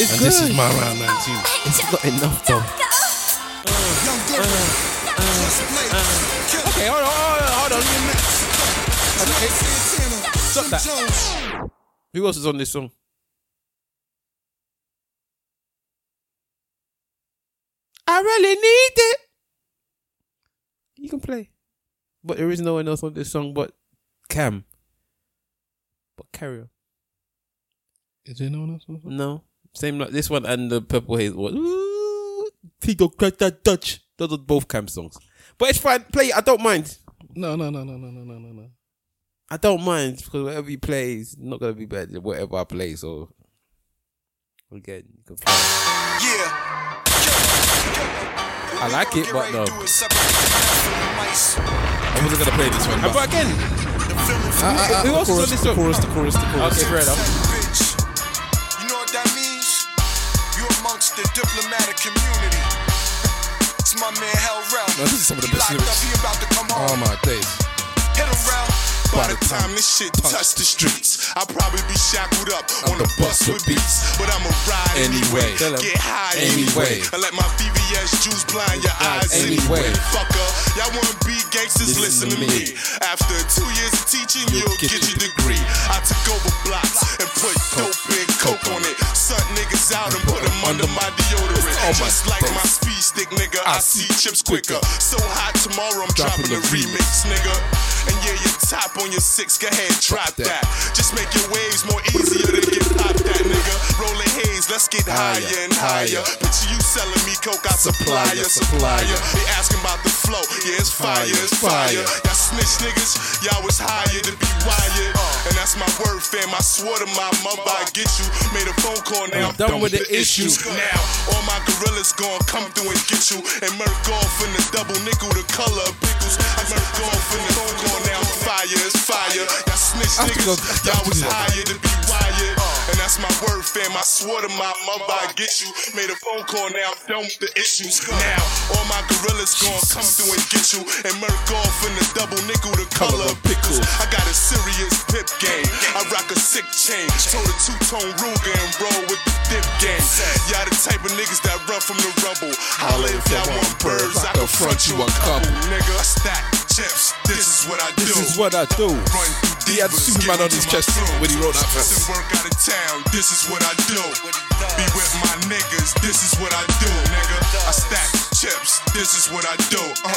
[SPEAKER 2] It's
[SPEAKER 1] and this is my round 19.
[SPEAKER 2] It's not enough though. Okay, hold on, hold on, hold on. Okay. Stop that. Who else is on this song? I really need it. You can play. But there is no one else on this song but Cam. But carry on.
[SPEAKER 1] Is there no one else? on?
[SPEAKER 2] No. Same like this one and the Purple Haze one. Ooh, don't crack that Dutch. Those are both Cam songs. But it's fine. Play it. I don't mind.
[SPEAKER 1] No, no, no, no, no, no, no, no, no.
[SPEAKER 2] I don't mind because whatever he plays, not gonna be better than whatever I play. So again, you can play.
[SPEAKER 36] Yeah.
[SPEAKER 2] I like it, but no.
[SPEAKER 1] I wasn't gonna play this one.
[SPEAKER 2] How about again?
[SPEAKER 1] Uh, uh, uh,
[SPEAKER 2] Who
[SPEAKER 1] the
[SPEAKER 2] else is on
[SPEAKER 1] chorus,
[SPEAKER 2] this
[SPEAKER 1] the
[SPEAKER 2] song?
[SPEAKER 1] chorus, the chorus, the chorus.
[SPEAKER 2] Okay, fair enough.
[SPEAKER 36] Bitch. You know what that means? You're amongst the diplomatic community. It's my man Hell Rell.
[SPEAKER 1] No, this is some of the best lyrics.
[SPEAKER 36] he about to come home.
[SPEAKER 1] Oh my days.
[SPEAKER 36] Hit him, Rel.
[SPEAKER 23] By the time this shit touch the streets, I'll probably be shackled up on the bus with beats. But I'ma ride anyway, get high
[SPEAKER 2] Anyway.
[SPEAKER 23] and let my VVS juice blind your eyes
[SPEAKER 2] Anyway.
[SPEAKER 23] Fucker, y'all wanna be gangsters? Listen, to me. After two years of teaching, you'll get, your degree. I took over blocks and put dope and coke on it. Suck niggas out and put them under my deodorant. Just like my speed stick, nigga. I see chips quicker. So hot tomorrow, I'm dropping the remix, nigga. And yeah, you top on your six, go ahead, drop that. Just make your waves more easier to get popped that, nigga. Rolling haze, let's get higher and higher. Picture you selling me coke, I supply ya, supply ya. They asking about the flow, yeah, it's fire, it's fire. Y'all snitch niggas, y'all was hired to be wired. And that's my word, fam. I swore to my mother I'd get you. Made a phone call, now I'm done, with the issues. Now, all my gorillas gon' come through and get you. And murk off in the double nickel, the color of pickles. I murk off in the phone call, now fire is fire. Y'all snitch
[SPEAKER 1] I have to go-
[SPEAKER 23] niggas, y'all was hired to be wired. That's my word, fam. I swore to my mother I'd get you. Made a phone call, now I'm done with the issues. Now, all my gorillas gon' come through and get you. And murk off in the double nickel, the color of pickles. I got a serious pip game. I rock a sick chain. Told a two-tone Ruger and roll with the dip game. Y'all the type of niggas that run from the rubble. Holla if y'all want birds, I can front you a couple. Nigga, I stack chips. This is what I do.
[SPEAKER 2] This is what I do.
[SPEAKER 23] Run
[SPEAKER 1] He had
[SPEAKER 23] divas,
[SPEAKER 1] Superman on his chest when he wrote that verse.
[SPEAKER 23] and work out of town. This is what I do. Be with my niggas. This is what I do, nigga. I stack chips. This is what I do. Uh,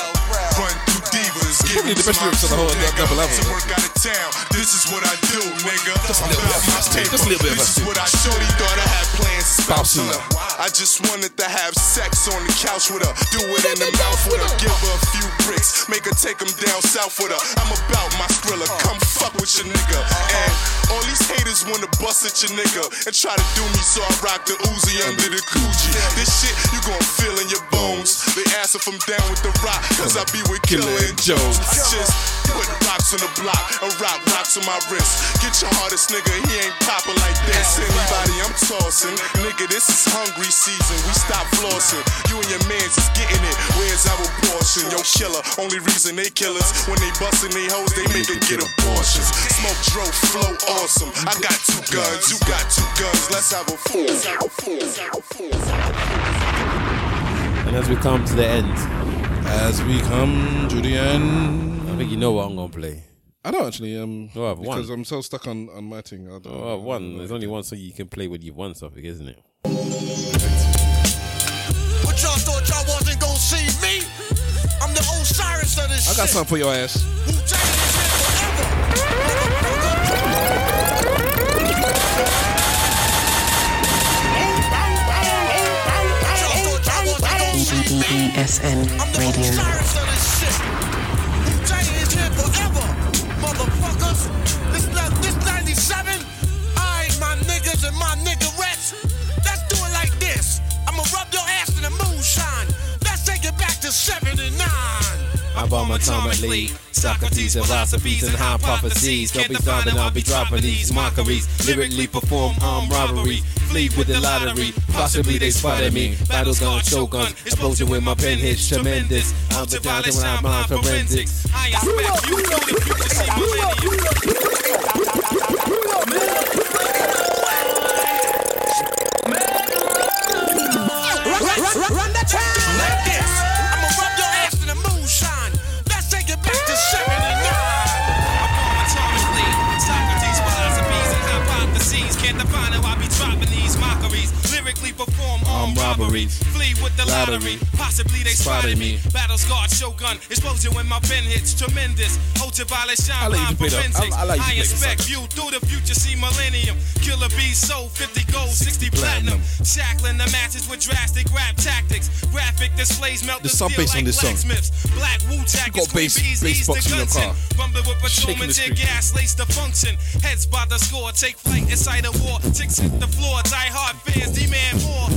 [SPEAKER 23] run through divas. Give
[SPEAKER 1] Probably
[SPEAKER 23] it
[SPEAKER 1] the
[SPEAKER 23] to
[SPEAKER 1] best lyrics of the whole
[SPEAKER 23] nigga.
[SPEAKER 1] double album.
[SPEAKER 23] Work out of town. This is what I do, nigga.
[SPEAKER 1] Just a little bit of
[SPEAKER 23] About my paper.
[SPEAKER 1] Just a little bit of
[SPEAKER 23] This is what I shorty thought I had plans to spouse
[SPEAKER 1] Spousing
[SPEAKER 23] her.
[SPEAKER 1] her.
[SPEAKER 23] I just wanted to have sex on the couch with her. Do it in the mouth with her. Give her a few bricks. Make her take them down south with her. I'm about my thriller. Come fuck with your nigga. And all these haters wanna bust at your nigga and try to do me, so I rock the Uzi under the coochie. This shit you gon' feel in your bones. They ask if I'm down with the rock, cause I be with Killer and Jones. I just put rocks on the block and rock rocks on my wrist. Get your hardest nigga, he ain't poppin' like this. Anybody I'm tossing, nigga, this is hungry season. We stop flossing. You and your mans is getting it. Where's our portion? Yo, killer. Only reason they killers when they bustin' they hoes, they make it get abortions. Smoke dro, flow awesome. I got two guns, you got two guns. Let's have a fool.
[SPEAKER 2] And as we come to the end,
[SPEAKER 1] as we come to the end,
[SPEAKER 2] I think you know what I'm gonna play.
[SPEAKER 1] I don't actually. Um,
[SPEAKER 2] Oh, I've won.
[SPEAKER 1] because I'm so stuck on, on my thing. I don't,
[SPEAKER 2] Oh, I've won. There's only one song you can play when you've won something, isn't it?
[SPEAKER 3] What y'all thought y'all wasn't gonna see me? I'm the Osiris of this
[SPEAKER 1] I got
[SPEAKER 3] shit.
[SPEAKER 1] something for your ass.
[SPEAKER 37] ESN
[SPEAKER 3] Wu-Tang is here forever, [LAUGHS] motherfuckers. This, this 97, I, my niggas and my niggerettes. Let's do it like this. Your
[SPEAKER 2] I bomb atomically. Socrates, philosophies, and hypotheses. Don't be starting, I'll be dropping these mockeries. Lyrically perform armed robbery. Flee with the lottery. Possibly they spotted me. Battle gun, shogun. Approaching with my pen hits tremendous. Be down to when I'm on forensics.
[SPEAKER 8] I expect you through the future, see millennium. Robberies. Flee with the lottery. Possibly they spotted me. Battle scarred shogun. Explosion when my pen hits. Tremendous. Ultraviolet
[SPEAKER 1] I
[SPEAKER 8] shine.
[SPEAKER 1] like you
[SPEAKER 8] Bomb
[SPEAKER 1] to play the-
[SPEAKER 8] forensics.
[SPEAKER 1] I- I like you
[SPEAKER 8] I inspect view through the future. See millennium. Killer bees sold 50 gold, 60 platinum. Shackling the masses with drastic rap tactics. Graphic displays melt the steel
[SPEAKER 1] bass on
[SPEAKER 8] like
[SPEAKER 1] this song.
[SPEAKER 8] blacksmiths. Black Wu
[SPEAKER 1] You
[SPEAKER 8] jackets.
[SPEAKER 1] got bass-
[SPEAKER 8] bees,
[SPEAKER 1] bass
[SPEAKER 8] ease the
[SPEAKER 1] box in your car.
[SPEAKER 8] Rumbling with patrolmen, tear gas, lace the function. Heads by the score, take flight inside a war. Chicks hit the floor, die hard fans demand more.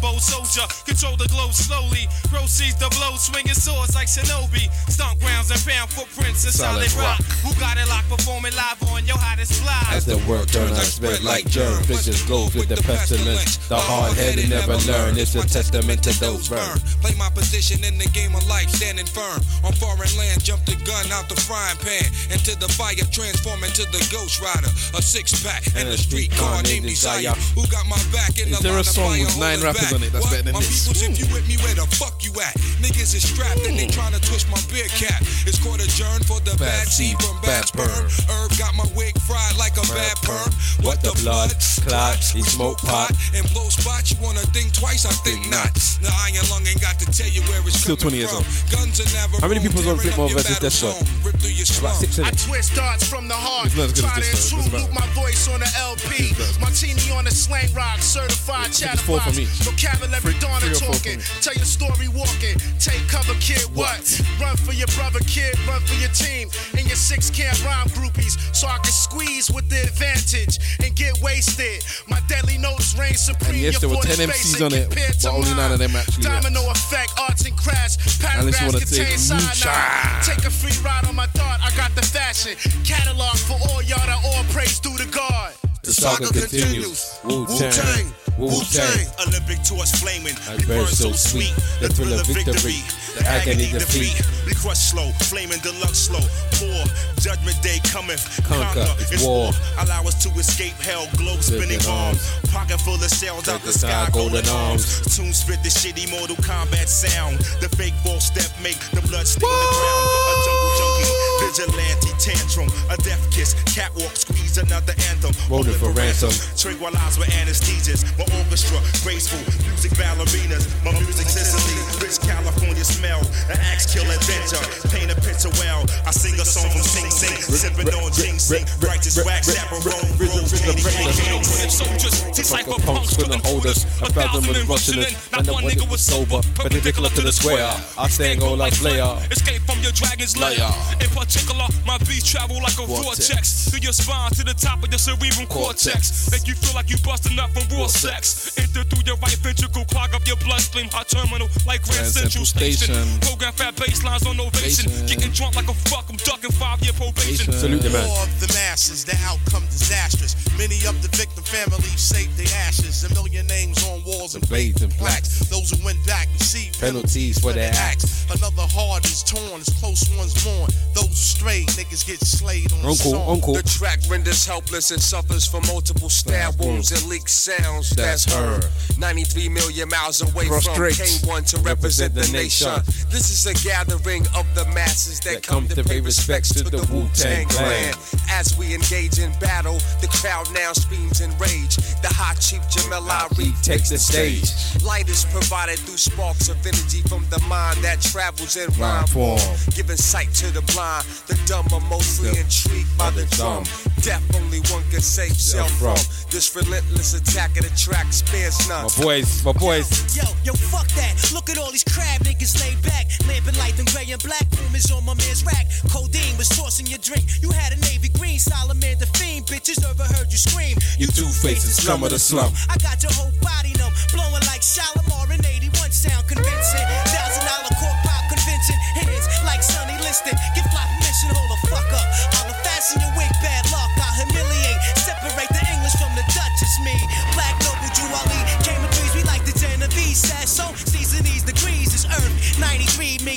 [SPEAKER 8] Soldier, control the glow slowly. Proceeds the blow, swinging swords like shinobi. Stomp grounds and found footprints in solid,
[SPEAKER 2] Solid
[SPEAKER 8] rock.
[SPEAKER 2] rock.
[SPEAKER 8] Who got it locked, performing live on your hottest fly?
[SPEAKER 2] As the world turns, I spread like germs. Vicious glows with the pestilence. The hard headed never learn. It's a testament to those burned.
[SPEAKER 38] Play my position in the game of life, standing firm. On foreign land, jump the gun out the frying pan. Into the fire, transform into the ghost rider. A six pack and a street car named Desire. Who got my back in
[SPEAKER 1] Is
[SPEAKER 38] the
[SPEAKER 1] there a
[SPEAKER 38] line
[SPEAKER 1] song with nine rappers on it that's
[SPEAKER 38] What?
[SPEAKER 1] better than
[SPEAKER 38] my
[SPEAKER 1] this?
[SPEAKER 38] peoples, if you with me, where the fuck you at? Niggas is strapped and they trying to twist my beer cap. It's called adjourn for the bad, seed from bad sperm. Herb got my wig fried like a bad perm.
[SPEAKER 2] What the blood clot? He smoke pot.
[SPEAKER 38] And blow spots, you wanna think twice? I think not. The iron lung ain't got to tell you where it's
[SPEAKER 1] Still
[SPEAKER 38] coming
[SPEAKER 1] 20 years old.
[SPEAKER 38] Guns are never
[SPEAKER 2] How many people Flipmore
[SPEAKER 38] up your
[SPEAKER 2] versus
[SPEAKER 38] battle
[SPEAKER 2] Deathstroke?
[SPEAKER 38] zone. Rip through your
[SPEAKER 2] About six in
[SPEAKER 39] I
[SPEAKER 2] it.
[SPEAKER 39] twist darts from the heart.
[SPEAKER 1] It's not as good as
[SPEAKER 39] Try to
[SPEAKER 1] this, though. It
[SPEAKER 39] intrude, loop my voice on the LP. [LAUGHS] Martini on the slang rock, certified
[SPEAKER 1] it's four
[SPEAKER 39] chatterbox.
[SPEAKER 1] from each.
[SPEAKER 39] Vocabulary
[SPEAKER 1] Three-
[SPEAKER 39] Donna
[SPEAKER 1] three
[SPEAKER 39] talking. Tell your story walking. Take cover, kid. What? Run for your brother, kid. Run for your team. And your six camp rhyme groupies. So I can squeeze with the advantage and get wasted. My deadly notes reign supreme.
[SPEAKER 1] And yes, there were 10 MCs on it, but only nine of them actually rapped.
[SPEAKER 39] Domino effect, arts and crafts.
[SPEAKER 1] Unless you
[SPEAKER 39] Paragraphs
[SPEAKER 1] take
[SPEAKER 39] contain cyanide. Take a free ride on my thought. I got the fashion. Catalog for all y'all that all praise through the God.
[SPEAKER 2] The saga continues. Wu Tang. Wu Tang.
[SPEAKER 13] Olympic torch flaming.
[SPEAKER 2] I
[SPEAKER 13] We
[SPEAKER 2] burn
[SPEAKER 13] burn
[SPEAKER 2] so
[SPEAKER 13] so
[SPEAKER 2] sweet,
[SPEAKER 13] sweet.
[SPEAKER 2] the thrill of victory, the agony defeat.
[SPEAKER 13] We crush slow, flaming deluxe slow. War, judgment day cometh.
[SPEAKER 2] Conquer, it's war.
[SPEAKER 13] Allow us to escape hell. Globe spinning
[SPEAKER 2] Spinning
[SPEAKER 13] bombs. Pocket full of shells out the sky. Golden arms. Tune spit the shitty Mortal Kombat sound. The fake false step make the blood stain the ground. A jungle junkie, vigilante tantrum. A death kiss, catwalk squeeze another anthem.
[SPEAKER 2] Rolling for ransom.
[SPEAKER 13] Tranquilize with anesthesias. My orchestra, graceful music ballerinas. My music Sicily, rich California smell. An axe kill adventure. Paint a picture well. I sing a song from Sing Sing. Sipping on ginseng. Righteous wax, chaperone, rose, candy, candy,
[SPEAKER 8] soldiers,
[SPEAKER 2] Cypher punks couldn't hold us. A thousand was rushing in. Not one nigga was sober. Perpendicular to the square. I stand go like.
[SPEAKER 8] Escape from your dragon's lair. In particular, my beats travel like a
[SPEAKER 2] Vortex.
[SPEAKER 8] vortex. Through your spine to the top of your cerebral cortex. Make you feel like you busting up from raw sex. Enter through your right ventricle, clog up your bloodstream. Hot terminal like Grand
[SPEAKER 1] Grand
[SPEAKER 8] Central
[SPEAKER 1] Central
[SPEAKER 8] Station.
[SPEAKER 1] Station.
[SPEAKER 8] Program fat baselines on ovation.
[SPEAKER 1] Ovation.
[SPEAKER 8] Getting drunk like a fuck, I'm ducking five year probation.
[SPEAKER 2] Salute the man.
[SPEAKER 3] War of the masses, the outcome disastrous. Many of the victim
[SPEAKER 8] family saved their ashes. A million names on walls and
[SPEAKER 2] blades and blacks.
[SPEAKER 8] Those who went back received
[SPEAKER 2] Penalties for their acts.
[SPEAKER 8] Another heart is torn, as close ones mourn. Those stray niggas get slayed on the
[SPEAKER 2] Uncle,
[SPEAKER 8] song.
[SPEAKER 2] uncle.
[SPEAKER 40] The track renders helpless and suffers from multiple stab wounds and leaked sounds.
[SPEAKER 2] That's
[SPEAKER 40] That's,
[SPEAKER 2] her.
[SPEAKER 40] her. 93 million miles away
[SPEAKER 2] Prostrate.
[SPEAKER 40] from K1 to represent the nation. This is a gathering of the masses that, come, to pay respects to the Wu-Tang Clan. As we engage in battle, the crowd now screams in rage. The hot chief Jamel Irief takes the stage. Light is provided through sparks of energy from the mind that travels in rhyme form. Giving sight to the blind, the dumb are mostly intrigued by the dumb. Death only one can save self from. This relentless attack of the track spares none.
[SPEAKER 2] My boys, my boys.
[SPEAKER 14] Yo, yo, fuck that. Look at all these crab niggas laid back. Lamping light and gray and black. Rumors on my man's rack. Codeine was tossing your drink. You had a navy green. Solomon the fiend. Bitches ever heard you scream.
[SPEAKER 1] You two faces, scum of the slum.
[SPEAKER 14] I got your whole body numb. Blowing like Shalimar in 81 sound convincing. Thousand dollar cork pop convention. Hands like Sonny Liston. Give fly permission. Hold the fuck up. I'll fasten your wig. Bad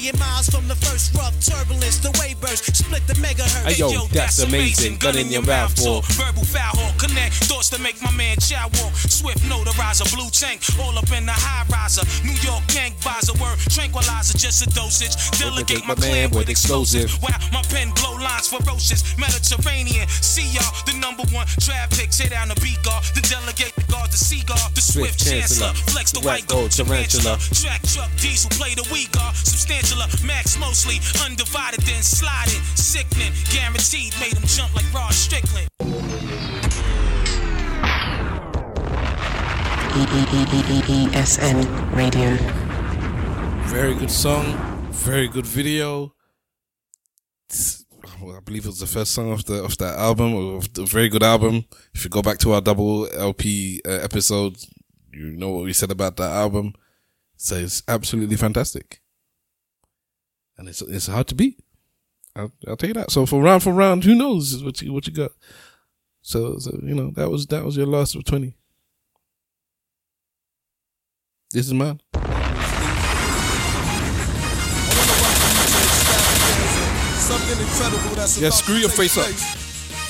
[SPEAKER 14] million miles from the first rough turbulence. The wave burst. Split the megahertz.
[SPEAKER 2] Hey, yo, that's amazing. Gun in your mouth for.
[SPEAKER 9] Verbal foul hawk, connect thoughts to make my man chow walk. Swift notarizer, blue tank, all up in the high riser. New York gang visor, word tranquilizer, just a dosage. Delegate my clan with explosive. Wow, my pen blow lines ferocious. Mediterranean, see y'all, the number one draft pick. Tear down the beat guard, the delegate the guard, the seagull, the swift,
[SPEAKER 2] Swift
[SPEAKER 9] chancellor. Flex the
[SPEAKER 2] the
[SPEAKER 9] white gold
[SPEAKER 2] tarantula.
[SPEAKER 9] tarantula. Track truck diesel, play the weak guard. Substantialer, max mostly. Undivided, then sliding. Sickening, guaranteed, made him jump like Rod Strickland.
[SPEAKER 3] ESN Radio.
[SPEAKER 1] Very good song, very good video. Well, I believe it was the first song of the of that album, of the very good album. If you go back to our double LP uh, episode, you know what we said about that album. So it's absolutely fantastic, and it's it's hard to beat. I'll, I'll tell you that. So for round for round, who knows what you what you got? So, so you know that was that was your last of twenty. This is mine.
[SPEAKER 11] Something incredible that's
[SPEAKER 1] Yeah, screw your face up.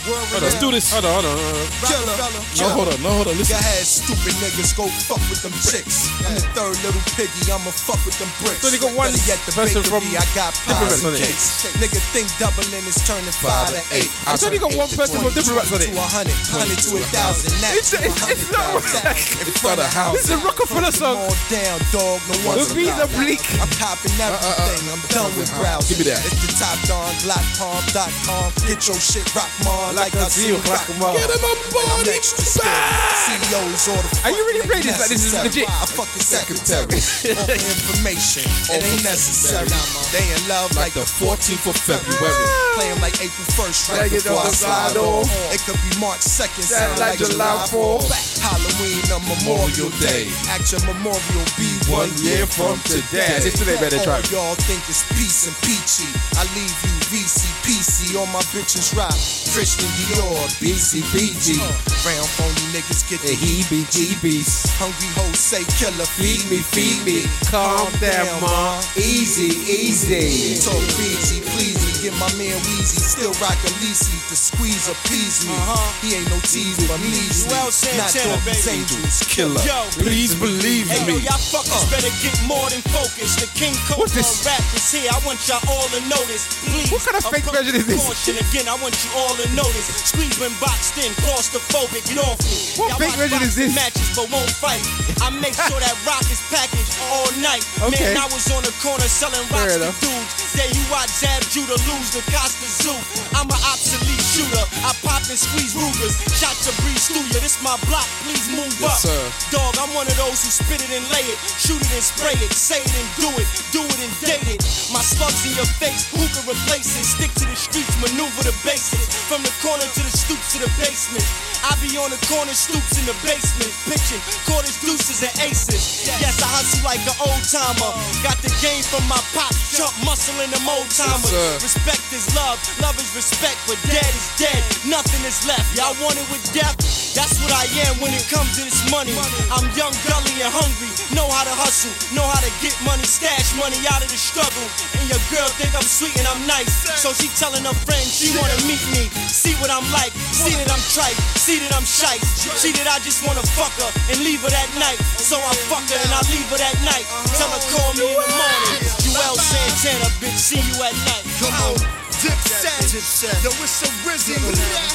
[SPEAKER 11] Place. World
[SPEAKER 1] Hold let's do this. Hold on, hold on, hold on.
[SPEAKER 11] Killer.
[SPEAKER 1] No, hold on, no, hold on. Listen.
[SPEAKER 11] Nigga had stupid niggas go fuck with them chicks. I'm the third little piggy, I'ma fuck with them bricks.
[SPEAKER 2] So they got one
[SPEAKER 11] Better yet, the
[SPEAKER 2] person
[SPEAKER 11] bakery,
[SPEAKER 2] from
[SPEAKER 11] I got
[SPEAKER 2] Diplomats
[SPEAKER 11] pies and cakes. Nigga think doubling is turning five to eight.
[SPEAKER 2] I thought you got one person from Diplomats on it.
[SPEAKER 11] To a hundred, hundred to a thousand. That's
[SPEAKER 2] It's- it's- it's not
[SPEAKER 11] in front of house.
[SPEAKER 2] It's a Rockefeller song.
[SPEAKER 11] All down, dog. No one's
[SPEAKER 2] The bees are bleak.
[SPEAKER 11] I'm copping everything. Uh, uh, uh, I'm done with browsing.
[SPEAKER 1] Give me that.
[SPEAKER 11] It's the top don, blackpalm.com. Get your shit rock on like I see you rock
[SPEAKER 1] Get him a body.
[SPEAKER 11] CEOs order.
[SPEAKER 2] Are you really playing this like this is legit?
[SPEAKER 11] I fuck the secretary. [LAUGHS] Offer information. It ain't necessary. They in love like the 14th of February. Play 'em like April 1st, right before I slide on.
[SPEAKER 2] on.
[SPEAKER 11] It could be March 2nd,
[SPEAKER 2] Sound like July 4th.
[SPEAKER 11] Halloween or Memorial Day. Action Memorial be one year from today.
[SPEAKER 2] This today better
[SPEAKER 11] All y'all think it's peace and peachy. I leave you VC PC. All my bitches rock. Christian Dior, BCBG. Round phony niggas get the
[SPEAKER 2] heebie jeebies.
[SPEAKER 11] Hungry hoes say killer, feed me, feed me.
[SPEAKER 2] Calm down, ma.
[SPEAKER 11] Easy, easy. Talk easy, please me. Get my man Weezy. Still rock a Lisi. The squeeze appease me. Uh-huh. He ain't no tease, but please me.
[SPEAKER 6] Juelz
[SPEAKER 11] Not
[SPEAKER 6] Santana,
[SPEAKER 11] Doggy's
[SPEAKER 6] baby.
[SPEAKER 11] Angels, killer.
[SPEAKER 6] Yo,
[SPEAKER 1] Please believe
[SPEAKER 6] Hey, yo,
[SPEAKER 1] me.
[SPEAKER 6] y'all fuckers better get more than focused. The King Cobra
[SPEAKER 2] this?
[SPEAKER 6] rap is here. I want y'all all to notice. Please,
[SPEAKER 2] What kind of fake
[SPEAKER 6] approach
[SPEAKER 2] version is this?
[SPEAKER 6] Caution again, I want you all to notice. Screens been boxed in, claustrophobic, get off me.
[SPEAKER 2] What fake
[SPEAKER 6] watch
[SPEAKER 2] is this?
[SPEAKER 6] Matches, but won't fight. I make sure that [LAUGHS] rock is packaged all night.
[SPEAKER 2] Okay.
[SPEAKER 6] Man, I was on the corner selling rocks to dudes. There you I jabbed you to lose the Costa Zoo. I'm an obsolete shooter. I pop and squeeze Rugers. Shot to breeze through you. This my block. Please move
[SPEAKER 1] Yes,
[SPEAKER 6] up.
[SPEAKER 1] sir.
[SPEAKER 6] Dog, I'm one of those who spit it and lay it, shoot it and spray it, say it and do it, do it and date it. My slugs in your face, who can replace it? Stick to the streets, maneuver the basics. From the corner to the stoops to the basement.
[SPEAKER 11] I be on the corner stoops in the basement, pitching quarters, deuces, and aces. Yes, I hustle like an old timer. Got the game from my pop, chump muscle in them old timers. Respect is love, love is respect, but dead is dead. Nothing is left. Y'all want it with death? That's what I am when it comes to this money. I'm young, gully, and hungry. Know how to hustle, know how to get money, stash money out of the struggle. And your girl think I'm sweet and I'm nice. So she telling her friends she wanna meet me. See what I'm like, see that I'm trite, see that I'm shite. See that I just wanna fuck her and leave her that night. So I fuck her and I leave her that night. Tell her call me in the morning. Juelz Santana, bitch, see you at night.
[SPEAKER 6] Come on. Dipset, yo, it's a rhythm,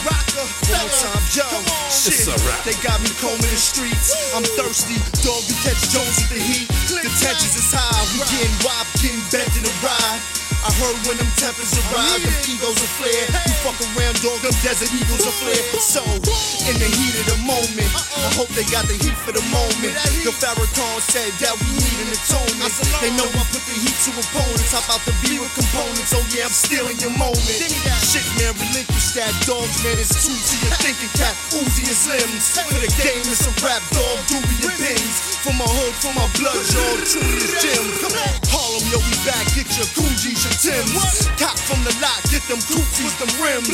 [SPEAKER 6] rocker, fella, yo, shit,
[SPEAKER 1] It's a rap.
[SPEAKER 6] they got me combing the streets, I'm thirsty, dog, you catch Jones with the heat, the tensions is high, we getting wop, getting bent in the ride, I heard when them tempers arrive, them egos will flare, you fuck around, dog, them desert eagles will flare, so, in the heat of the moment, I hope they got the heat for the moment, the Farrakhan said that we need an atonement, they know I put the heat to opponents, hop out the beat with components, oh yeah, I'm stealing your moment, shit man, relinquish that, dog, man, it's two to your thinking cap, Uzi is limbs, for the game it's a rap dog, doobie and pins, for my hood, for my blood, y'all, truly is Jim, Harlem, yo, we back, get your Coogis, your Tims, cop from the lot, get them koofies, them rims,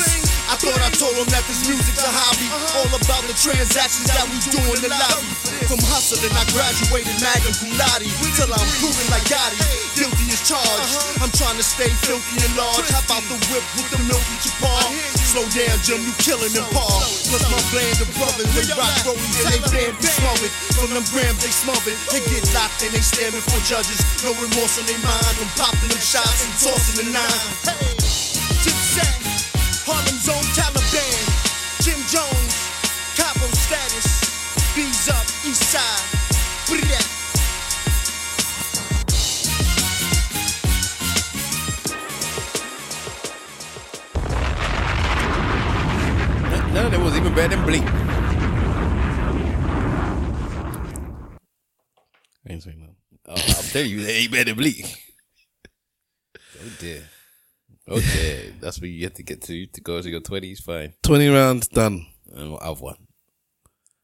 [SPEAKER 6] I thought I told them that this music's a hobby, all about the transactions that we do in the lobby, from hustling, I graduated magna cum laude, till I'm proven like Gotti, guilty as charged, I'm trying to stay filthy and large, hop out the whip with the milky chapar, slow down, Jim, you killing them paw, plus my band of brothers, they rock rollies and they band be smothered, from them grams they smothered, they get locked and they stand before judges, no remorse on their mind, I'm popping them shots tossing the nine, hey, Harlem's own Taliban, Jim Jones, Capo status, B's up, East Side.
[SPEAKER 2] None of them was even better than Blink.
[SPEAKER 1] I ain't saying that.
[SPEAKER 2] Oh, I'm telling you, they ain't better than Blink. Dear. Dear. That's where you have to get to to go to your twenties. Fine.
[SPEAKER 1] 20 rounds done.
[SPEAKER 2] And I've won.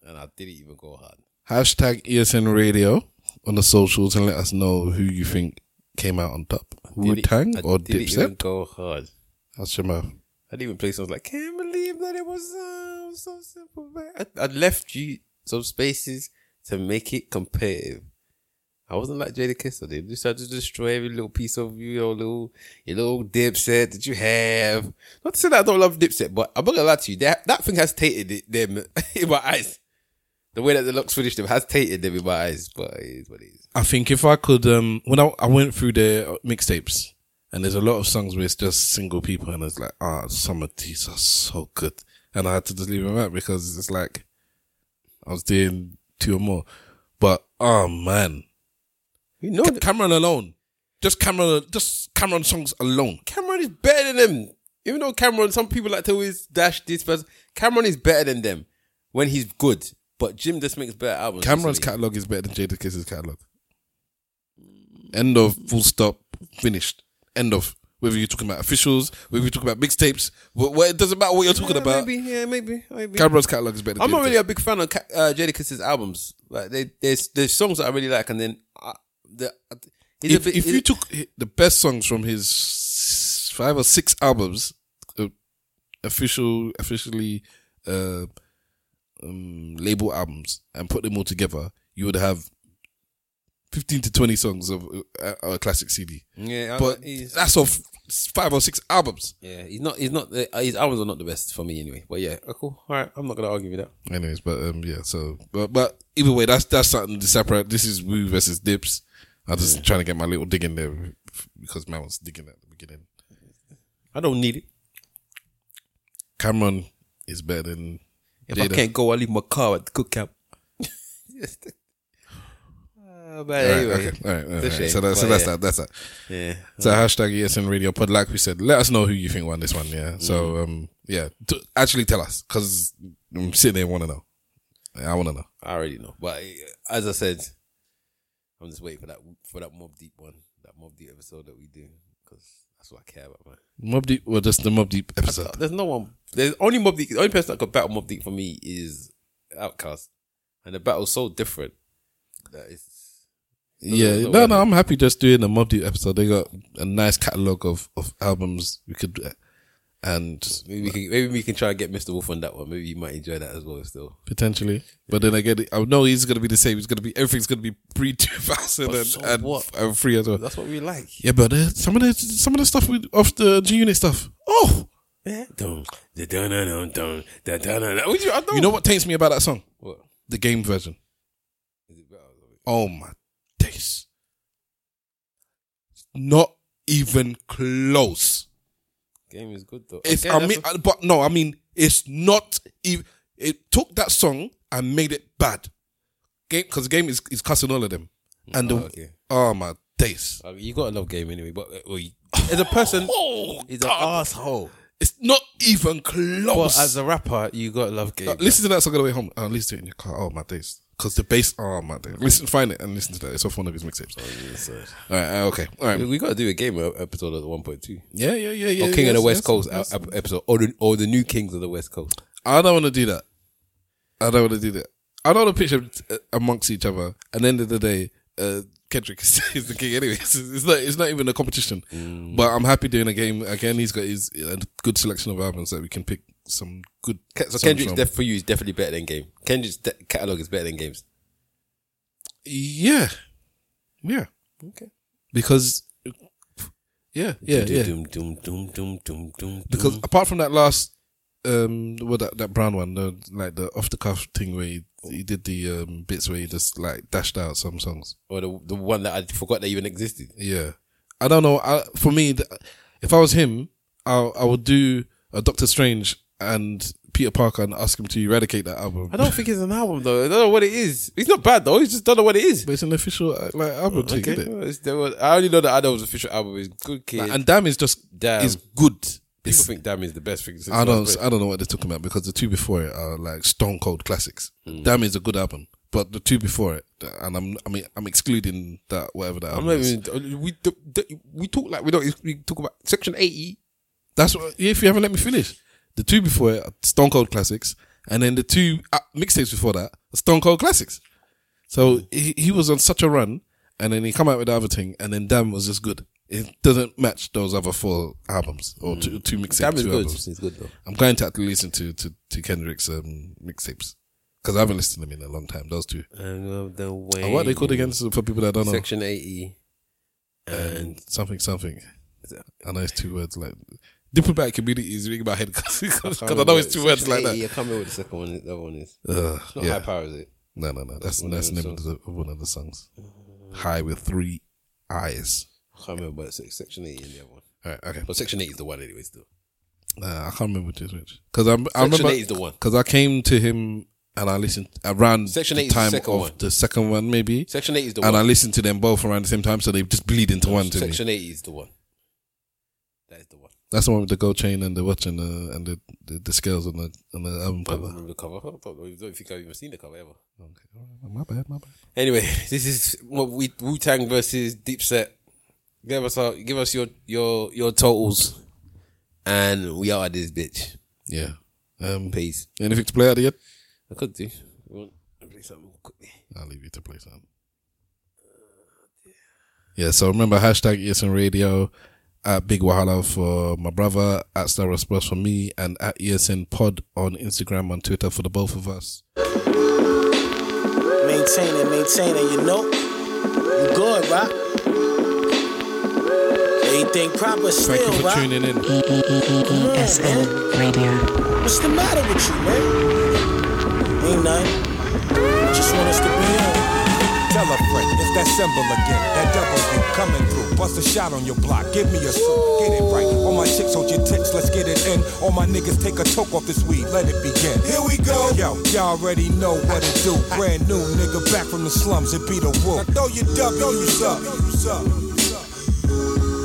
[SPEAKER 2] And I didn't even go hard.
[SPEAKER 1] Hashtag ESN Radio on the socials and let us know who you think came out on top. Wu
[SPEAKER 2] Did
[SPEAKER 1] Tang
[SPEAKER 2] I
[SPEAKER 1] or
[SPEAKER 2] didn't even
[SPEAKER 1] Dipset?
[SPEAKER 2] go hard.
[SPEAKER 1] That's your mouth.
[SPEAKER 2] I didn't even play songs like "Can't believe that it was uh, so simple." Man. I, I left you some spaces to make it competitive. I wasn't like Jadakiss. Or they just tried to destroy every little piece of you, your little, your little dipset that you have. Not to say that I don't love dipset, but I'm not gonna lie to you. That that thing has tainted it, them [LAUGHS] in my eyes. The way that the looks finished them has tainted them in my eyes, but it is what it is.
[SPEAKER 1] I think if I could, um, when I, I went through their mixtapes, and there's a lot of songs where it's just single people, and it's like, ah, some of these are so good, and I had to just leave them out because it's like I was doing two or more. But oh man,
[SPEAKER 2] you know,
[SPEAKER 1] Cam'ron alone, just Cam'ron, just Cam'ron songs alone.
[SPEAKER 2] Cam'ron is better than them. Even though Cam'ron, some people like to always dash this person. Cam'ron is better than them when he's good. But Jim just makes better albums.
[SPEAKER 1] Cam'ron's
[SPEAKER 2] recently.
[SPEAKER 1] catalog is better than Jadakiss's catalog. End of. Full stop. Finished. End of. Whether you're talking about officials, whether you're talking about mixtapes, it doesn't matter what you're talking
[SPEAKER 2] Yeah,
[SPEAKER 1] about.
[SPEAKER 2] Maybe, yeah, maybe, maybe.
[SPEAKER 1] Cam'ron's catalog is better. Than
[SPEAKER 2] I'm not really a big fan of uh, Jadakiss' albums. Like, they, there's there's songs that I really like, and then uh, the
[SPEAKER 1] if,
[SPEAKER 2] bit,
[SPEAKER 1] if you took the best songs from his five or six albums, uh, official, officially uh, um, label albums, and put them all together, you would have fifteen to twenty songs of uh, a classic CD.
[SPEAKER 2] Yeah,
[SPEAKER 1] but that's off five or six albums.
[SPEAKER 2] yeah, he's not he's not uh, his albums are not the best for me anyway. But yeah, uh, cool. All right, I'm not gonna argue with that.
[SPEAKER 1] Anyways, but um, yeah. So, but but either way, that's that's something to separate. This is Wu versus Dips. I'm just trying to get my little dig in there because man was digging at the beginning.
[SPEAKER 2] I don't need it.
[SPEAKER 1] Cam'ron is better than.
[SPEAKER 2] If I can't go, I leave my car at the cook camp. Uh, [LAUGHS] but
[SPEAKER 1] All right,
[SPEAKER 2] anyway,
[SPEAKER 1] okay. All right, all right,
[SPEAKER 2] it's a
[SPEAKER 1] all right. So, that, so that's
[SPEAKER 2] yeah.
[SPEAKER 1] that. That's that.
[SPEAKER 2] Yeah.
[SPEAKER 1] So hashtag ESN Radio Pod. Like we said, let us know who you think won this one. Yeah. So
[SPEAKER 2] Mm.
[SPEAKER 1] um yeah, t- actually tell us because I'm sitting there want to know. I want to know.
[SPEAKER 2] I already know. But uh, as I said, I'm just waiting for that for that Mobb Deep one, that Mobb Deep episode that we do, because That's what I care about, man.
[SPEAKER 1] Mobb Deep, well, just the Mobb Deep episode.
[SPEAKER 2] There's no one. There's only Mobb Deep. The only person that could battle Mobb Deep for me is OutKast, and the battle's so different. That it's
[SPEAKER 1] Yeah,
[SPEAKER 2] There's
[SPEAKER 1] no, no, I'm happy just doing a Mobb Deep episode. They got a nice catalog of, of albums we could, and
[SPEAKER 2] Maybe we can maybe we can try and get Mr. Wolf on that one. Maybe you might enjoy that as well. Still,
[SPEAKER 1] potentially. But then again, I know he's gonna be the same. He's gonna be everything's gonna be pre [LAUGHS] two thousand
[SPEAKER 2] But
[SPEAKER 1] and
[SPEAKER 2] so
[SPEAKER 1] and,
[SPEAKER 2] what?
[SPEAKER 1] and free as well.
[SPEAKER 2] That's what we like.
[SPEAKER 1] Yeah, but uh, some of the some of the stuff with off the G Unit stuff. Oh,
[SPEAKER 2] yeah. Dun, dun, dun, dun, dun, dun, dun, dun. You, I don't,
[SPEAKER 1] you know what taints me about that song?
[SPEAKER 2] What?
[SPEAKER 1] The game version. Oh my days! Not even close.
[SPEAKER 2] Game is good though.
[SPEAKER 1] It's,
[SPEAKER 2] Again,
[SPEAKER 1] I mean, uh, but no, I mean, it's not even. It took that song and made it bad. Game because game is is cussing all of them, and the,
[SPEAKER 2] Oh, okay.
[SPEAKER 1] oh my days!
[SPEAKER 2] I mean, you gotta love game anyway. But uh, well, [LAUGHS] you- as a person, he's an asshole.
[SPEAKER 1] It's not even close.
[SPEAKER 2] But as a rapper, you gotta love game.
[SPEAKER 1] Uh, listen to that song on the way home. Uh, listen to it in your car. Oh my days! Because the bass. Oh my days! Listen, find it and listen to that. It's off one of his mixtapes. All right. uh, okay. All right.
[SPEAKER 2] We, we gotta do a game episode of the one point two.
[SPEAKER 1] Yeah, yeah, yeah, yeah.
[SPEAKER 2] Or King of the West
[SPEAKER 1] yes,
[SPEAKER 2] Coast
[SPEAKER 1] yes.
[SPEAKER 2] ep- episode, or the or the new Kings of the West Coast.
[SPEAKER 1] I don't want to do that. I don't want to do that. I don't want to picture uh, amongst each other. At the end of the day, uh, Kendrick [LAUGHS] is, is the king anyway. It's, it's not. It's not even a competition.
[SPEAKER 2] Mm.
[SPEAKER 1] But I'm happy doing a game again. He's got his a good selection of albums that we can pick some good.
[SPEAKER 2] So
[SPEAKER 1] songs
[SPEAKER 2] Kendrick's
[SPEAKER 1] from.
[SPEAKER 2] def- for you is definitely better than Game. Kendrick's de- catalog is better than Games.
[SPEAKER 1] Yeah, yeah.
[SPEAKER 2] Okay.
[SPEAKER 1] Because yeah, yeah, yeah.
[SPEAKER 2] Doom, doom, doom, doom, doom, doom,
[SPEAKER 1] Because apart from that last, um, what that that brown one, the like the off the cuff thing where he, he did the um bits where he just like dashed out some songs.
[SPEAKER 2] or the the one that I forgot that even existed.
[SPEAKER 1] Yeah, I don't know. I, for me, th- if I was him, I I would do a Doctor Strange and Peter Parker and ask him to eradicate that album.
[SPEAKER 2] I don't think it's an album though. I don't know what it is. It's not bad though. It's just don't know what it is.
[SPEAKER 1] But it's an official uh, like album thing,
[SPEAKER 2] Okay.
[SPEAKER 1] isn't it?
[SPEAKER 2] Well, was- I only know that Adam's official album is Good Kid.
[SPEAKER 1] Like, and Damn is just
[SPEAKER 2] Damn.
[SPEAKER 1] is good.
[SPEAKER 2] People
[SPEAKER 1] It's-
[SPEAKER 2] think Damn is the best thing.
[SPEAKER 1] I don't.
[SPEAKER 2] break.
[SPEAKER 1] I don't know what they're talking about because the two before it are like stone cold classics.
[SPEAKER 2] Hmm.
[SPEAKER 1] Damn is a good album, but the two before it, and I'm. I mean, I'm excluding that whatever that
[SPEAKER 2] I'm
[SPEAKER 1] album
[SPEAKER 2] not even. We d- d- we talk like we don't. We talk about Section Eighty.
[SPEAKER 1] That's what. If you haven't let me finish, the two before it, are stone cold classics, and then the two uh, mixtapes before that, are stone cold classics. So he, he was on such a run, and then he come out with the other thing, and then Damn was just good. It doesn't match those other four albums or two, two mixtapes.
[SPEAKER 2] Damn is
[SPEAKER 1] two
[SPEAKER 2] good.
[SPEAKER 1] albums.
[SPEAKER 2] It's good though.
[SPEAKER 1] I'm going to have to listen to to, to Kendrick's um, mixtapes because I haven't listened to them in a long time. Those two.
[SPEAKER 2] And of the way.
[SPEAKER 1] Oh, what are they called against for people that don't know,
[SPEAKER 2] Section Eighty.
[SPEAKER 1] and something something. I know it's two words like diplomatic community is ringing my head [LAUGHS] because I know it's two words like
[SPEAKER 2] I
[SPEAKER 1] that.
[SPEAKER 2] can't remember what the second one. is- The other one is.
[SPEAKER 1] Uh,
[SPEAKER 2] it's not
[SPEAKER 1] yeah.
[SPEAKER 2] high power, is it?
[SPEAKER 1] No, no, no. That's
[SPEAKER 2] One
[SPEAKER 1] that's
[SPEAKER 2] the
[SPEAKER 1] the name of, the, one of the songs. High with three eyes.
[SPEAKER 2] I can't remember, but it's Section Eighty and the other one.
[SPEAKER 1] All right, okay.
[SPEAKER 2] But Section Eight is the one anyway. Still.
[SPEAKER 1] Nah, I can't remember which is which because I, I
[SPEAKER 2] Section
[SPEAKER 1] remember
[SPEAKER 2] eight is the one.
[SPEAKER 1] because I came to him and I listened around
[SPEAKER 2] Section
[SPEAKER 1] the
[SPEAKER 2] eight the
[SPEAKER 1] time
[SPEAKER 2] second
[SPEAKER 1] of
[SPEAKER 2] one.
[SPEAKER 1] the second one maybe.
[SPEAKER 2] Section eight is the
[SPEAKER 1] and
[SPEAKER 2] one.
[SPEAKER 1] And I listened to them both around the same time, so they just bleed into one to me.
[SPEAKER 2] Section Eight is the one. That is the one.
[SPEAKER 1] That's the one with the gold chain and the watch and the and the, the, the scales on the on the album
[SPEAKER 2] I
[SPEAKER 1] cover.
[SPEAKER 2] remember the cover. I don't, think I've even seen the cover ever.
[SPEAKER 1] My bad, my bad.
[SPEAKER 2] Anyway, this is what we Wu Tang versus Dipset. Give us our, give us your your your totals, and we are this bitch.
[SPEAKER 1] Yeah. Um,
[SPEAKER 2] Peace.
[SPEAKER 1] Anything to play out yet?
[SPEAKER 2] I could do. You want to play something quickly?
[SPEAKER 1] I'll leave you to play something. Yeah, so remember hashtag ESN Radio at Big Wahala for my brother, at Stavros Boss for me, and at ESN Pod on Instagram and Twitter for the both of us.
[SPEAKER 9] Maintaining, maintaining, you know. You good, right? Everything proper still,
[SPEAKER 1] Thank you for
[SPEAKER 9] right?
[SPEAKER 1] tuning in.
[SPEAKER 3] ESN Radio.
[SPEAKER 9] What's the matter with you, man? Ain't nothing. Just want us to be on.
[SPEAKER 8] Tell a friend, it's that symbol again. That W coming through. Bust a shot on your block. Give me a suit. Get it right. All my chicks hold your tits. Let's get it in. All my niggas take a toke off this weed. Let it begin. Here we go. Yo, y'all already know what it do. Brand new nigga back from the slums. It be the Wu. Now throw your W's up.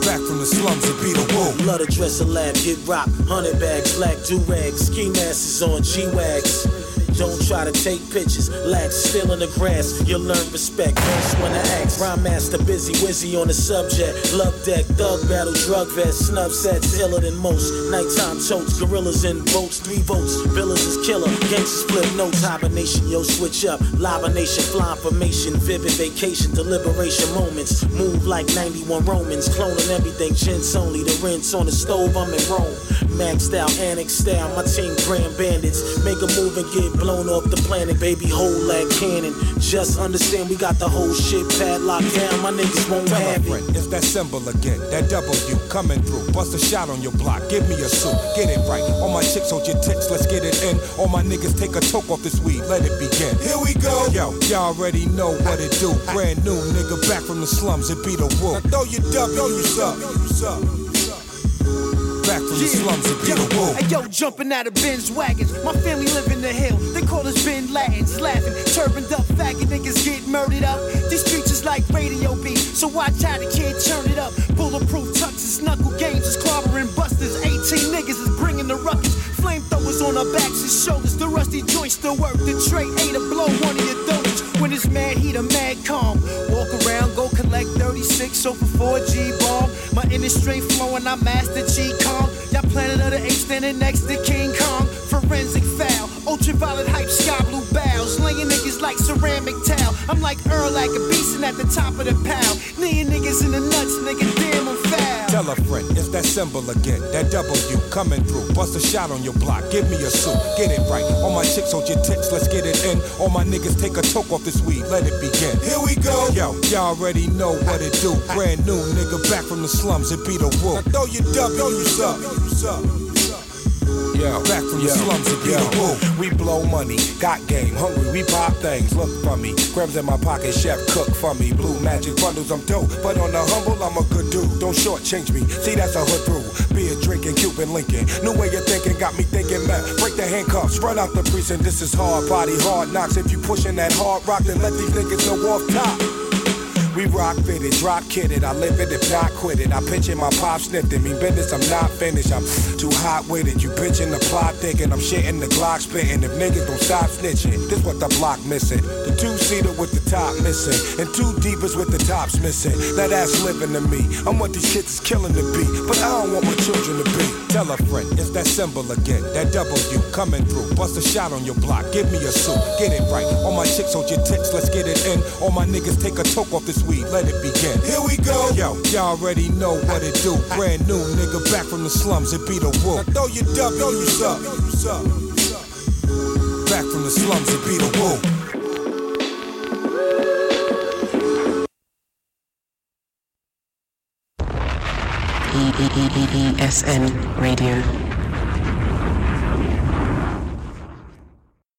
[SPEAKER 8] Back from the slums. It be the
[SPEAKER 9] Wu. Blood address a lab, get rock, hundred bags, black do rags, ski masks on G wags. Don't try to take pictures. Lax still in the grass. You'll learn respect. First when I ask. Rhyme master busy, wizzy on the subject. Love deck, thug battle, drug vest, snub sets, iller than most. Nighttime totes, gorillas in boats, three votes. Villas is killer. Gangsters flip notes, hibernation, yo, switch up. Live nation, fly formation, vivid vacation, deliberation moments. Move like 91 Romans, cloning everything, chintz only. The rinse on the stove, I'm in Rome. Mag style, annex style, my team grand bandits. Make a move and get blown off the planet, baby. Hold that cannon. Just understand we got the whole shit padlocked down. My niggas won't
[SPEAKER 8] Tell a
[SPEAKER 9] have it.
[SPEAKER 8] it's that symbol again. That W coming through. Bust a shot on your block. Give me a suit. Get it right. All my chicks hold your tits. Let's get it in. All my niggas take a toke off this weed. Let it begin.
[SPEAKER 2] Here we go.
[SPEAKER 8] Yo, y'all already know what it do. Brand new nigga back from the slums. It be the wolf. Wu.
[SPEAKER 2] Throw your W's up.
[SPEAKER 8] Back from the slums. Be the.
[SPEAKER 14] Hey yo, jumping out of Ben's wagons. My family live in the hill. They call us Ben Latins, laughing. Turbaned up, faggot niggas get murdered up. These streets is like radio beat, so watch how the kid turn it up. Bulletproof tucks and snuggle games is clobbering busters. 18 niggas is bringing the ruckus. Flamethrowers on our backs and shoulders. The rusty joints still work. The tray ain't a blow one of your donors. When it's mad, he the mad calm. Walk around, go collect 36 over 4G bomb. My inner strength flowing, I master G Kong. Y'all planet of the apes standing next to King Kong. Forensic foul, ultraviolet hype, sky blue bows. Laying niggas like ceramic towel. I'm like Earl like a beastin' at the top of the pile. Kneeing niggas in the nuts, nigga,
[SPEAKER 8] Tell a friend, it's that symbol again. That W coming through. Bust a shot on your block. Give me a suit. Get it right. All my chicks hold your tits. Let's get it in. All my niggas take a toke off this weed. Let it begin.
[SPEAKER 2] Here we go.
[SPEAKER 8] Yo, y'all already know what it do. Brand new nigga back from the slums. It be the Wu.
[SPEAKER 2] Throw your W's up.
[SPEAKER 8] Back from the slums. It be the Wu.
[SPEAKER 41] We blow money, got game, hungry, we pop things, look for me. Grams in my pocket, chef cook for me. Blue magic bundles, I'm dope, but on the humble, I'm a good dude. Don't shortchange me, see that's a hood rule. Beer drinking, Cuban Lincoln. New way of thinking got me thinking, man. Break the handcuffs, run out the precinct. This is hard body, hard knocks. If you pushing that hard rock, then let these niggas know off top. We rock fitted, drop kitted. I live it if not quit it. I it, my pop sniffed it. Mean business, I'm not finished. I'm too hot with it. You bitchin' the plot thinking I'm shitting the Glock spitting. If niggas don't stop snitching, this what the block missing. The two seater with the top missing, and two deepers with the tops missing. Now that's living to me. I'm what these is killing to be, but I don't want my children to be.
[SPEAKER 8] Tell a friend, it's that symbol again. That W coming through. Bust a shot on your block. Give me a suit. Get it right. All my chicks hold your tits. Let's get it in. All my niggas take a toke off this weed. Let it begin.
[SPEAKER 2] Here we go.
[SPEAKER 8] Yo, y'all already know what it do. Brand new nigga back from the slums. It be the Wu.
[SPEAKER 2] Throw your W's up.
[SPEAKER 8] Back from the slums. It be the Wu.
[SPEAKER 3] ESN Radio.